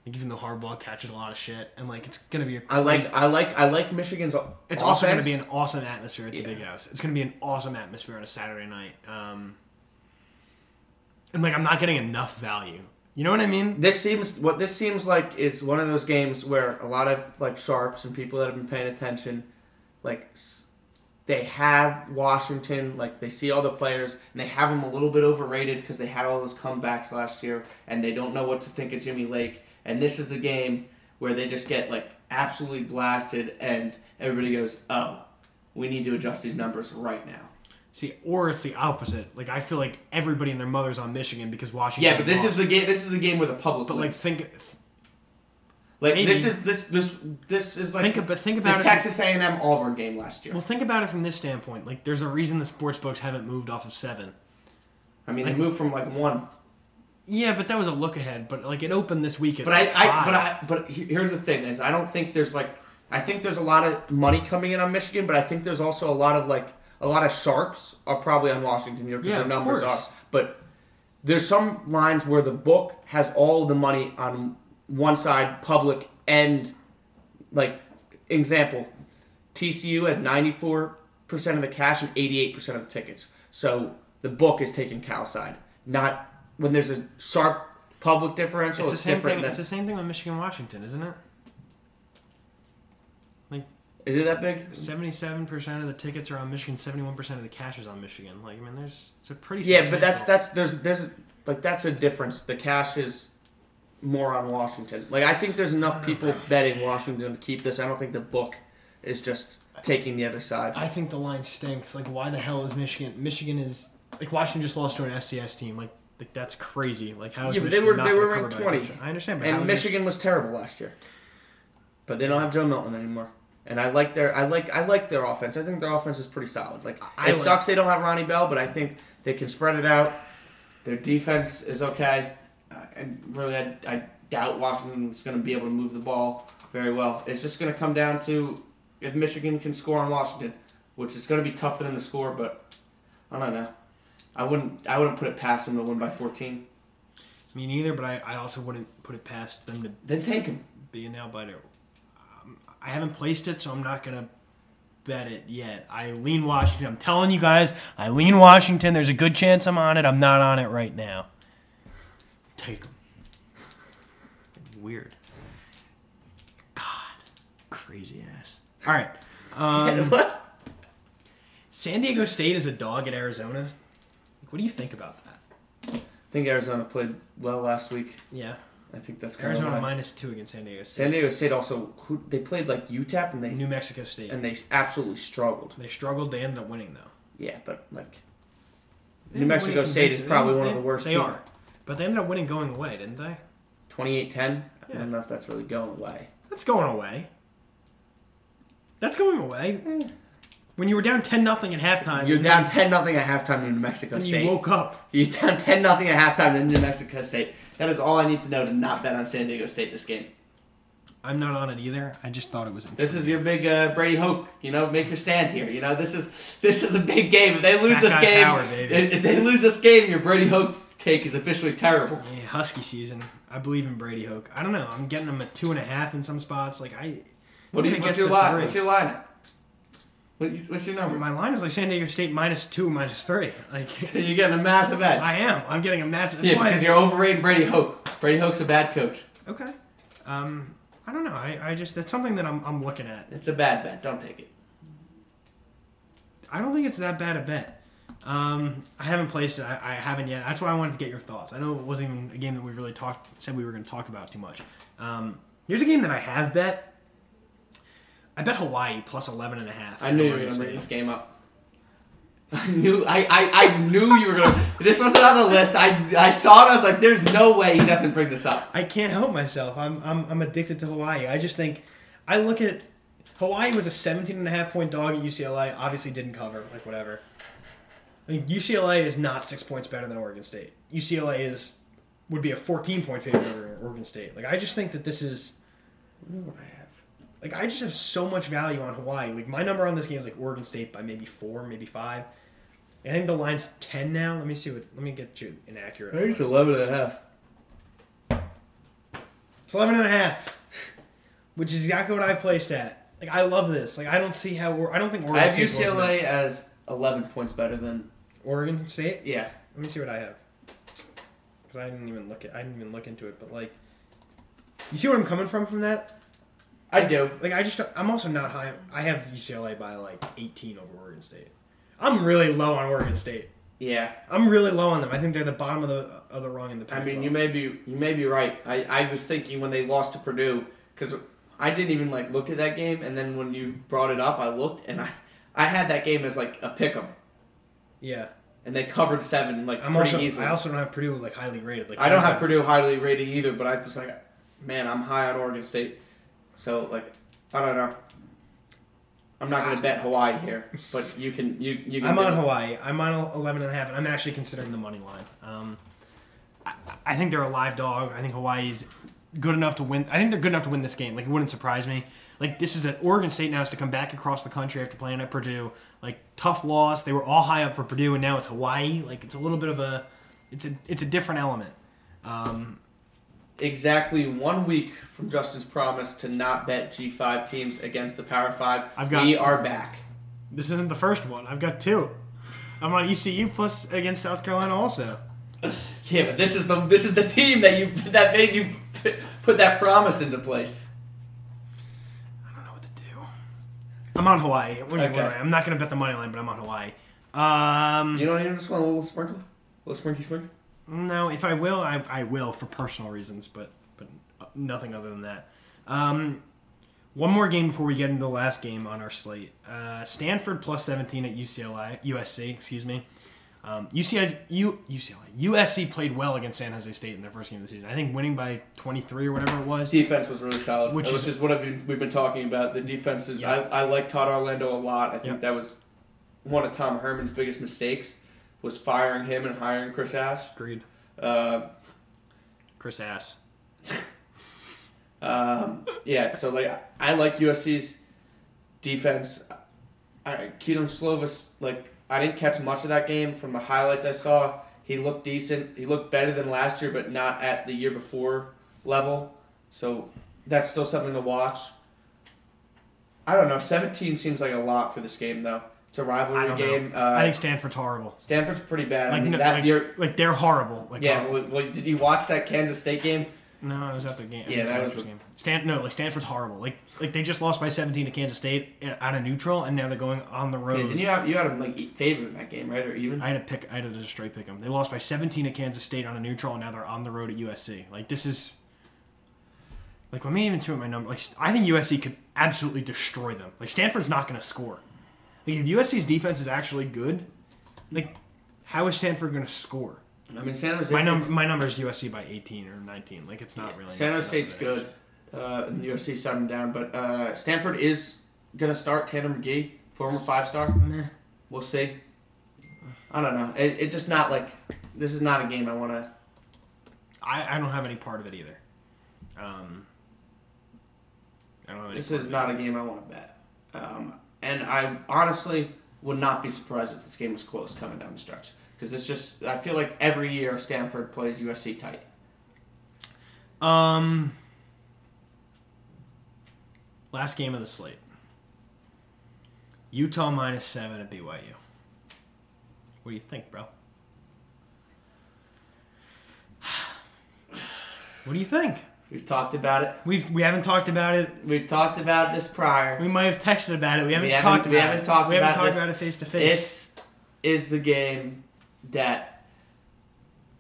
Like even though Harbaugh catches a lot of shit, and like it's gonna be a
I like I like I like Michigan's.
It's
offense.
also going to be an awesome atmosphere at the
Yeah.
big house. It's going to be an awesome atmosphere on a Saturday night. Um, and like, I'm not getting enough value. You know what I mean?
This seems what this seems like is one of those games where a lot of like sharps and people that have been paying attention, like s- they have Washington, like they see all the players and they have them a little bit overrated because they had all those comebacks last year and they don't know what to think of Jimmy Lake. And this is the game where they just get like absolutely blasted and everybody goes, "Oh, we need to adjust these numbers right now."
See, or it's the opposite. Like, I feel like everybody and their mother's on Michigan because Washington.
Yeah, but this
lost.
is the game. This is the game where the public.
But like,
wins.
think,
like
maybe-
this is this this this is like
think, but think
the
about it.
Texas A&M Auburn game last year.
Well, think about it from this standpoint. Like, there's a reason the sports books haven't moved off of seven.
I mean, they moved from like one,
Yeah, but that was a look ahead. But like, it opened this weekend.
but I,
like
I
five.
but I but here's the thing is I don't think there's like I think there's a lot of money coming in on Michigan, but I think there's also a lot of like a lot of sharps are probably on Washington here because
Yeah,
their numbers
course.
are. But there's some lines where the book has all the money on one side, public and like example, TCU has 94 percent of the cash and 88 percent of the tickets. So the book is taking Cal side, not when there's a sharp public differential.
it's
It's,
the same
different
thing.
than
It's the same thing with Michigan, Washington, isn't it?
is it that big?
Seventy-seven percent of the tickets are on Michigan. Seventy-one percent of the cash is on Michigan. Like, I mean, there's it's a pretty
Yeah, but that's that's there's there's like that's a difference. The cash is more on Washington. Like I think there's enough people betting Washington to keep this. I don't think the book is just taking the other side.
I think the line stinks. Like, why the hell is Michigan? Michigan is like Washington just lost to an FCS team. Like, like that's crazy. Like, how is
Yeah, but they
Michigan
were-
not
they were ranked 20.
I understand, but
and Michigan was terrible last year, but they don't have Joe Milton anymore. And I like their I like I like their offense. I think their offense is pretty solid. Like
I
it
like-
sucks they don't have Ronnie Bell, but I think they can spread it out. Their defense is okay, and really I, I doubt Washington's going to be able to move the ball very well. It's just going to come down to if Michigan can score on Washington, which is going to be tough for them to score. But I don't know. I wouldn't. I wouldn't put it past them to win by 14.
Me neither, but I, I also wouldn't put it past them to
Then take them.
be a nail biter. Um, I haven't placed it, so I'm not gonna bet it yet. I lean Washington. I'm telling you guys, I lean Washington. There's a good chance I'm on it. I'm not on it right now. Take them. Weird. God, crazy ass. All right. Um,
what?
San Diego State is a dog at Arizona. What do you think about that?
I think Arizona played well last week.
Yeah,
I think that's kind
Arizona
of why.
minus two against San Diego State.
San Diego State also who, they played like UTEP and they
New Mexico State.
and they absolutely struggled.
They struggled. They ended up winning though.
Yeah, but like
They
New
ended up
Mexico
winning
State is probably one
They-
of the worst
They
teams.
are, but they ended up winning going away, didn't they?
28-10. I
Yeah.
don't know if that's really going away.
That's going away. That's going away. When you were down ten nothing at halftime,
You're
and
down ten nothing at halftime to New Mexico State.
you woke up.
You're down ten nothing at halftime to New Mexico State. That is all I need to know to not bet on San Diego State this game.
I'm not on it either. I just thought it was.
This is your big uh, Brady Hoke. You know, make your stand here. You know, this is this is a big game. If they lose
Fat
this
guy
game,
power, baby.
if if they lose this game, your Brady Hoke take is officially terrible.
Yeah, Husky season. I believe in Brady Hoke. I don't know. I'm getting them at two and a half in some spots. Like I.
What do you?
When it
What's
gets
your line?
three-
What's your line? What, what's your number?
My line is like San Diego State minus two, minus three. Like
So you're getting a massive edge.
I am. I'm getting a massive. That's
yeah, because you're overrating Brady Hoke. Brady Hoke's a bad coach.
Okay. Um, I don't know. I, I just that's something that I'm, I'm looking at.
It's a bad bet. Don't take it.
I don't think it's that bad a bet. Um, I haven't placed it. I, I haven't yet. That's why I wanted to get your thoughts. I know it wasn't even a game that we really talked said we were going to talk about too much. Um, here's a game that I have bet. I bet Hawaii plus 11 and a half.
I knew you were gonna bring this game up. I knew I, I, I knew you were gonna this wasn't on the list. I I saw it, I was like, there's no way he doesn't bring this up.
I can't help myself. I'm, I'm, I'm addicted to Hawaii. I just think I look at Hawaii was a 17 and a half point dog at UCLA. Obviously didn't cover, like whatever. I mean, UCLA is not six points better than Oregon State. UCLA is would be a 14 point favorite over Oregon State. Like I just think that this is
What I have.
like I just have so much value on Hawaii. Like my number on this game is like Oregon State by maybe four, maybe five. I think the line's 10 now. Let me see what. Let me get you an accurate.
I think it's eleven and a half.
It's 11 and a half, which is exactly what I've placed at. Like, I love this. Like, I don't see how, I don't think Oregon
I have
State
UCLA as eleven points better than
Oregon State?
yeah.
Let me see what I have. Because I didn't even look at, I didn't even look into it, but like, you see where I'm coming from from that?
I do.
Like, I just, I'm also not high. I have UCLA by like 18 over Oregon State. I'm really low on Oregon State.
Yeah.
I'm really low on them. I think they're the bottom of the of the rung in the pack.
I
Pac-12.
mean, you may be you may be right. I, I was thinking when they lost to Purdue because I didn't even like look at that game, and then when you brought it up, I looked and I I had that game as like a pick 'em,
Yeah.
And they covered seven like
I'm
pretty
also,
easily.
I also don't have Purdue like highly rated. Like
I don't have Purdue highly rated either, but I was like, man, I'm high on Oregon State, so like I don't know. I'm not gonna bet Hawaii here, but you can you you. Can
I'm on
it.
Hawaii. I'm on 11 and a half, and I'm actually considering the money line. Um, I, I think they're a live dog. I think Hawaii's good enough to win. I think they're good enough to win this game. Like it wouldn't surprise me. Like this is at Oregon State now is to come back across the country after playing at Purdue. Like tough loss. They were all high up for Purdue, and now it's Hawaii. Like it's a little bit of a, it's a it's a different element. Um,
exactly one week from Justin's promise to not bet G5 teams against the Power Five.
I've got-
we are back.
this isn't the first one. I've got two. I'm on ECU plus against South Carolina also.
Yeah, but this is the this is the team that you that made you put that promise into place.
I don't know what to do. I'm on Hawaii.
Okay.
I'm not going to bet the money line, but I'm on Hawaii. Um,
You don't even just want a little sprinkle, a little sprinky sprinkle.
no, if I will, I, I will for personal reasons, but but nothing other than that. Um, one more game before we get into the last game on our slate. Uh, Stanford plus 17 at UCLA, USC, excuse me. Um, UCLA, U, UCLA, USC played well against San Jose State in their first game of the season. I think winning by 23 or whatever it was.
Defense was really solid,
Which is-
is, what I've been, we've been talking about. The defenses,
Yeah.
I, I like Todd Orlando a lot. I think
Yep.
that was one of Tom Herman's biggest mistakes was firing him and hiring Chris Ash.
Agreed.
Uh,
Chris Ass.
Um, yeah, so like I like USC's defense. I, Kedon Slovis, like I didn't catch much of that game. From the highlights I saw, he looked decent. He looked better than last year, but not at the year before level. So that's still something to watch. I don't know. 17 seems like a lot for this game, though. It's a rivalry
don't
game. Uh,
I think Stanford's horrible.
Stanford's pretty bad.
Like,
I mean,
no,
that
like, like they're horrible. Like
yeah.
uh,
Well, well, did you watch that Kansas State game?
No, I was at the game.
Yeah, that was a-
game. Stan, no, like Stanford's horrible. Like like they just lost by 17 to Kansas State eh, out of neutral, and now they're going on the
Yeah,
road.
didn't you have you had them like favored in that game, right, or even?
I had to pick. I had to just straight pick them. They lost by 17 to Kansas State on a neutral, and now they're on the road at USC. Like this is. Like let me even see what my number. Like I think USC could absolutely destroy them. Like Stanford's not going to score. Like if USC's defense is actually good, like how is Stanford going to score?
I mean, San Jose.
My number, my number is USC by 18 or 19. Like it's not really.
San Jose State's good. Uh, and USC shut them down, but uh, Stanford is gonna start Tanner McKee, former five star.
Meh.
We'll see. I don't know. It, it's just not like this is not a game I want to.
I, I don't have any part of it either. Um, I don't have any
This is not a game I want to bet. Um, and I honestly would not be surprised if this game was close coming down the stretch because it's just I feel like every year Stanford plays USC tight.
Um, last game of the slate. Utah minus seven at BYU. What do you think, bro? What do you think?
We've talked about it.
We've we haven't talked about it.
We've talked about this prior.
We might have texted about it. We haven't
haven't-
talked.
we haven't
it.
talked
We haven't
about
talked about it face to face.
This is the game that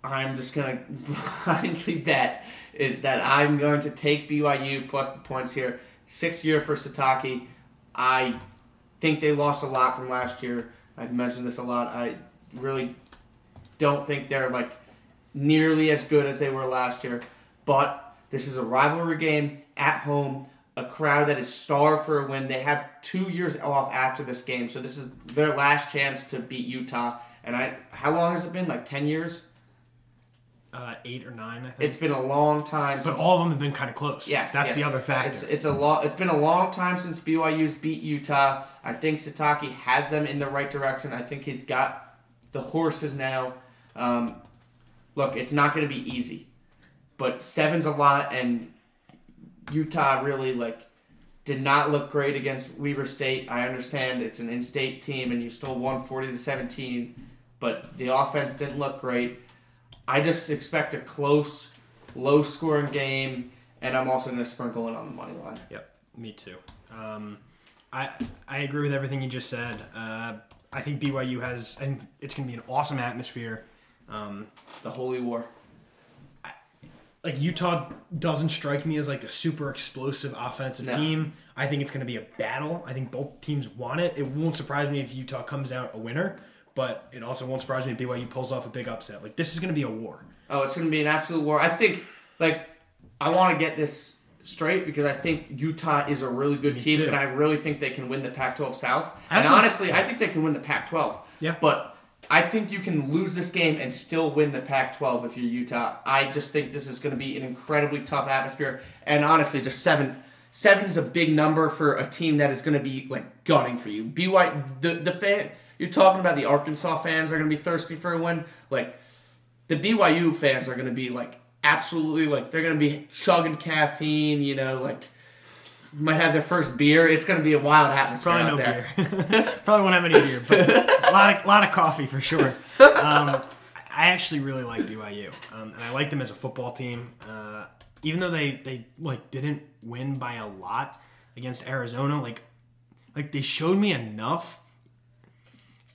I'm just gonna blindly bet is that I'm going to take BYU plus the points here. Six year for Sitake. I think they lost a lot from last year. I've mentioned this a lot. I really don't think they're like nearly as good as they were last year. But this is a rivalry game at home. A crowd that is starved for a win. They have two years off after this game, so this is their last chance to beat Utah. And I, how long has it been? Like ten years?
Uh, eight or nine, I think.
It's been a long time.
but all of them have been kind of close.
yes,
that's
yes.
the other factor.
It's it's a long. It's been a long time since BYU's beat Utah. I think Sitake has them in the right direction. I think he's got the horses now. Um, look, it's not going to be easy, but seven's a lot, and Utah really like did not look great against Weber State. I understand it's an in-state team, and you still won forty to seventeen, but the offense didn't look great. I just expect a close, low-scoring game, and I'm also going to sprinkle in on the money line.
Yep, me too. Um, I I agree with everything you just said. Uh, I think BYU has, and it's going to be an awesome atmosphere. Um,
The Holy War.
like Utah doesn't strike me as like a super explosive offensive
No.
team. I think it's going to be a battle. I think both teams want it. It won't surprise me if Utah comes out a winner, but it also won't surprise me if BYU pulls off a big upset. Like this is going to be a war.
Oh, it's going to be an absolute war. I think, like, I want to get this straight because I think Utah is a really good
Me
team,
too.
and I really think they can win the Pac-12 South. And honestly, I think they can win the Pac-12.
Yeah.
But I think you can lose this game and still win the Pac-12 if you're Utah. I just think this is going to be an incredibly tough atmosphere, and honestly, just seven. Seven is a big number for a team that is going to be like gunning for you. BY the the fan you're talking about the Arkansas fans are going to be thirsty for a win. Like the BYU fans are going to be like absolutely like they're going to be chugging caffeine. You know, like might have their first beer. It's going to be a wild atmosphere
Probably
out
no
there.
beer. Probably won't have any beer, but a lot of lot of coffee for sure. Um, I actually really like BYU, um, and I like them as a football team. Uh, even though they they like didn't win by a lot against Arizona, like like they showed me enough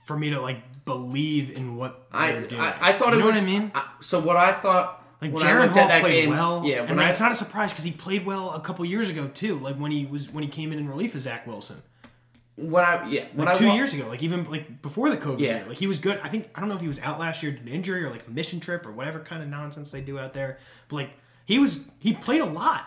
for me to like believe in what
I. I I thought
you
it
know
was.
what I mean.
I- so what I thought
Like
when Jaren
Hall
that
played
game,
well,
yeah.
and like,
I
it's not a surprise because he played well a couple years ago too. Like when he was when he came in in relief of Zach Wilson.
when I yeah when
like
I
two
wa-
years ago, like even like before the COVID
Yeah.
year, like he was good. I think I don't know if he was out last year due to injury or like a mission trip or whatever kind of nonsense they do out there. But like he was, he played a lot.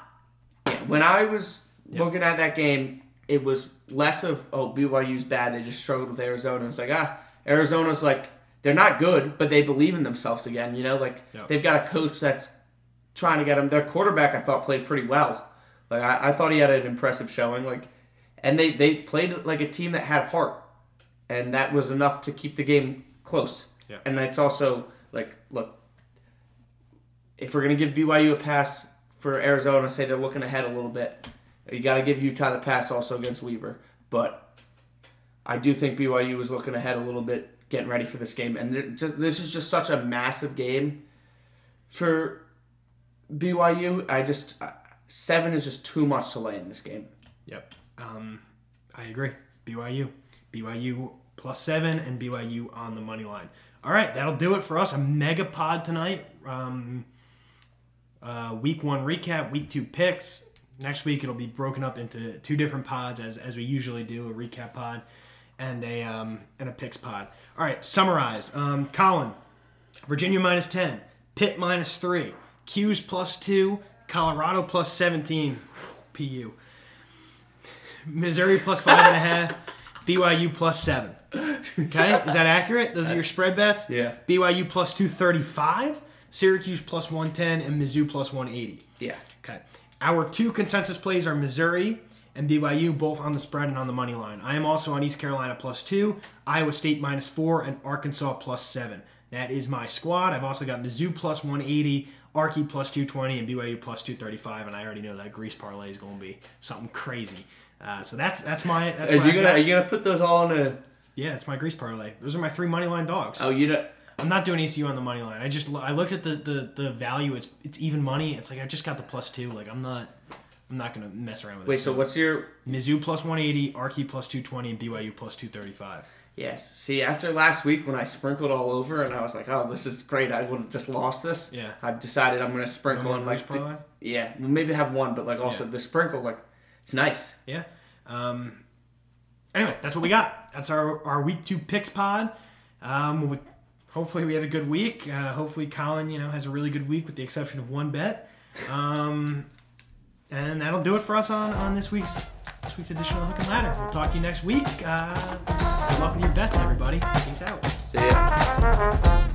when I was looking at that game, it was less of oh BYU's bad. They just struggled with Arizona. It's like ah Arizona's like they're not good, but they believe in themselves again. You know, like
Yep.
they've got a coach that's trying to get them. Their quarterback I thought played pretty well. Like I, I thought he had an impressive showing. Like, and they they played like a team that had heart. and that was enough to keep the game close.
Yeah.
And it's also like, look, if we're gonna give BYU a pass for Arizona, say they're looking ahead a little bit, you got to give Utah the pass also against Weber. But I do think BYU was looking ahead a little bit, getting ready for this game, and this is just such a massive game for BYU. I just uh, seven is just too much to lay in this game.
Yep. Um, I agree. BYU. BYU plus seven and BYU on the money line. All right, that'll do it for us. A mega pod tonight. Um, uh, week one recap, week two picks. Next week it'll be broken up into two different pods as, as we usually do a recap pod and a um, and a picks pod. All right, summarize. Um, Colin, Virginia minus 10, Pitt minus 3, 'Cuse plus 2, Colorado plus 17, PU. Missouri plus 5.5, BYU plus 7. Okay, is that accurate? Those are your spread bets?
Yeah.
BYU plus 235, Syracuse plus 110, and Mizzou plus 180.
Yeah.
Okay. Our two consensus plays are Missouri and BYU, both on the spread and on the money line. I am also on East Carolina plus two, Iowa State minus four, and Arkansas plus seven. That is my squad. I've also got Mizzou plus 180, Arky plus 220, and BYU plus 235. And I already know that Grease parlay is going to be something crazy. Uh, so that's that's my that's
Are you gonna are you gonna put those all in a?
yeah, it's my Grease parlay. Those are my three money line dogs.
Oh, you know.
I'm not doing ECU on the money line. I just I looked at the, the, the value. It's it's even money. It's like I just got the plus two. Like I'm not I'm not gonna mess around with it.
Wait.
it.
So what's your?
Mizzou plus 180, Arky plus 220, and BYU plus 235.
Yes. See, after last week when I sprinkled all over and I was like, "Oh, this is great," I would have just lost this.
Yeah.
I've decided I'm gonna sprinkle and like, the- yeah, maybe have one, but like also
Yeah.
the sprinkle, like, it's nice.
Yeah. Um, anyway, that's what we got. That's our, our week two picks pod. Um, with, hopefully we have a good week. Uh, hopefully Colin, you know, has a really good week with the exception of one bet. Um, and that'll do it for us on, on this week's this week's edition of Hook and Ladder. We'll talk to you next week. Uh, good luck with your bets, everybody. Peace out.
See ya.